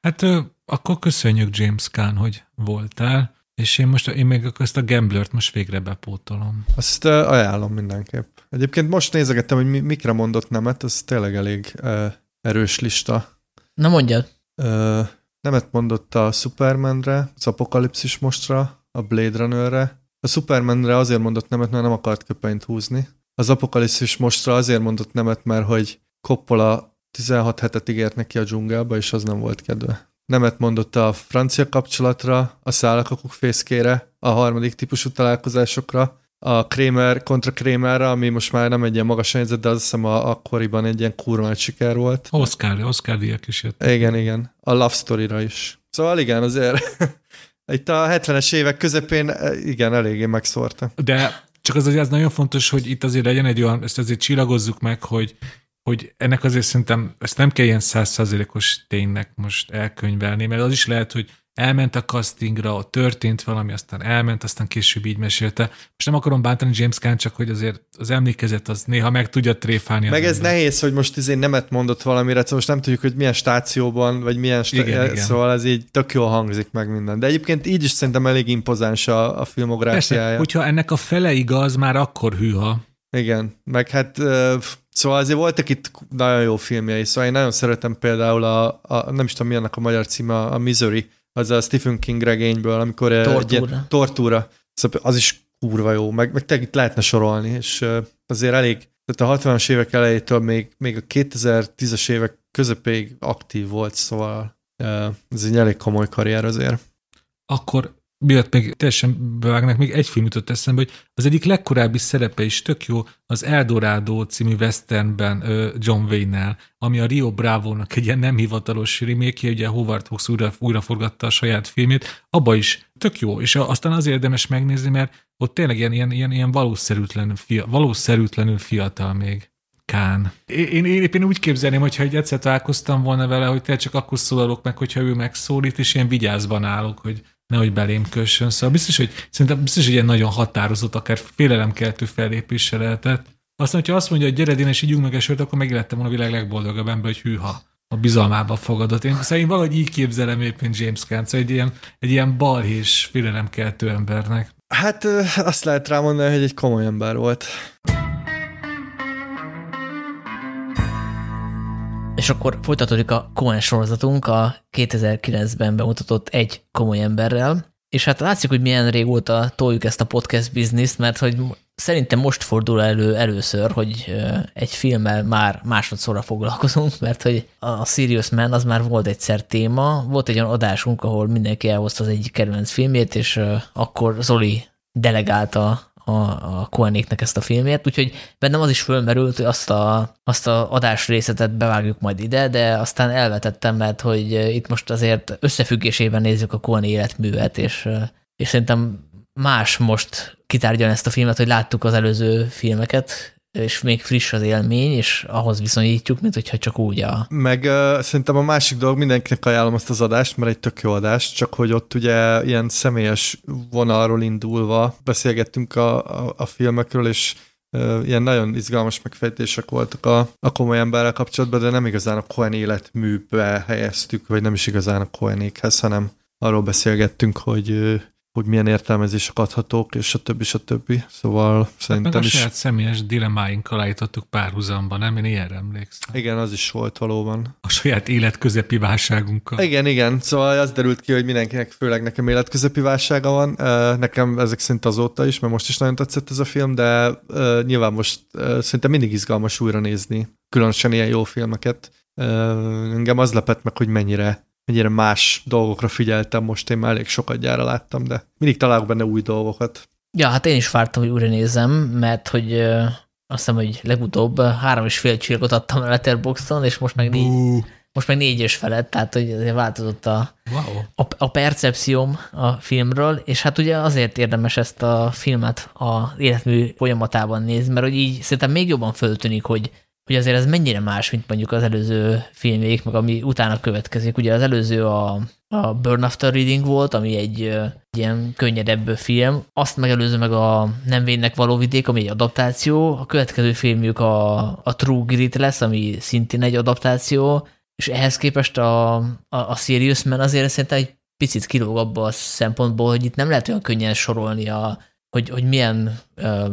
Hát akkor köszönjük James Caan, hogy voltál, és én most én még ezt a Gamblert most végre bepótolom. Azt ajánlom mindenképp. Egyébként most nézegettem, hogy mi, mikre mondott nemet, ez tényleg elég ö, erős lista. Na mondjad. Ö, nemet mondott a Supermanre, az Apokalipszis mostra, a Blade Runnerre. A Supermanre azért mondott nemet, mert nem akart köpenyt húzni. Az Apokalipszis mostra azért mondott nemet, mert hogy Coppola 16 hetet ígért neki a dzsungelbe, és az nem volt kedve. Nemet mondott a francia kapcsolatra, a szállakakuk fészkére, a harmadik típusú találkozásokra, a Kramer kontra Kramerre, ami most már nem egy ilyen magas helyzet, de az hiszem a, akkoriban egy ilyen kurva siker volt. Oscar, Oscar díjak is jött. Igen, igen. A Love Story-ra is. Szóval igen, azért itt a 70-es évek közepén igen, eléggé megszórta. De csak az azért az nagyon fontos, hogy itt azért legyen egy olyan, ezt azért csillagozzuk meg, hogy hogy ennek azért szerintem ezt nem kell ilyen százszázalékos ténynek most elkönyvelni, mert az is lehet, hogy elment a castingra, ott történt valami, aztán elment, aztán később így mesélte. Most nem akarom bántani James Caan, csak hogy azért az emlékezet az néha meg tudja tréfálni. Meg ez ember. nehéz, hogy most izé nemet mondott valamire, szóval most nem tudjuk, hogy milyen stációban, vagy milyen stá... igen, igen. szóval ez így tök jól hangzik meg minden. De egyébként így is szerintem elég impozáns a, a filmográfiája. Persze, hogyha ennek a fele igaz, már akkor hűha. Igen, meg hát Szóval azért voltak itt nagyon jó filmjei, szóval én nagyon szeretem például a, a nem is tudom mi annak a magyar címe, a Misery, az a Stephen King regényből, amikor tortúra. Egy tortúra. Szóval az is kurva jó, meg, meg itt lehetne sorolni, és azért elég, tehát a 60-as évek elejétől még, még a 2010-es évek közepéig aktív volt, szóval ez egy elég komoly karrier azért. Akkor miatt még teljesen bevágnak, még egy film jutott eszembe, hogy az egyik legkorábbi szerepe is tök jó, az Eldorado című westernben John Wayne-nel, ami a Rio Bravo-nak egy ilyen nem hivatalos remake ugye Howard Hawks újra, újra forgatta a saját filmét, abba is tök jó, és aztán azért érdemes megnézni, mert ott tényleg ilyen, ilyen, ilyen, ilyen valószerűtlen, fia, valószerűtlenül fiatal még. Kán. Én, én, én úgy képzelném, hogyha egy egyszer találkoztam volna vele, hogy te csak akkor szólalok meg, hogyha ő megszólít, és ilyen vigyázban állok, hogy nehogy belém kössön. Szóval biztos, hogy szerintem biztos, hogy ilyen nagyon határozott, akár félelemkeltő fellépése lehetett. Aztán, hogyha azt mondja, hogy gyere, és ígyunk meg esőt, akkor megillettem volna a világ legboldogabb ember, hogy hűha a bizalmába fogadott. Én szerintem valahogy így képzelem éppen James Caan, szóval egy ilyen, egy ilyen balhés, félelemkeltő embernek. Hát azt lehet rámondani, hogy egy komoly ember volt. És akkor folytatódik a Cohen sorozatunk a 2009-ben bemutatott egy komoly emberrel, és hát látszik, hogy milyen régóta toljuk ezt a podcast bizniszt, mert hogy szerintem most fordul elő először, hogy egy filmmel már másodszorra foglalkozunk, mert hogy a Serious Man az már volt egyszer téma, volt egy olyan adásunk, ahol mindenki elhozta az egyik kedvenc filmjét, és akkor Zoli delegálta a, a Koenéknek ezt a filmért, úgyhogy bennem az is fölmerült, hogy azt a, azt a adás részletet bevágjuk majd ide, de aztán elvetettem, mert hogy itt most azért összefüggésében nézzük a Koené életművet, és, és szerintem más most kitárgyalni ezt a filmet, hogy láttuk az előző filmeket, és még friss az élmény, és ahhoz viszonyítjuk, mint hogyha csak úgy a... Meg uh, szerintem a másik dolog, mindenkinek ajánlom azt az adást, mert egy tök jó adás, csak hogy ott ugye ilyen személyes vonalról indulva beszélgettünk a, a, a filmekről, és ilyen nagyon izgalmas megfejtések voltak a, a komoly emberrel kapcsolatban, de nem igazán a Cohen életműbe helyeztük, vagy nem is igazán a Cohenékhez, hanem arról beszélgettünk, hogy hogy milyen értelmezések adhatók, és a többi, a többi. Szóval hát szerintem meg a is... saját személyes dilemmáinkkal állítottuk párhuzamba, nem? Én ilyenre emlékszem. Igen, az is volt valóban. A saját életközepi válságunkkal. Igen, igen. Szóval az derült ki, hogy mindenkinek, főleg nekem életközepi válsága van. Nekem ezek szerint azóta is, mert most is nagyon tetszett ez a film, de nyilván most szerintem mindig izgalmas újra nézni. Különösen ilyen jó filmeket. Engem az lepett meg, hogy mennyire mennyire más dolgokra figyeltem, most én már elég sokat gyára láttam, de mindig találok benne új dolgokat. Ja, hát én is vártam, hogy újra nézem, mert hogy ö, azt hiszem, hogy legutóbb három és fél csillagot adtam a Letterboxdon, és most meg négy, most meg négy és felett, tehát hogy azért változott a, wow. a, a percepcióm a filmről, és hát ugye azért érdemes ezt a filmet a életmű folyamatában nézni, mert hogy így szerintem még jobban föltűnik, hogy hogy azért ez mennyire más, mint mondjuk az előző filmjék, meg ami utána következik. Ugye az előző a, a Burn After Reading volt, ami egy, egy ilyen könnyedebb film. Azt megelőző meg a Nem vénnek való vidék, ami egy adaptáció. A következő filmjük a, a True Grit lesz, ami szintén egy adaptáció. És ehhez képest a, a, a Serious Man azért szerintem egy picit kilóg abba a szempontból, hogy itt nem lehet olyan könnyen sorolni a, hogy, hogy milyen,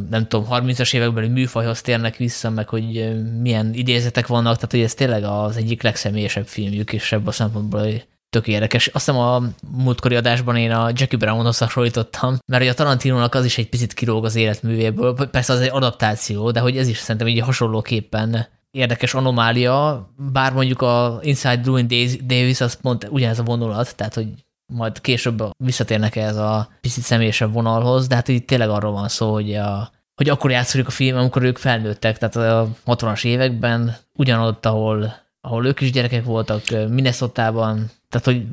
nem tudom, 30-as évekbeli műfajhoz térnek vissza, meg hogy milyen idézetek vannak, tehát hogy ez tényleg az egyik legszemélyesebb filmjük, és ebből a szempontból hogy tök érdekes. Azt hiszem a múltkori adásban én a Jackie Brownhoz hasonlítottam, mert a Tarantinónak az is egy picit kilóg az életművéből, persze az egy adaptáció, de hogy ez is szerintem így hasonlóképpen érdekes anomália, bár mondjuk a Inside Louis Davis az pont ugyanez a vonulat, tehát hogy majd később visszatérnek ez a picit személyesebb vonalhoz, de hát itt tényleg arról van szó, hogy, a, hogy akkor játszódik a film, amikor ők felnőttek, tehát a 60-as években, ugyanott, ahol, ahol ők is gyerekek voltak, Minnesota-ban, tehát hogy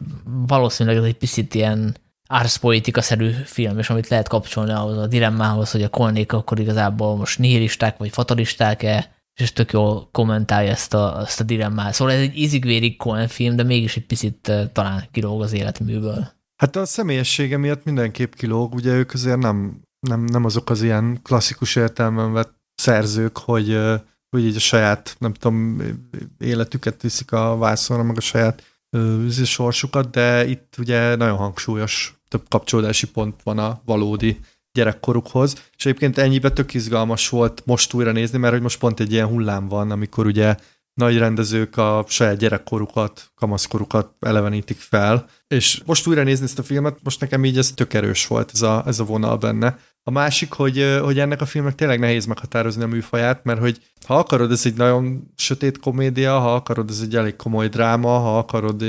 valószínűleg ez egy picit ilyen árszpolitika-szerű film, és amit lehet kapcsolni ahhoz a dilemmához, hogy a kolnék akkor igazából most nihilisták vagy fatalisták-e, és tök jól kommentálja ezt a, ezt a dilemmát. Szóval ez egy ízigvérig Cohen film, de mégis egy picit uh, talán kilóg az életműből. Hát a személyessége miatt mindenképp kilóg, ugye ők azért nem, nem, nem azok az ilyen klasszikus értelmen vett szerzők, hogy, hogy így a saját, nem tudom, életüket viszik a vászonra, meg a saját uh, sorsukat, de itt ugye nagyon hangsúlyos több kapcsolódási pont van a valódi gyerekkorukhoz, és egyébként ennyibe tök izgalmas volt most újra nézni, mert hogy most pont egy ilyen hullám van, amikor ugye nagy rendezők a saját gyerekkorukat, kamaszkorukat elevenítik fel, és most újra nézni ezt a filmet, most nekem így ez tök erős volt ez a, ez a vonal benne. A másik, hogy, hogy ennek a filmnek tényleg nehéz meghatározni a műfaját, mert hogy ha akarod, ez egy nagyon sötét komédia, ha akarod, ez egy elég komoly dráma, ha akarod,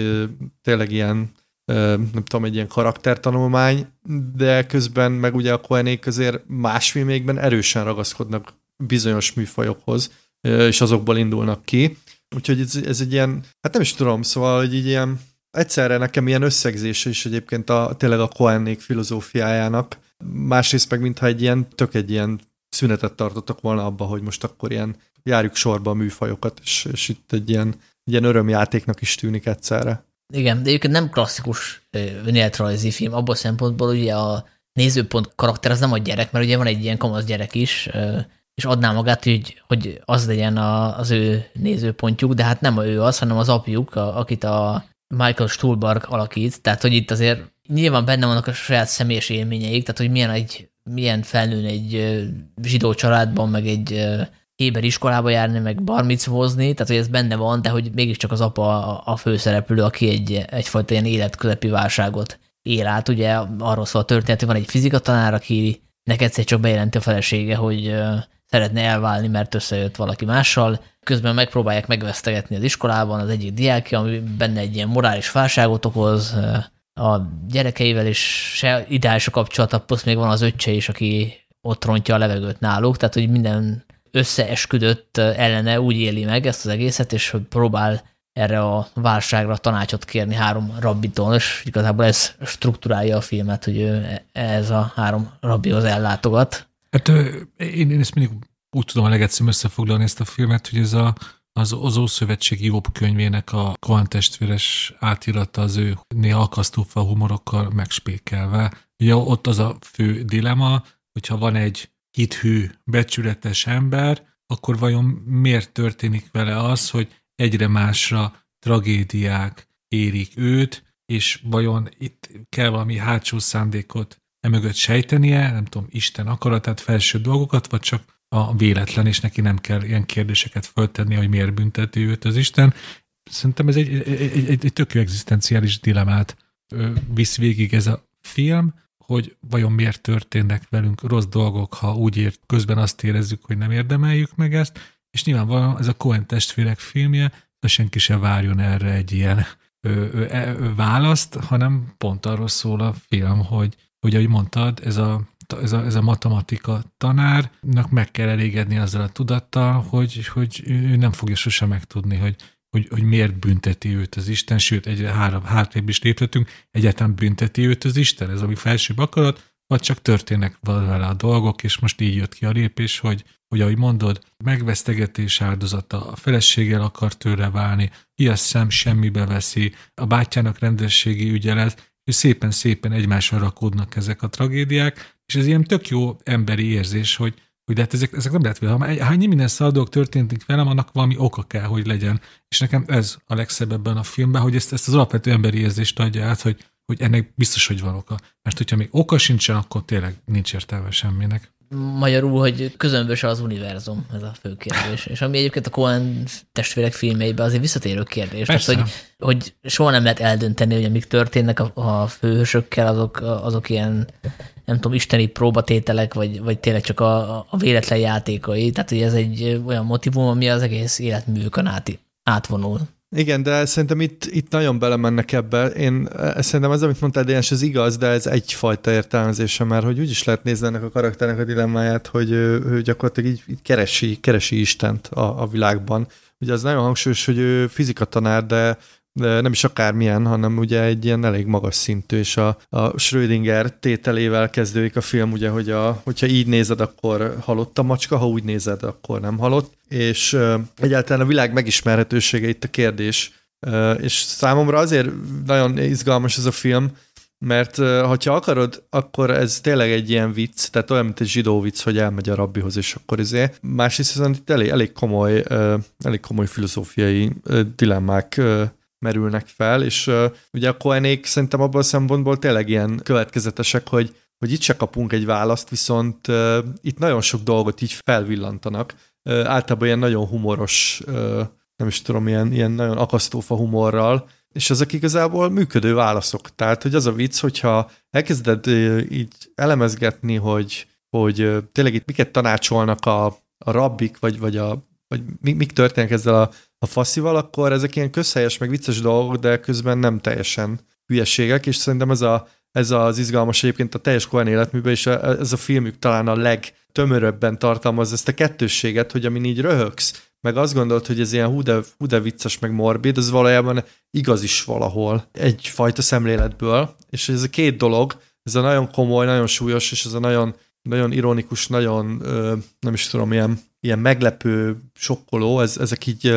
tényleg ilyen nem tudom, egy ilyen karaktertanulmány, de közben meg ugye a Koenék azért más filmékben erősen ragaszkodnak bizonyos műfajokhoz, és azokból indulnak ki. Úgyhogy ez, ez egy ilyen, hát nem is tudom, szóval, hogy így ilyen, egyszerre nekem ilyen összegzése is egyébként a, tényleg a Koenék filozófiájának, másrészt meg mintha egy ilyen, tök egy ilyen szünetet tartottak volna abba, hogy most akkor ilyen járjuk sorba a műfajokat, és, és itt egy ilyen, egy ilyen örömjátéknak is tűnik egyszerre. Igen, de egyébként nem klasszikus önéletrajzi film, abból a szempontból ugye a nézőpont karakter az nem a gyerek, mert ugye van egy ilyen kamasz gyerek is, és adná magát, hogy, hogy az legyen a, az ő nézőpontjuk, de hát nem ő az, hanem az apjuk, a, akit a Michael Stuhlbarg alakít, tehát hogy itt azért nyilván benne vannak a saját személyes élményeik, tehát hogy milyen, egy, milyen felnőn egy zsidó családban, meg egy Héber iskolába járni, meg barmicvozni, tehát hogy ez benne van, de hogy mégiscsak az apa a főszereplő, aki egy, egyfajta ilyen életközepi válságot él át. Ugye arról szól a történet, hogy van egy fizikatanár, akinek egyszer csak bejelenti a felesége, hogy szeretne elválni, mert összejött valaki mással. Közben megpróbálják megvesztegetni az iskolában az egyik diákja, ami benne egy ilyen morális válságot okoz, a gyerekeivel is se ideális a kapcsolata, plusz még van az öccse is, aki ott rontja a levegőt náluk, tehát hogy minden összeesküdött ellene úgy éli meg ezt az egészet, és próbál erre a válságra tanácsot kérni három rabbitól, és igazából ez struktúrálja a filmet, hogy ő ez a három rabbihoz ellátogat. Hát én, én ezt mindig úgy tudom a legegyszerűbb összefoglalni ezt a filmet, hogy ez a, az, az Ószövetségi Jobb könyvének a Kohan testvéres átirata az ő néha akasztófa humorokkal megspékelve. Ugye ott az a fő dilema, hogyha van egy hithű, becsületes ember, akkor vajon miért történik vele az, hogy egyre másra tragédiák érik őt, és vajon itt kell valami hátsó szándékot emögött sejtenie, nem tudom, Isten akaratát, felső dolgokat, vagy csak a véletlen, és neki nem kell ilyen kérdéseket föltenni, hogy miért bünteti őt az Isten. Szerintem ez egy, egy, egy, egy tök egzisztenciális dilemát visz végig ez a film, hogy vajon miért történnek velünk rossz dolgok, ha úgy ért, közben azt érezzük, hogy nem érdemeljük meg ezt, és nyilvánvalóan ez a Cohen testvérek filmje, de senki se várjon erre egy ilyen ö, ö, ö, e, választ, hanem pont arról szól a film, hogy, hogy ahogy mondtad, ez a, ez a, ez a matematika tanárnak meg kell elégedni azzal a tudattal, hogy, hogy ő nem fogja sose megtudni, hogy hogy, hogy miért bünteti őt az Isten, sőt, egyre három, hátrébb is léphetünk, egyáltalán bünteti őt az Isten, ez a mi felsőbb akarat, vagy csak történnek vele a dolgok, és most így jött ki a lépés, hogy, hogy ahogy mondod, megvesztegetés áldozata, a feleséggel akar tőle válni, ilyen szem semmibe veszi, a bátyjának rendességi ügye lesz, és szépen-szépen egymásra rakódnak ezek a tragédiák, és ez ilyen tök jó emberi érzés, hogy, hogy de hát ezek, ezek nem lehet vele. Ha hány minden szaldók történtek velem, annak valami oka kell, hogy legyen. És nekem ez a legszebb ebben a filmben, hogy ezt, ezt az alapvető emberi érzést adja át, hogy, hogy ennek biztos, hogy van oka. Mert hogyha még oka sincsen, akkor tényleg nincs értelme semminek. Magyarul, hogy közömbös az univerzum, ez a fő kérdés. És ami egyébként a Cohen testvérek filmjeiben azért visszatérő kérdés. Tehát, hogy, hogy soha nem lehet eldönteni, hogy amik történnek a, a főhősökkel, azok, azok ilyen nem tudom, isteni próbatételek, vagy, vagy tényleg csak a, a véletlen játékai. Tehát, hogy ez egy olyan motivum, ami az egész életművőkön át, átvonul. Igen, de szerintem itt, itt nagyon belemennek ebbe. Én szerintem az, amit mondtál, Dénes, az igaz, de ez egyfajta értelmezése, mert hogy úgy is lehet nézni ennek a karakternek a dilemmáját, hogy ő, ő gyakorlatilag így, így keresi, keresi Istent a, a világban. Ugye az nagyon hangsúlyos, hogy ő fizikatanár, de de nem is akármilyen, hanem ugye egy ilyen elég magas szintű, és a, a Schrödinger tételével kezdődik a film, ugye, hogy a, hogyha így nézed, akkor halott a macska, ha úgy nézed, akkor nem halott, és uh, egyáltalán a világ megismerhetősége itt a kérdés, uh, és számomra azért nagyon izgalmas ez a film, mert ha akarod, akkor ez tényleg egy ilyen vicc, tehát olyan, mint egy zsidó vicc, hogy elmegy a rabbihoz, és akkor izé. Másrészt itt elég, elég komoly, elég komoly filozófiai dilemmák merülnek fel, és uh, ugye a Koenék szerintem abban a szempontból tényleg ilyen következetesek, hogy, hogy itt se kapunk egy választ, viszont uh, itt nagyon sok dolgot így felvillantanak. Uh, általában ilyen nagyon humoros, uh, nem is tudom, ilyen, ilyen nagyon akasztófa humorral, és ezek igazából működő válaszok. Tehát, hogy az a vicc, hogyha elkezded így elemezgetni, hogy, hogy tényleg itt miket tanácsolnak a, a rabbik, vagy, vagy, a, vagy mik, mik történnek ezzel a a faszival, akkor ezek ilyen közhelyes, meg vicces dolgok, de közben nem teljesen hülyeségek, és szerintem ez, a, ez az izgalmas egyébként a teljes Cohen életműben, és ez a filmük talán a legtömöröbben tartalmaz ezt a kettősséget, hogy amin így röhögsz, meg azt gondolt, hogy ez ilyen hú de, hú de vicces, meg morbid, az valójában igaz is valahol egyfajta szemléletből, és ez a két dolog, ez a nagyon komoly, nagyon súlyos, és ez a nagyon, nagyon ironikus, nagyon, nem is tudom, ilyen, ilyen meglepő, sokkoló, ez, ezek így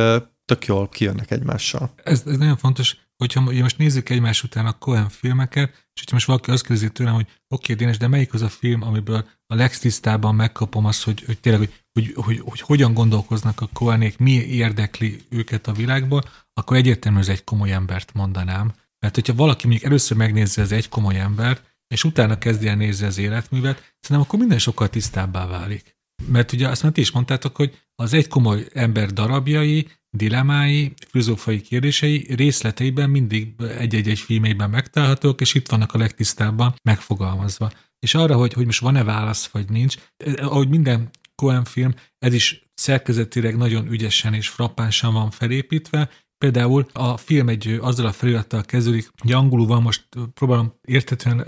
tök jól kijönnek egymással. Ez, ez nagyon fontos, hogyha most nézzük egymás után a Cohen filmeket, és hogyha most valaki azt kérdezi tőlem, hogy oké, okay, Dénes, de melyik az a film, amiből a legtisztában megkapom azt, hogy, hogy tényleg, hogy, hogy, hogy, hogy hogyan gondolkoznak a Cohenék, mi érdekli őket a világból, akkor egyértelműen ez egy komoly embert mondanám. Mert hogyha valaki mondjuk először megnézi az egy komoly embert, és utána kezdi el nézni az életművet, szerintem akkor minden sokkal tisztábbá válik. Mert ugye azt már ti is mondtátok, hogy az egy komoly ember darabjai, dilemái, filozófiai kérdései részleteiben mindig egy-egy-egy filmében megtalálhatók, és itt vannak a legtisztábban megfogalmazva. És arra, hogy, hogy most van-e válasz, vagy nincs, ahogy minden Cohen film, ez is szerkezetileg nagyon ügyesen és frappánsan van felépítve, Például a film egy azzal a felirattal kezdődik, hogy angolul van, most próbálom értetően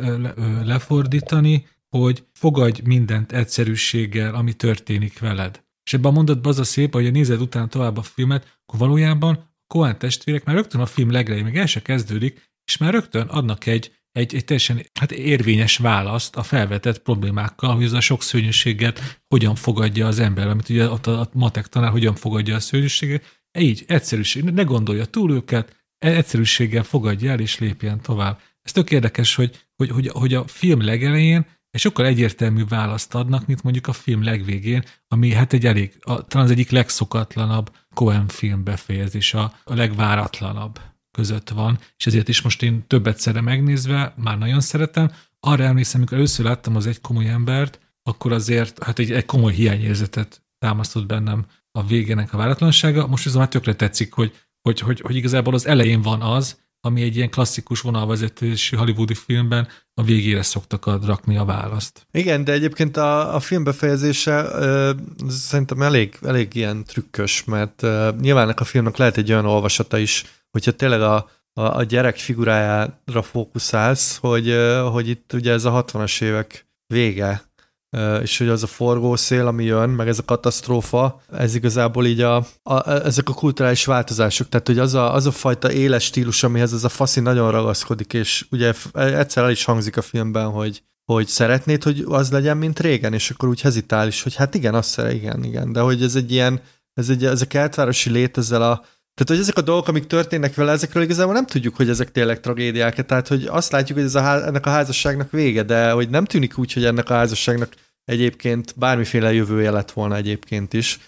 lefordítani, hogy fogadj mindent egyszerűséggel, ami történik veled. És ebben a mondatban az a szép, hogy a nézed után tovább a filmet, akkor valójában a Cohen testvérek már rögtön a film legelején, még el se kezdődik, és már rögtön adnak egy, egy, egy teljesen hát érvényes választ a felvetett problémákkal, hogy ez a sok szörnyűséget hogyan fogadja az ember, amit ugye ott a, a matek tanár hogyan fogadja a szörnyűséget, így, egyszerűség, ne gondolja túl őket, e- egyszerűséggel fogadja el és lépjen tovább. Ez tök érdekes, hogy, hogy, hogy, hogy a film legelején egy sokkal egyértelmű választ adnak, mint mondjuk a film legvégén, ami hát egy elég, a, talán az egyik legszokatlanabb Cohen film befejezés, a, a legváratlanabb között van, és ezért is most én több egyszerre megnézve már nagyon szeretem. Arra emlékszem, amikor először láttam az egy komoly embert, akkor azért hát egy, egy komoly hiányérzetet támasztott bennem a végének a váratlansága. Most ez már tökre tetszik, hogy, hogy, hogy, hogy igazából az elején van az, ami egy ilyen klasszikus vonalvezetésű hollywoodi filmben a végére szoktak rakni a választ. Igen, de egyébként a, a film befejezése ö, szerintem elég, elég ilyen trükkös, mert ö, nyilván a filmnek lehet egy olyan olvasata is, hogyha tényleg a, a, a gyerek figurájára fókuszálsz, hogy, ö, hogy itt ugye ez a 60-as évek vége, és hogy az a forgószél, ami jön, meg ez a katasztrófa, ez igazából így a, a, ezek a kulturális változások, tehát hogy az a, az a fajta éles stílus, amihez ez a faszi nagyon ragaszkodik, és ugye egyszer el is hangzik a filmben, hogy, hogy szeretnéd, hogy az legyen, mint régen, és akkor úgy hezitál is, hogy hát igen, azt szeret, igen, igen, de hogy ez egy ilyen, ez egy, ez a keltvárosi lét ezzel a, tehát, hogy ezek a dolgok, amik történnek vele, ezekről igazából nem tudjuk, hogy ezek tényleg tragédiák. Tehát, hogy azt látjuk, hogy ez a ház, ennek a házasságnak vége, de hogy nem tűnik úgy, hogy ennek a házasságnak egyébként bármiféle jövője lett volna egyébként is.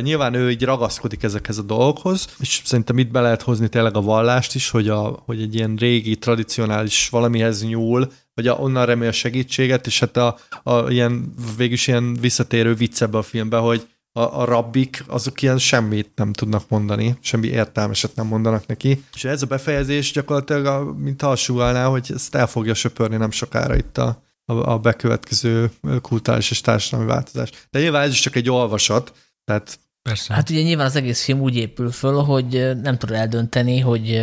Nyilván ő így ragaszkodik ezekhez a dolgokhoz, és szerintem itt be lehet hozni tényleg a vallást is, hogy, a, hogy egy ilyen régi, tradicionális valamihez nyúl, vagy a, onnan remél segítséget, és hát a, a ilyen, végülis ilyen visszatérő vicc ebbe a filmbe, hogy a, a rabbik, azok ilyen semmit nem tudnak mondani, semmi értelmeset nem mondanak neki. És ez a befejezés gyakorlatilag, a, mint alsúlnál, hogy ezt el fogja söpörni nem sokára itt a, a, a bekövetkező kulturális és társadalmi változás. De nyilván ez is csak egy olvasat, tehát Persze. Hát ugye nyilván az egész film úgy épül föl, hogy nem tud eldönteni, hogy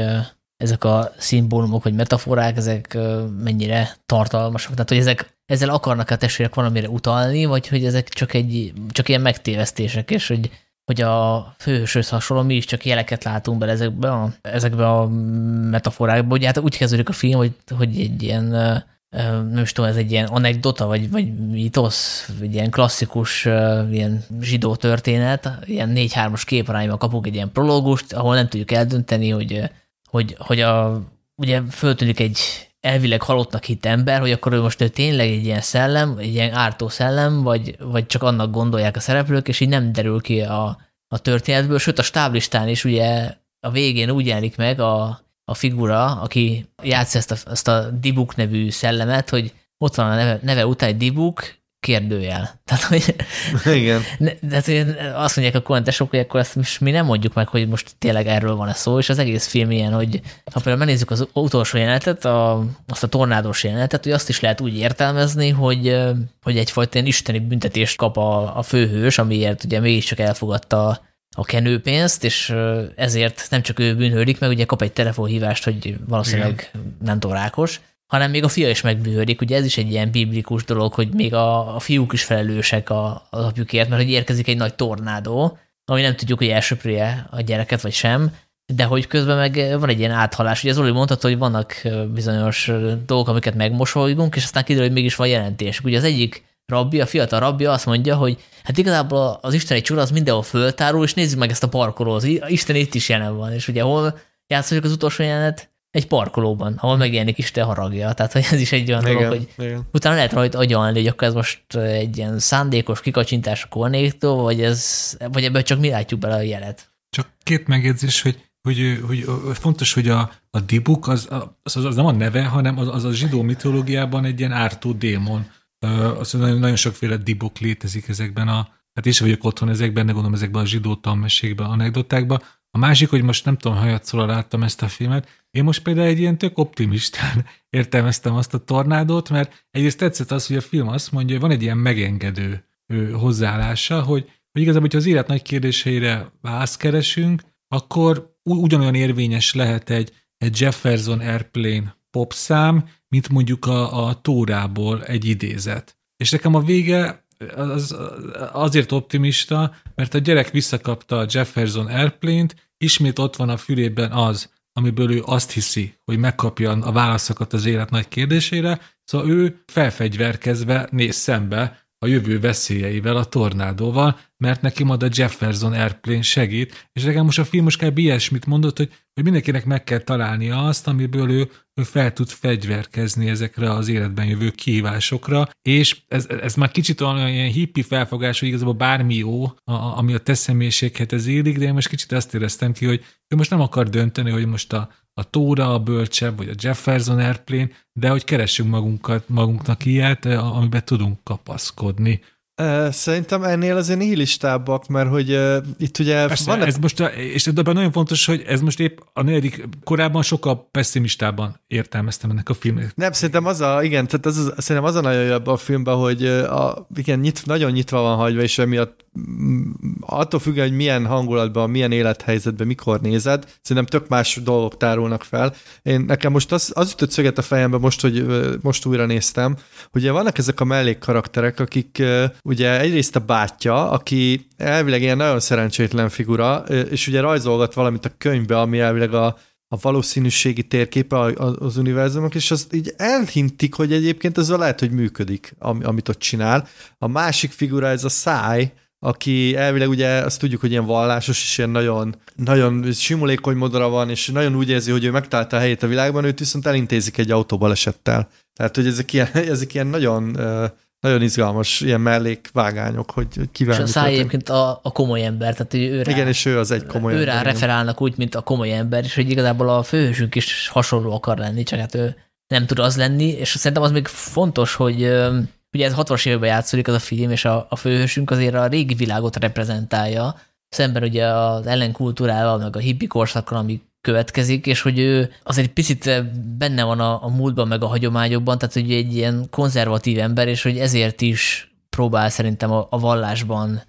ezek a szimbólumok vagy metaforák, ezek mennyire tartalmasak. Tehát, hogy ezek ezzel akarnak a testvérek valamire utalni, vagy hogy ezek csak, egy, csak ilyen megtévesztések, és hogy, hogy a főhőshöz hasonló mi is csak jeleket látunk bele ezekbe a, ezekbe a metaforákba, hogy hát úgy kezdődik a film, hogy, hogy egy ilyen nem is tudom, ez egy ilyen anekdota, vagy, vagy mitosz, egy ilyen klasszikus ilyen zsidó történet, ilyen 4-3-as képarányban kapunk egy ilyen prológust, ahol nem tudjuk eldönteni, hogy, hogy, hogy a, ugye föltűnik egy elvileg halottnak hit ember, hogy akkor ő most ő tényleg egy ilyen szellem, egy ilyen ártó szellem, vagy, vagy csak annak gondolják a szereplők, és így nem derül ki a, a történetből, sőt a stáblistán is ugye a végén úgy jelenik meg a, a figura, aki játsza ezt a, ezt a Dibuk nevű szellemet, hogy ott van a neve, neve után egy Dibuk, kérdőjel. Tehát, hogy, Igen. Ne, de azt mondják a kommentesok, hogy akkor ezt most mi nem mondjuk meg, hogy most tényleg erről van a szó, és az egész film ilyen, hogy ha például megnézzük az utolsó jelenetet, a, azt a tornádós jelenetet, hogy azt is lehet úgy értelmezni, hogy, hogy egyfajta ilyen isteni büntetést kap a, a főhős, amiért ugye mégiscsak elfogadta a kenőpénzt, és ezért nem csak ő bűnhődik, meg ugye kap egy telefonhívást, hogy valószínűleg Igen. nem tudom, rákos, hanem még a fia is megbűhődik. Ugye ez is egy ilyen biblikus dolog, hogy még a, a fiúk is felelősek a, az apjukért, mert hogy érkezik egy nagy tornádó, ami nem tudjuk, hogy elsöprje a gyereket, vagy sem, de hogy közben meg van egy ilyen áthalás. Ugye Zoli mondta, hogy vannak bizonyos dolgok, amiket megmosolygunk, és aztán kiderül, hogy mégis van jelentés. Ugye az egyik rabbi, a fiatal rabbi azt mondja, hogy hát igazából az isteni csura az mindenhol föltárul, és nézzük meg ezt a parkolót. Isten itt is jelen van, és ugye hol játszhatjuk az utolsó jelenet? Egy parkolóban, ahol megjelenik Isten haragja. Tehát hogy ez is egy olyan igen, dolog, hogy igen. utána lehet rajta agyalni, hogy akkor ez most egy ilyen szándékos kikacsintás a kornéktól, vagy, ez, vagy ebből csak mi látjuk bele a jelet. Csak két megjegyzés, hogy hogy, hogy, hogy fontos, hogy a, a dibuk az, az, az nem a neve, hanem az, az a zsidó mitológiában egy ilyen ártó démon. Az nagyon, nagyon sokféle dibuk létezik ezekben a, hát is vagyok otthon ezekben, de gondolom ezekben a zsidó tanmesékben, anekdotákban. A másik, hogy most nem tudom, hajatszóra láttam ezt a filmet, én most például egy ilyen tök optimistán értelmeztem azt a tornádót, mert egyrészt tetszett az, hogy a film azt mondja, hogy van egy ilyen megengedő hozzáállása, hogy, hogy igazából, hogyha az élet nagy kérdéseire választ keresünk, akkor ugyanolyan érvényes lehet egy, egy Jefferson Airplane popszám, mint mondjuk a, a Tórából egy idézet. És nekem a vége az, azért optimista, mert a gyerek visszakapta a Jefferson Airplane-t, ismét ott van a fülében az, amiből ő azt hiszi, hogy megkapja a válaszokat az élet nagy kérdésére, szóval ő felfegyverkezve néz szembe a jövő veszélyeivel, a tornádóval, mert neki majd a Jefferson Airplane segít, és nekem most a film most kb. ilyesmit mondott, hogy, hogy mindenkinek meg kell találnia azt, amiből ő, ő fel tud fegyverkezni ezekre az életben jövő kihívásokra, és ez, ez már kicsit olyan ilyen hippi felfogás, hogy igazából bármi jó, a, ami a te személyiséghez élik, de én most kicsit azt éreztem ki, hogy ő most nem akar dönteni, hogy most a, a Tóra a bölcsebb, vagy a Jefferson Airplane, de hogy keressünk magunkat, magunknak ilyet, amiben tudunk kapaszkodni. Szerintem ennél azért nihilistábbak, mert hogy uh, itt ugye Persze, vannak... ez most, a, és ebben nagyon fontos, hogy ez most épp a negyedik, korábban sokkal pessimistában értelmeztem ennek a filmet. Nem, szerintem az a, igen, tehát az, az, szerintem az a nagyon jobb a filmben, hogy a, igen, nyit, nagyon nyitva van hagyva, és emiatt mm, attól függően, hogy milyen hangulatban, milyen élethelyzetben, mikor nézed, szerintem tök más dolgok tárulnak fel. Én nekem most az, az ütött szöget a fejembe most, hogy most újra néztem, hogy vannak ezek a mellékkarakterek, akik ugye egyrészt a bátyja, aki elvileg ilyen nagyon szerencsétlen figura, és ugye rajzolgat valamit a könyvbe, ami elvileg a, a valószínűségi térképe az univerzumok, és azt így elhintik, hogy egyébként ez lehet, hogy működik, amit ott csinál. A másik figura ez a száj, aki elvileg ugye azt tudjuk, hogy ilyen vallásos, és ilyen nagyon, nagyon simulékony modora van, és nagyon úgy érzi, hogy ő megtalálta a helyét a világban, őt viszont elintézik egy autóbalesettel. Tehát, hogy ezek ilyen, ezek ilyen nagyon nagyon izgalmas ilyen mellékvágányok, hogy, kivel. És a száj egyébként a, a komoly ember, tehát hogy ő rá, Igen, és ő az egy komoly ő rá referálnak úgy, mint a komoly ember, és hogy igazából a főhősünk is hasonló akar lenni, csak hát ő nem tud az lenni, és szerintem az még fontos, hogy ugye ez 60-as években játszódik az a film, és a, a főhősünk azért a régi világot reprezentálja, szemben ugye az ellenkultúrával, meg a hippi korszakkal, ami következik, és hogy ő azért picit benne van a, a múltban, meg a hagyományokban, tehát hogy egy ilyen konzervatív ember, és hogy ezért is próbál szerintem a, a vallásban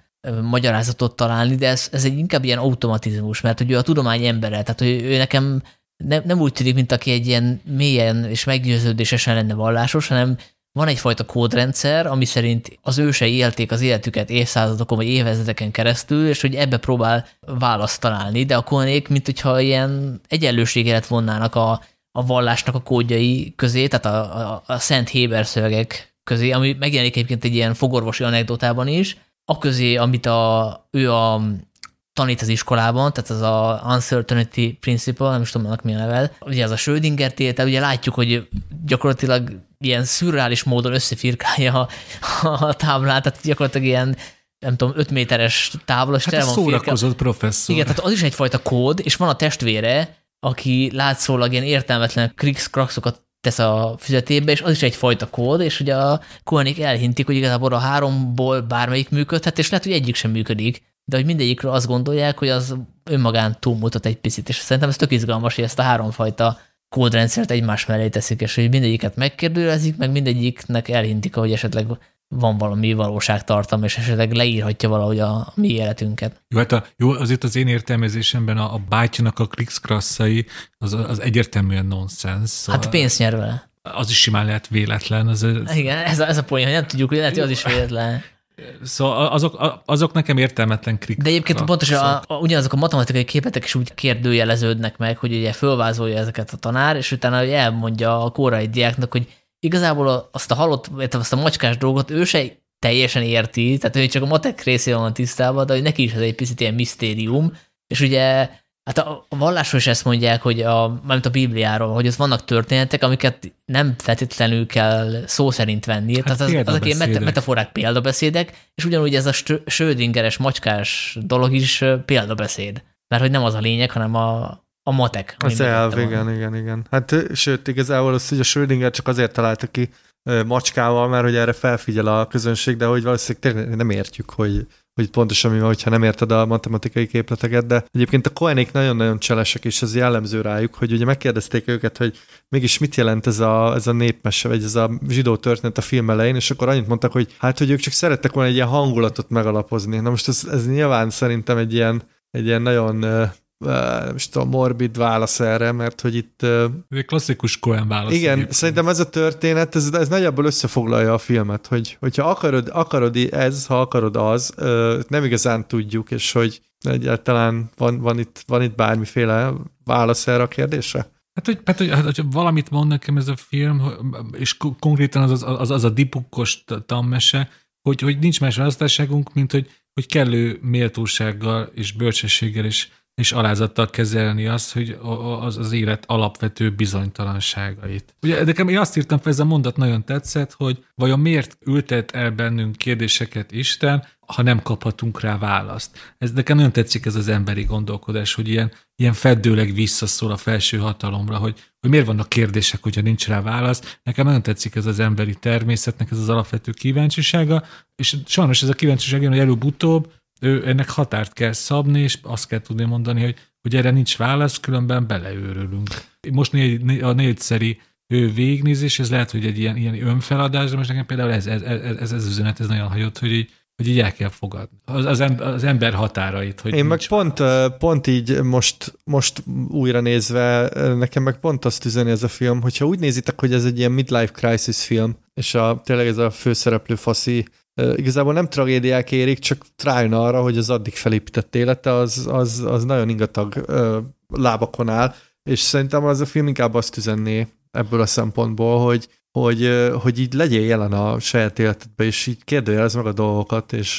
magyarázatot találni, de ez, ez egy inkább ilyen automatizmus, mert hogy ő a tudomány embere, tehát hogy ő nekem nem, nem úgy tűnik, mint aki egy ilyen mélyen és meggyőződésesen lenne vallásos, hanem van egyfajta kódrendszer, ami szerint az ősei élték az életüket évszázadokon vagy évezredeken keresztül, és hogy ebbe próbál választ találni, de a konék, mint hogyha ilyen egyenlőséget vonnának a, a vallásnak a kódjai közé, tehát a, a, a Szent Héber szövegek közé, ami megjelenik egyébként egy ilyen fogorvosi anekdotában is, a közé, amit a, ő a tanít az iskolában, tehát az a Uncertainty Principle, nem is tudom, annak mi a neve, ugye az a Schrödinger tétel, ugye látjuk, hogy gyakorlatilag ilyen szürreális módon összefirkálja a, a táblát, tehát gyakorlatilag ilyen nem tudom, 5 méteres tábla, és hát van szórakozott professzor. Igen, tehát az is egyfajta kód, és van a testvére, aki látszólag ilyen értelmetlen krix kraxokat tesz a füzetébe, és az is egyfajta kód, és ugye a Koenig elhintik, hogy igazából a háromból bármelyik működhet, és lehet, hogy egyik sem működik, de hogy mindegyikről azt gondolják, hogy az önmagán túlmutat egy picit, és szerintem ez tök izgalmas, hogy ezt a háromfajta kódrendszert egymás mellé teszik, és hogy mindegyiket megkérdőjelezik, meg mindegyiknek elhintik, hogy esetleg van valami valóságtartalma, és esetleg leírhatja valahogy a mi életünket. Jó, hát a, jó, azért az én értelmezésemben a, a bátynak a klikszkrasszai az, az egyértelműen nonsens. Szóval hát pénzt nyer vele. Az is simán lehet véletlen. Az, az... Igen, ez a, ez a poén, hogy nem tudjuk, hogy lehet, hogy az is véletlen. Szóval azok, azok nekem értelmetlen krik. De egyébként pontosan a, a, ugyanazok a matematikai képletek is úgy kérdőjeleződnek meg, hogy ugye fölvázolja ezeket a tanár, és utána elmondja a kórai diáknak, hogy igazából azt a halott, azt a macskás dolgot ő se teljesen érti, tehát ő csak a matek részével van tisztában, de hogy neki is ez egy picit ilyen misztérium, és ugye Hát a, vallásról is ezt mondják, hogy a, mert a Bibliáról, hogy ott vannak történetek, amiket nem feltétlenül kell szó szerint venni. Hát Tehát az, azok ilyen metaforák, példabeszédek, és ugyanúgy ez a Schrödingeres macskás dolog is példabeszéd. Mert hogy nem az a lényeg, hanem a, a matek. Az elv, igen, igen, igen. Hát sőt, igazából az, hogy a Schrödinger csak azért találta ki macskával, mert hogy erre felfigyel a közönség, de hogy valószínűleg tényleg nem értjük, hogy hogy pontosan mi van, hogyha nem érted a matematikai képleteket, de egyébként a koenék nagyon-nagyon cselesek, és ez jellemző rájuk, hogy ugye megkérdezték őket, hogy mégis mit jelent ez a, ez a népmese, vagy ez a zsidó történet a film elején, és akkor annyit mondtak, hogy hát, hogy ők csak szerettek volna egy ilyen hangulatot megalapozni. Na most ez, ez nyilván szerintem egy ilyen, egy ilyen nagyon nem is tudom, morbid válasz erre, mert hogy itt... Egy klasszikus Cohen válasz. Igen, egyébként. szerintem ez a történet, ez, ez nagyjából összefoglalja a filmet, hogy hogyha akarod, akarod ez, ha akarod az, nem igazán tudjuk, és hogy egyáltalán van, van, itt, van itt bármiféle válasz erre a kérdésre? Hát, hogy, hát, hogy, hát, hogy valamit mond nekem ez a film, és konkrétan az az, az, az a dipukkos tammese, hogy, hogy nincs más választásságunk, mint hogy, hogy kellő méltósággal és bölcsességgel és és alázattal kezelni azt, hogy az, az élet alapvető bizonytalanságait. Ugye nekem én azt írtam fel, ez a mondat nagyon tetszett, hogy vajon miért ültet el bennünk kérdéseket Isten, ha nem kaphatunk rá választ. Ez nekem nagyon tetszik ez az emberi gondolkodás, hogy ilyen, ilyen feddőleg visszaszól a felső hatalomra, hogy, hogy miért vannak kérdések, hogyha nincs rá válasz. Nekem nagyon tetszik ez az emberi természetnek, ez az alapvető kíváncsisága, és sajnos ez a kíváncsiság jön, hogy előbb-utóbb ő, ennek határt kell szabni, és azt kell tudni mondani, hogy, hogy erre nincs válasz, különben beleőrülünk. Most négy, a négyszeri ő végnézés, ez lehet, hogy egy ilyen, ilyen önfeladás, de most nekem például ez, ez, ez, ez, ez üzenet, ez nagyon hajott, hogy így, hogy így el kell fogadni. Az, az, az ember határait. Hogy Én meg pont, pont így most, most újra nézve, nekem meg pont azt üzeni ez a film, hogyha úgy nézitek, hogy ez egy ilyen midlife crisis film, és a, tényleg ez a főszereplő faszi igazából nem tragédiák érik, csak rájön arra, hogy az addig felépített élete az, az, az nagyon ingatag lábakon áll, és szerintem az a film inkább azt üzenné ebből a szempontból, hogy, hogy, hogy így legyél jelen a saját életedben, és így kérdőjelez meg a dolgokat, és,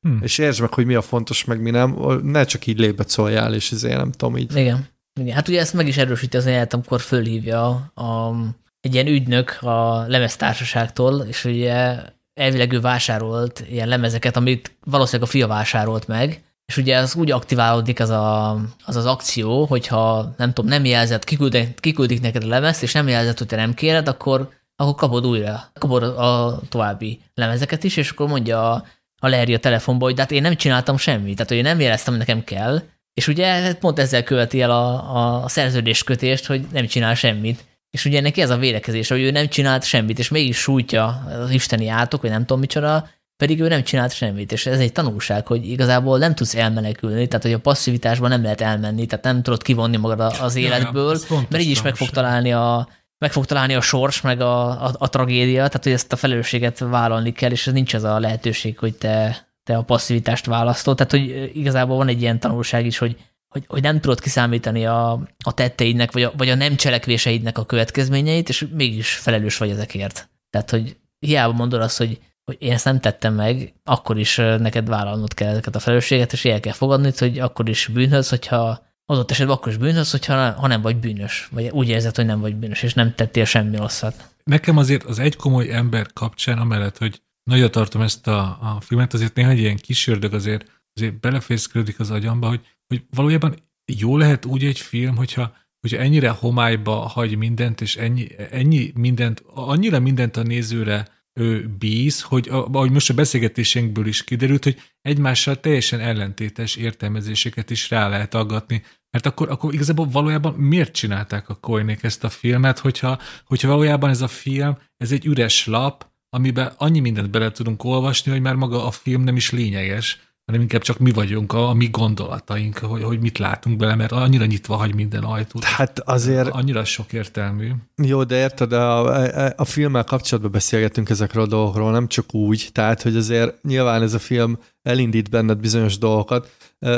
hmm. és értsd meg, hogy mi a fontos, meg mi nem, ne csak így lébecoljál, és ezért nem tudom így. Igen. Igen. Hát ugye ezt meg is erősíti az élet, amikor fölhívja a, egy ilyen ügynök a lemeztársaságtól, és ugye elvileg ő vásárolt ilyen lemezeket, amit valószínűleg a fia vásárolt meg, és ugye az úgy aktiválódik az a, az, az akció, hogyha nem tudom, nem jelzett, kiküldik, kiküldik neked a lemezt, és nem jelzett, hogy te nem kéred, akkor, akkor kapod újra, kapod a további lemezeket is, és akkor mondja a, a Larry a telefonba, hogy de hát én nem csináltam semmit, tehát hogy én nem jeleztem, hogy nekem kell, és ugye pont ezzel követi el a, a szerződéskötést, hogy nem csinál semmit. És ugye neki ez a védekezés, hogy ő nem csinált semmit, és mégis sújtja az isteni átok, vagy nem tudom micsoda, pedig ő nem csinált semmit, és ez egy tanulság, hogy igazából nem tudsz elmenekülni, tehát hogy a passzivitásban nem lehet elmenni, tehát nem tudod kivonni magad az életből, ja, ja, mert így is meg fog találni a, meg fog találni a sors, meg a, a, a tragédia, tehát hogy ezt a felelősséget vállalni kell, és ez nincs az a lehetőség, hogy te, te a passzivitást választod, tehát hogy igazából van egy ilyen tanulság is, hogy hogy, hogy nem tudod kiszámítani a, a tetteidnek, vagy a, vagy a nem cselekvéseidnek a következményeit, és mégis felelős vagy ezekért. Tehát, hogy hiába mondod azt, hogy, hogy én ezt nem tettem meg, akkor is neked vállalnod kell ezeket a felelősséget, és el kell fogadni, hogy akkor is bűnhöz, hogyha adott esetben akkor is bűnhöz, hogyha ha nem vagy bűnös, vagy úgy érzed, hogy nem vagy bűnös, és nem tettél semmi rosszat. Nekem azért az egy komoly ember kapcsán, amellett, hogy nagyra tartom ezt a, a filmet, azért néha egy ilyen kis ördög azért, azért belefészkelődik az agyamba, hogy hogy valójában jó lehet úgy egy film, hogyha, hogyha ennyire homályba hagy mindent, és ennyi, ennyi mindent, annyira mindent a nézőre ő bíz, hogy ahogy most a beszélgetésünkből is kiderült, hogy egymással teljesen ellentétes értelmezéseket is rá lehet aggatni, mert akkor, akkor igazából valójában miért csinálták a Koinék ezt a filmet, hogyha, hogyha valójában ez a film, ez egy üres lap, amiben annyi mindent bele tudunk olvasni, hogy már maga a film nem is lényeges, hanem inkább csak mi vagyunk, a, a mi gondolataink, hogy, hogy mit látunk bele, mert annyira nyitva hagy minden ajtót. Hát azért... Annyira sok értelmű. Jó, de érted, a, a, a filmmel kapcsolatban beszélgetünk ezekről a dolgokról, nem csak úgy, tehát, hogy azért nyilván ez a film elindít benned bizonyos dolgokat.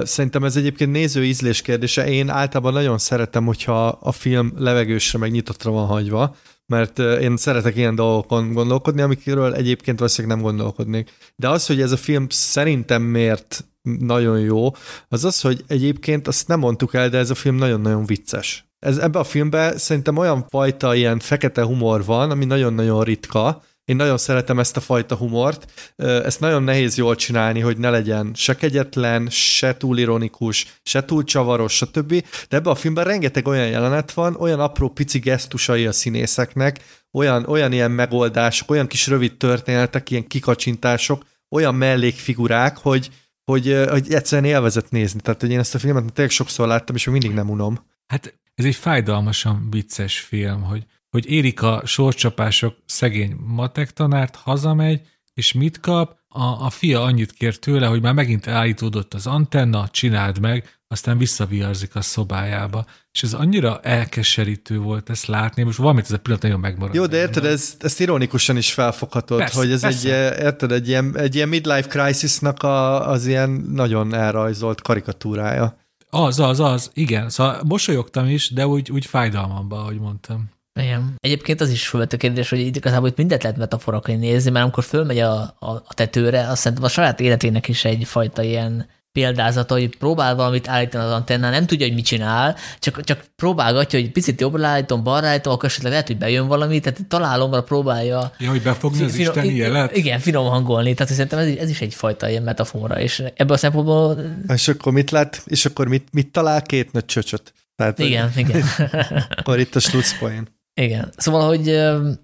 Szerintem ez egyébként néző ízlés kérdése. Én általában nagyon szeretem, hogyha a film levegősre meg nyitottra van hagyva, mert én szeretek ilyen dolgokon gondolkodni, amikről egyébként valószínűleg nem gondolkodnék. De az, hogy ez a film szerintem miért nagyon jó, az az, hogy egyébként azt nem mondtuk el, de ez a film nagyon-nagyon vicces. Ez, ebbe a filmben szerintem olyan fajta ilyen fekete humor van, ami nagyon-nagyon ritka, én nagyon szeretem ezt a fajta humort. Ezt nagyon nehéz jól csinálni, hogy ne legyen se kegyetlen, se túl ironikus, se túl csavaros, stb. De ebben a filmben rengeteg olyan jelenet van, olyan apró pici gesztusai a színészeknek, olyan, olyan ilyen megoldások, olyan kis rövid történetek, ilyen kikacsintások, olyan mellékfigurák, hogy, hogy, hogy egyszerűen élvezett nézni. Tehát, hogy én ezt a filmet tényleg sokszor láttam, és még mindig nem unom. Hát ez egy fájdalmasan vicces film, hogy hogy érik a sorcsapások szegény matek tanárt, hazamegy, és mit kap? A, a fia annyit kér tőle, hogy már megint állítódott az antenna, csináld meg, aztán visszaviarzik a szobájába. És ez annyira elkeserítő volt ezt látni, most valamit ez a pillanat nagyon megmarad. Jó, de érted, ez, ezt ironikusan is felfoghatod, persze, hogy ez persze. egy, érted, egy ilyen, egy ilyen midlife crisisnak a, az ilyen nagyon elrajzolt karikatúrája. Az, az, az, igen. Szóval mosolyogtam is, de úgy, úgy fájdalmamban, ahogy mondtam. Igen. Egyébként az is felvett a kérdés, hogy itt igazából itt mindent lehet metaforakai nézni, mert amikor fölmegy a, a, a tetőre, azt szerintem a saját életének is egyfajta ilyen példázata, hogy próbál valamit állítani az antennán, nem tudja, hogy mit csinál, csak, csak próbálgatja, hogy picit jobbra állítom, balra állítom, akkor esetleg lehet, hogy bejön valami, tehát találomra próbálja. Ja, hogy befogni az finom, isteni jelet? Igen, finom hangolni, tehát szerintem ez, ez is egyfajta ilyen metafora, és ebből a szempontból... És akkor mit lát, és akkor mit, mit talál két nagy csöcsöt? Tehát, igen, igen. akkor itt a slutzpoint. Igen. Szóval, hogy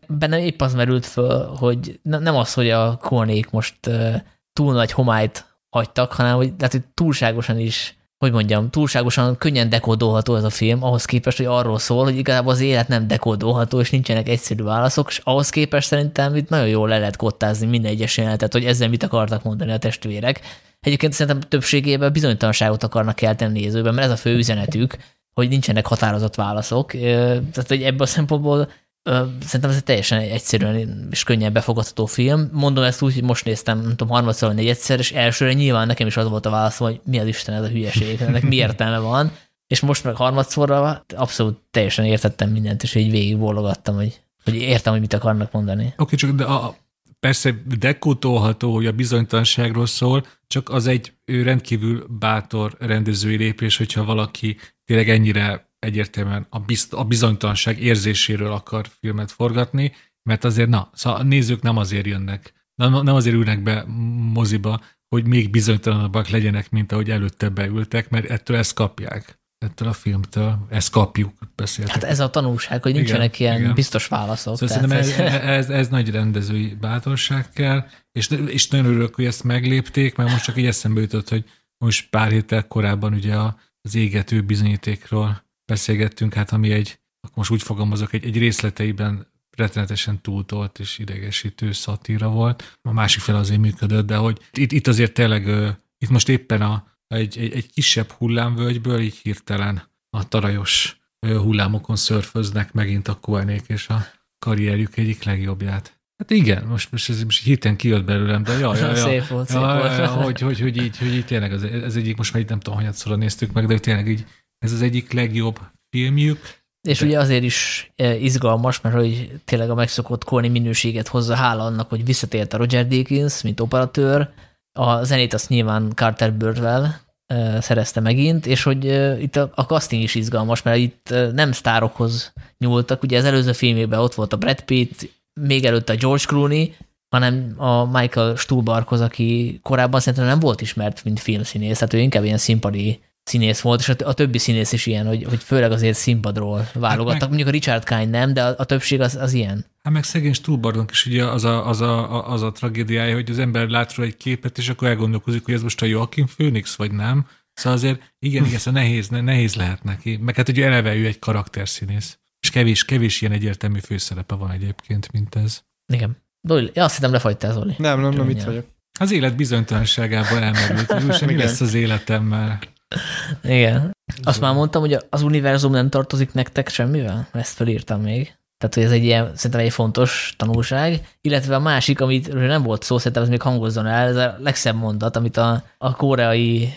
bennem épp az merült föl, hogy nem az, hogy a kornék most túl nagy homályt hagytak, hanem hogy, lehet, hogy túlságosan is, hogy mondjam, túlságosan könnyen dekódolható ez a film, ahhoz képest, hogy arról szól, hogy igazából az élet nem dekódolható, és nincsenek egyszerű válaszok, és ahhoz képest szerintem itt nagyon jól le lehet kottázni minden egyes jelenetet, hogy ezzel mit akartak mondani a testvérek. Egyébként szerintem többségében bizonytalanságot akarnak kelteni nézőben, mert ez a fő üzenetük, hogy nincsenek határozott válaszok. Tehát, hogy ebből a szempontból szerintem ez egy teljesen egyszerűen és könnyen befogadható film. Mondom ezt úgy, hogy most néztem, nem tudom, harmadszor vagy negyedszer, és elsőre nyilván nekem is az volt a válasz, hogy mi az Isten ez a hülyeség, ennek mi értelme van. És most meg harmadszorra abszolút teljesen értettem mindent, és így végig bólogattam, hogy, hogy értem, hogy mit akarnak mondani. Oké, okay, csak de a, persze dekótolható, hogy a bizonytalanságról szól, csak az egy ő rendkívül bátor rendezői lépés, hogyha valaki tényleg ennyire egyértelműen a, bizt, a bizonytalanság érzéséről akar filmet forgatni, mert azért na, szóval a nézők nem azért jönnek, nem, azért ülnek be moziba, hogy még bizonytalanabbak legyenek, mint ahogy előtte beültek, mert ettől ezt kapják ettől a filmtől. Ezt kapjuk, beszéltek. Hát ez a tanulság, hogy nincsenek igen, ilyen igen. biztos válaszok. Szóval szerintem ez, ez, ez, nagy rendezői bátorság kell, és, és nagyon örülök, hogy ezt meglépték, mert most csak így eszembe jutott, hogy most pár héttel korábban ugye az égető bizonyítékról beszélgettünk, hát ami egy, akkor most úgy fogalmazok, egy, egy részleteiben rettenetesen túltolt és idegesítő szatíra volt. A másik fel azért működött, de hogy itt, itt azért tényleg, itt most éppen a, egy, egy, egy kisebb hullámvölgyből így hirtelen a tarajos hullámokon szörföznek megint a Koenék és a karrierjük egyik legjobbját. Hát igen, most, most ez most hiten kijött belőlem, de jaj, jaj, szép volt, szép jaj, volt. Jaj, hogy, hogy, hogy, így, hogy így tényleg ez, ez egyik, most már így nem tudom, hanyatszorra néztük meg, de tényleg így ez az egyik legjobb filmjük. És de... ugye azért is izgalmas, mert hogy tényleg a megszokott korni minőséget hozza hála annak, hogy visszatért a Roger Deakins, mint operatőr, a zenét azt nyilván Carter Birdwell szerezte megint, és hogy itt a, a casting is izgalmas, mert itt nem sztárokhoz nyúltak, ugye az előző filmében ott volt a Brad Pitt, még előtte a George Clooney, hanem a Michael Stuhlbarkhoz, aki korábban szerintem nem volt ismert, mint filmszínész, tehát ő inkább ilyen színpadi színész volt, és a, többi színész is ilyen, hogy, hogy főleg azért színpadról válogattak. Hát meg, Mondjuk a Richard Kine nem, de a, a többség az, az ilyen. Hát meg szegény Stuhlbargnak is ugye az a, az, a, az a tragédiája, hogy az ember lát róla egy képet, és akkor elgondolkozik, hogy ez most a Joaquin Phoenix, vagy nem. Szóval azért igen, igen, szóval nehéz, nehéz lehet neki. Meg hát ugye eleve ő egy karakterszínész. És kevés, kevés ilyen egyértelmű főszerepe van egyébként, mint ez. Igen. Doli, ja, azt hittem lefagytál, Zoli. Nem, nem, nem, itt vagyok. Az élet bizonytalanságában elmerült, hogy úgyse mi lesz az életemmel. Igen. Azt már mondtam, hogy az univerzum nem tartozik nektek semmivel? Ezt felírtam még. Tehát, hogy ez egy ilyen, szerintem egy fontos tanulság. Illetve a másik, amit nem volt szó, szerintem ez még hangozzon el, ez a legszebb mondat, amit a, a koreai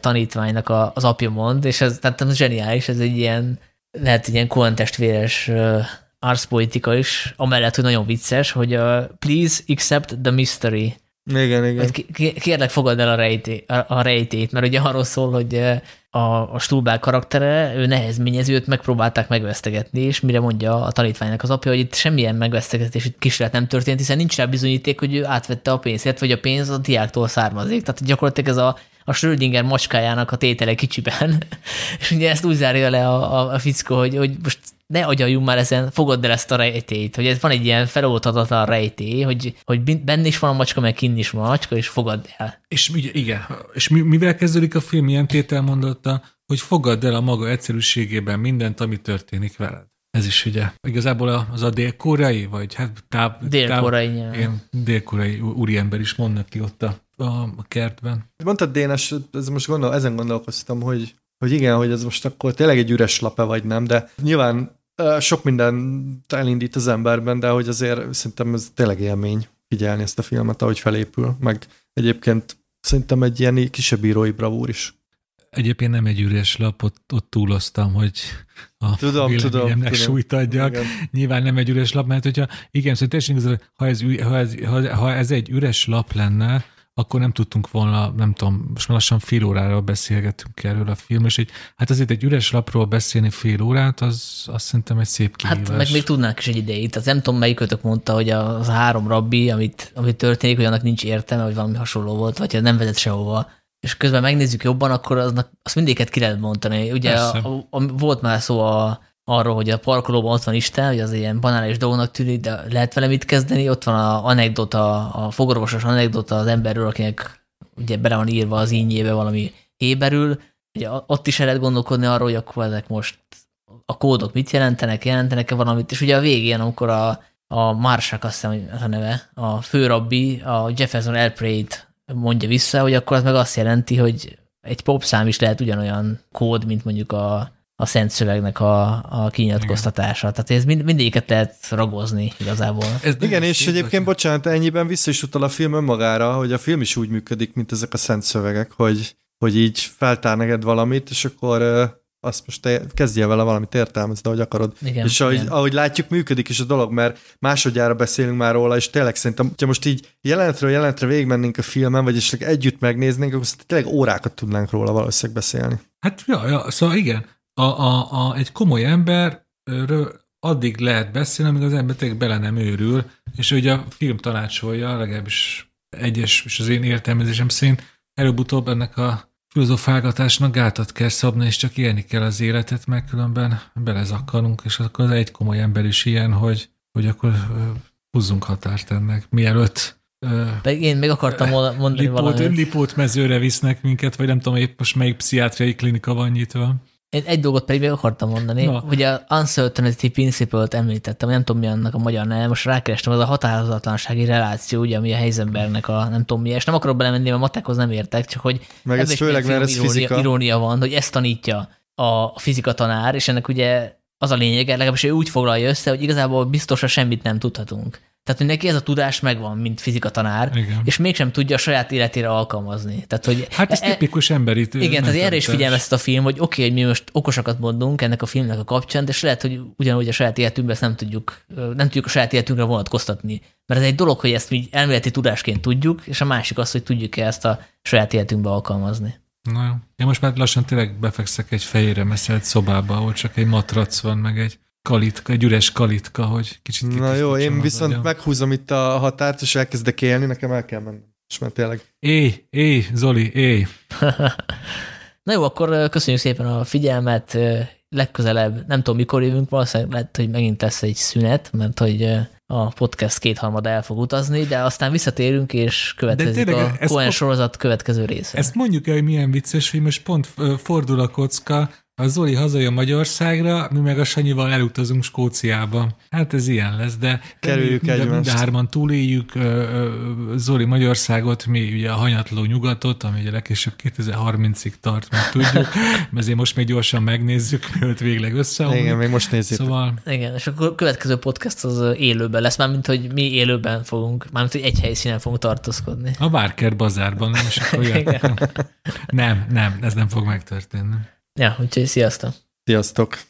tanítványnak a, az apja mond, és ez, tehát ez zseniális, ez egy ilyen, lehet egy ilyen koantestvéres uh, arszpolitika is, amellett, hogy nagyon vicces, hogy uh, please accept the mystery. Igen, igen. Ki- Kérlek, fogadd el a, rejté, a, a rejtét, mert ugye arról szól, hogy a, a Stulbák karaktere, ő nehezményező, őt megpróbálták megvesztegetni, és mire mondja a tanítványnak az apja, hogy itt semmilyen megvesztegetés, kísérlet nem történt, hiszen nincs rá bizonyíték, hogy ő átvette a pénzt, hogy a pénz a diáktól származik. Tehát gyakorlatilag ez a, a Schrödinger macskájának a tétele kicsiben. és ugye ezt úgy zárja le a, a, a fickó, hogy, hogy most ne agyaljunk már ezen, fogadd el ezt a rejtét, hogy ez van egy ilyen feloldhatatlan rejtély, hogy, hogy benne is van a macska, meg kinn is van a macska, és fogadd el. És igen, és mi, mivel kezdődik a film ilyen tételmondata, hogy fogadd el a maga egyszerűségében mindent, ami történik veled. Ez is ugye igazából az a dél-koreai, vagy hát táv, Dél-koreai táv, ilyen dél-koreai úriember is mond neki ott a, a, kertben. Mondtad, Dénes, ez most gondol, ezen gondolkoztam, hogy, hogy igen, hogy ez most akkor tényleg egy üres lape vagy nem, de nyilván sok minden elindít az emberben, de hogy azért szerintem ez tényleg élmény figyelni ezt a filmet, ahogy felépül, meg egyébként szerintem egy ilyen kisebb írói bravúr is. Egyébként nem egy üres lap, ott, ott túloztam, hogy a Tudom, tudom, tudom. súlyt adjak. Igen. Nyilván nem egy üres lap, mert hogyha igen, szóval teljesen igaz, ha ez, ha, ez, ha, ha ez egy üres lap lenne, akkor nem tudtunk volna, nem tudom, most már lassan fél órára beszélgetünk erről a film, és egy, hát azért egy üres lapról beszélni fél órát, az azt szerintem egy szép kihívás. Hát meg még tudnánk is egy ideig. Tehát nem tudom, melyikötök mondta, hogy az a három rabbi, amit, amit történik, hogy annak nincs értelme, vagy valami hasonló volt, vagy nem vezet sehova. És közben megnézzük jobban, akkor aznak, azt mindiket ki lehet mondani. Ugye Persze. a, a, volt már szó a, arról, hogy a parkolóban ott van Isten, hogy az ilyen banális dolognak tűnik, de lehet vele mit kezdeni. Ott van a anekdota, a fogorvosos anekdota az emberről, akinek ugye bele van írva az ínyébe valami héberül. Ugye ott is el lehet gondolkodni arról, hogy akkor ezek most a kódok mit jelentenek, jelentenek-e valamit, és ugye a végén, amikor a, a Marsak, azt hiszem, az a neve, a főrabbi, a Jefferson Elprayt mondja vissza, hogy akkor az meg azt jelenti, hogy egy popszám is lehet ugyanolyan kód, mint mondjuk a, a szent szövegnek a, a kinyilatkoztatása. Tehát ez mind, mindegyiket lehet ragozni igazából. Ez Igen, és szép egyébként, bocsánat, ennyiben vissza is utal a film önmagára, hogy a film is úgy működik, mint ezek a szent szövegek, hogy, hogy így feltár neked valamit, és akkor ö, azt most te kezdjél vele valamit értelmezni, ahogy akarod. Igen, és ahogy, igen. ahogy látjuk, működik is a dolog, mert másodjára beszélünk már róla, és tényleg szerintem, hogyha most így jelenetről jelenetre végigmennénk a filmen, vagy esetleg együtt megnéznénk, akkor tényleg órákat tudnánk róla valószínűleg beszélni. Hát, ja, ja, szóval igen, a, a, a, egy komoly emberről addig lehet beszélni, amíg az ember tényleg bele nem őrül, és ugye a film tanácsolja, legalábbis egyes, és az én értelmezésem szerint előbb-utóbb ennek a filozofálgatásnak gátat kell szabni, és csak élni kell az életet, mert különben belezakkanunk, és akkor az egy komoly ember is ilyen, hogy, hogy akkor húzzunk határt ennek, mielőtt Pedig én még akartam mondani lipót, valamit. lipót mezőre visznek minket, vagy nem tudom épp most melyik pszichiátriai klinika van nyitva. Én egy dolgot pedig még akartam mondani, Na. Hogy a Uncertainty Principle-t említettem, nem tudom mi annak a magyar neve, most rákerestem, az a határozatlansági reláció, ugye, ami a Heisenbergnek a nem tudom mi, és nem akarok belemenni, mert a matekhoz nem értek, csak hogy Meg ez főleg, mert ez irónia, fizika. irónia van, hogy ezt tanítja a, a fizika tanár, és ennek ugye az a lényege, legalábbis ő úgy foglalja össze, hogy igazából biztosan semmit nem tudhatunk. Tehát, hogy neki ez a tudás megvan, mint fizika tanár, Igen. és mégsem tudja a saját életére alkalmazni. Tehát, hogy Hát ez e- tipikus emberi igen, tehát erre is figyelmeztet a film, hogy oké, okay, hogy mi most okosakat mondunk ennek a filmnek a kapcsán, de lehet, hogy ugyanúgy a saját életünkben ezt nem tudjuk, nem tudjuk a saját életünkre vonatkoztatni. Mert ez egy dolog, hogy ezt mi elméleti tudásként tudjuk, és a másik az, hogy tudjuk-e ezt a saját életünkbe alkalmazni. Na jó. Én most már lassan tényleg befekszek egy fejére meszelt szobába, ahol csak egy matrac van, meg egy kalitka, egy üres kalitka, hogy kicsit Na jó, én viszont agyam. meghúzom itt a határt, és elkezdek élni, nekem el kell mennem. És már tényleg. Éj, éj, Zoli, éj. Na jó, akkor köszönjük szépen a figyelmet, legközelebb, nem tudom mikor jövünk, valószínűleg lehet, hogy megint lesz egy szünet, mert hogy a podcast kétharmada el fog utazni, de aztán visszatérünk, és következik tényleg a Cohen sorozat következő része. Ezt mondjuk el, hogy milyen vicces, hogy most pont fordul a kocka, a Zoli hazajön Magyarországra, mi meg a Sanyival elutazunk Skóciába. Hát ez ilyen lesz, de Kerüljük mind, mind egymást. a hárman túléljük ö, ö, Zoli Magyarországot, mi ugye a hanyatló nyugatot, ami ugye legkésőbb 2030-ig tart, meg tudjuk, ezért most még gyorsan megnézzük, mielőtt végleg összeomlik. Igen, még most nézzük. Szóval Igen, és akkor a következő podcast az élőben lesz, mármint, hogy mi élőben fogunk, mármint, hogy egy helyszínen fogunk tartózkodni. a Barker bazárban, nem? És akkor. Igen. Nem, nem, ez nem fog megtörténni. Ja, úgyhogy sziasztok! Sziasztok!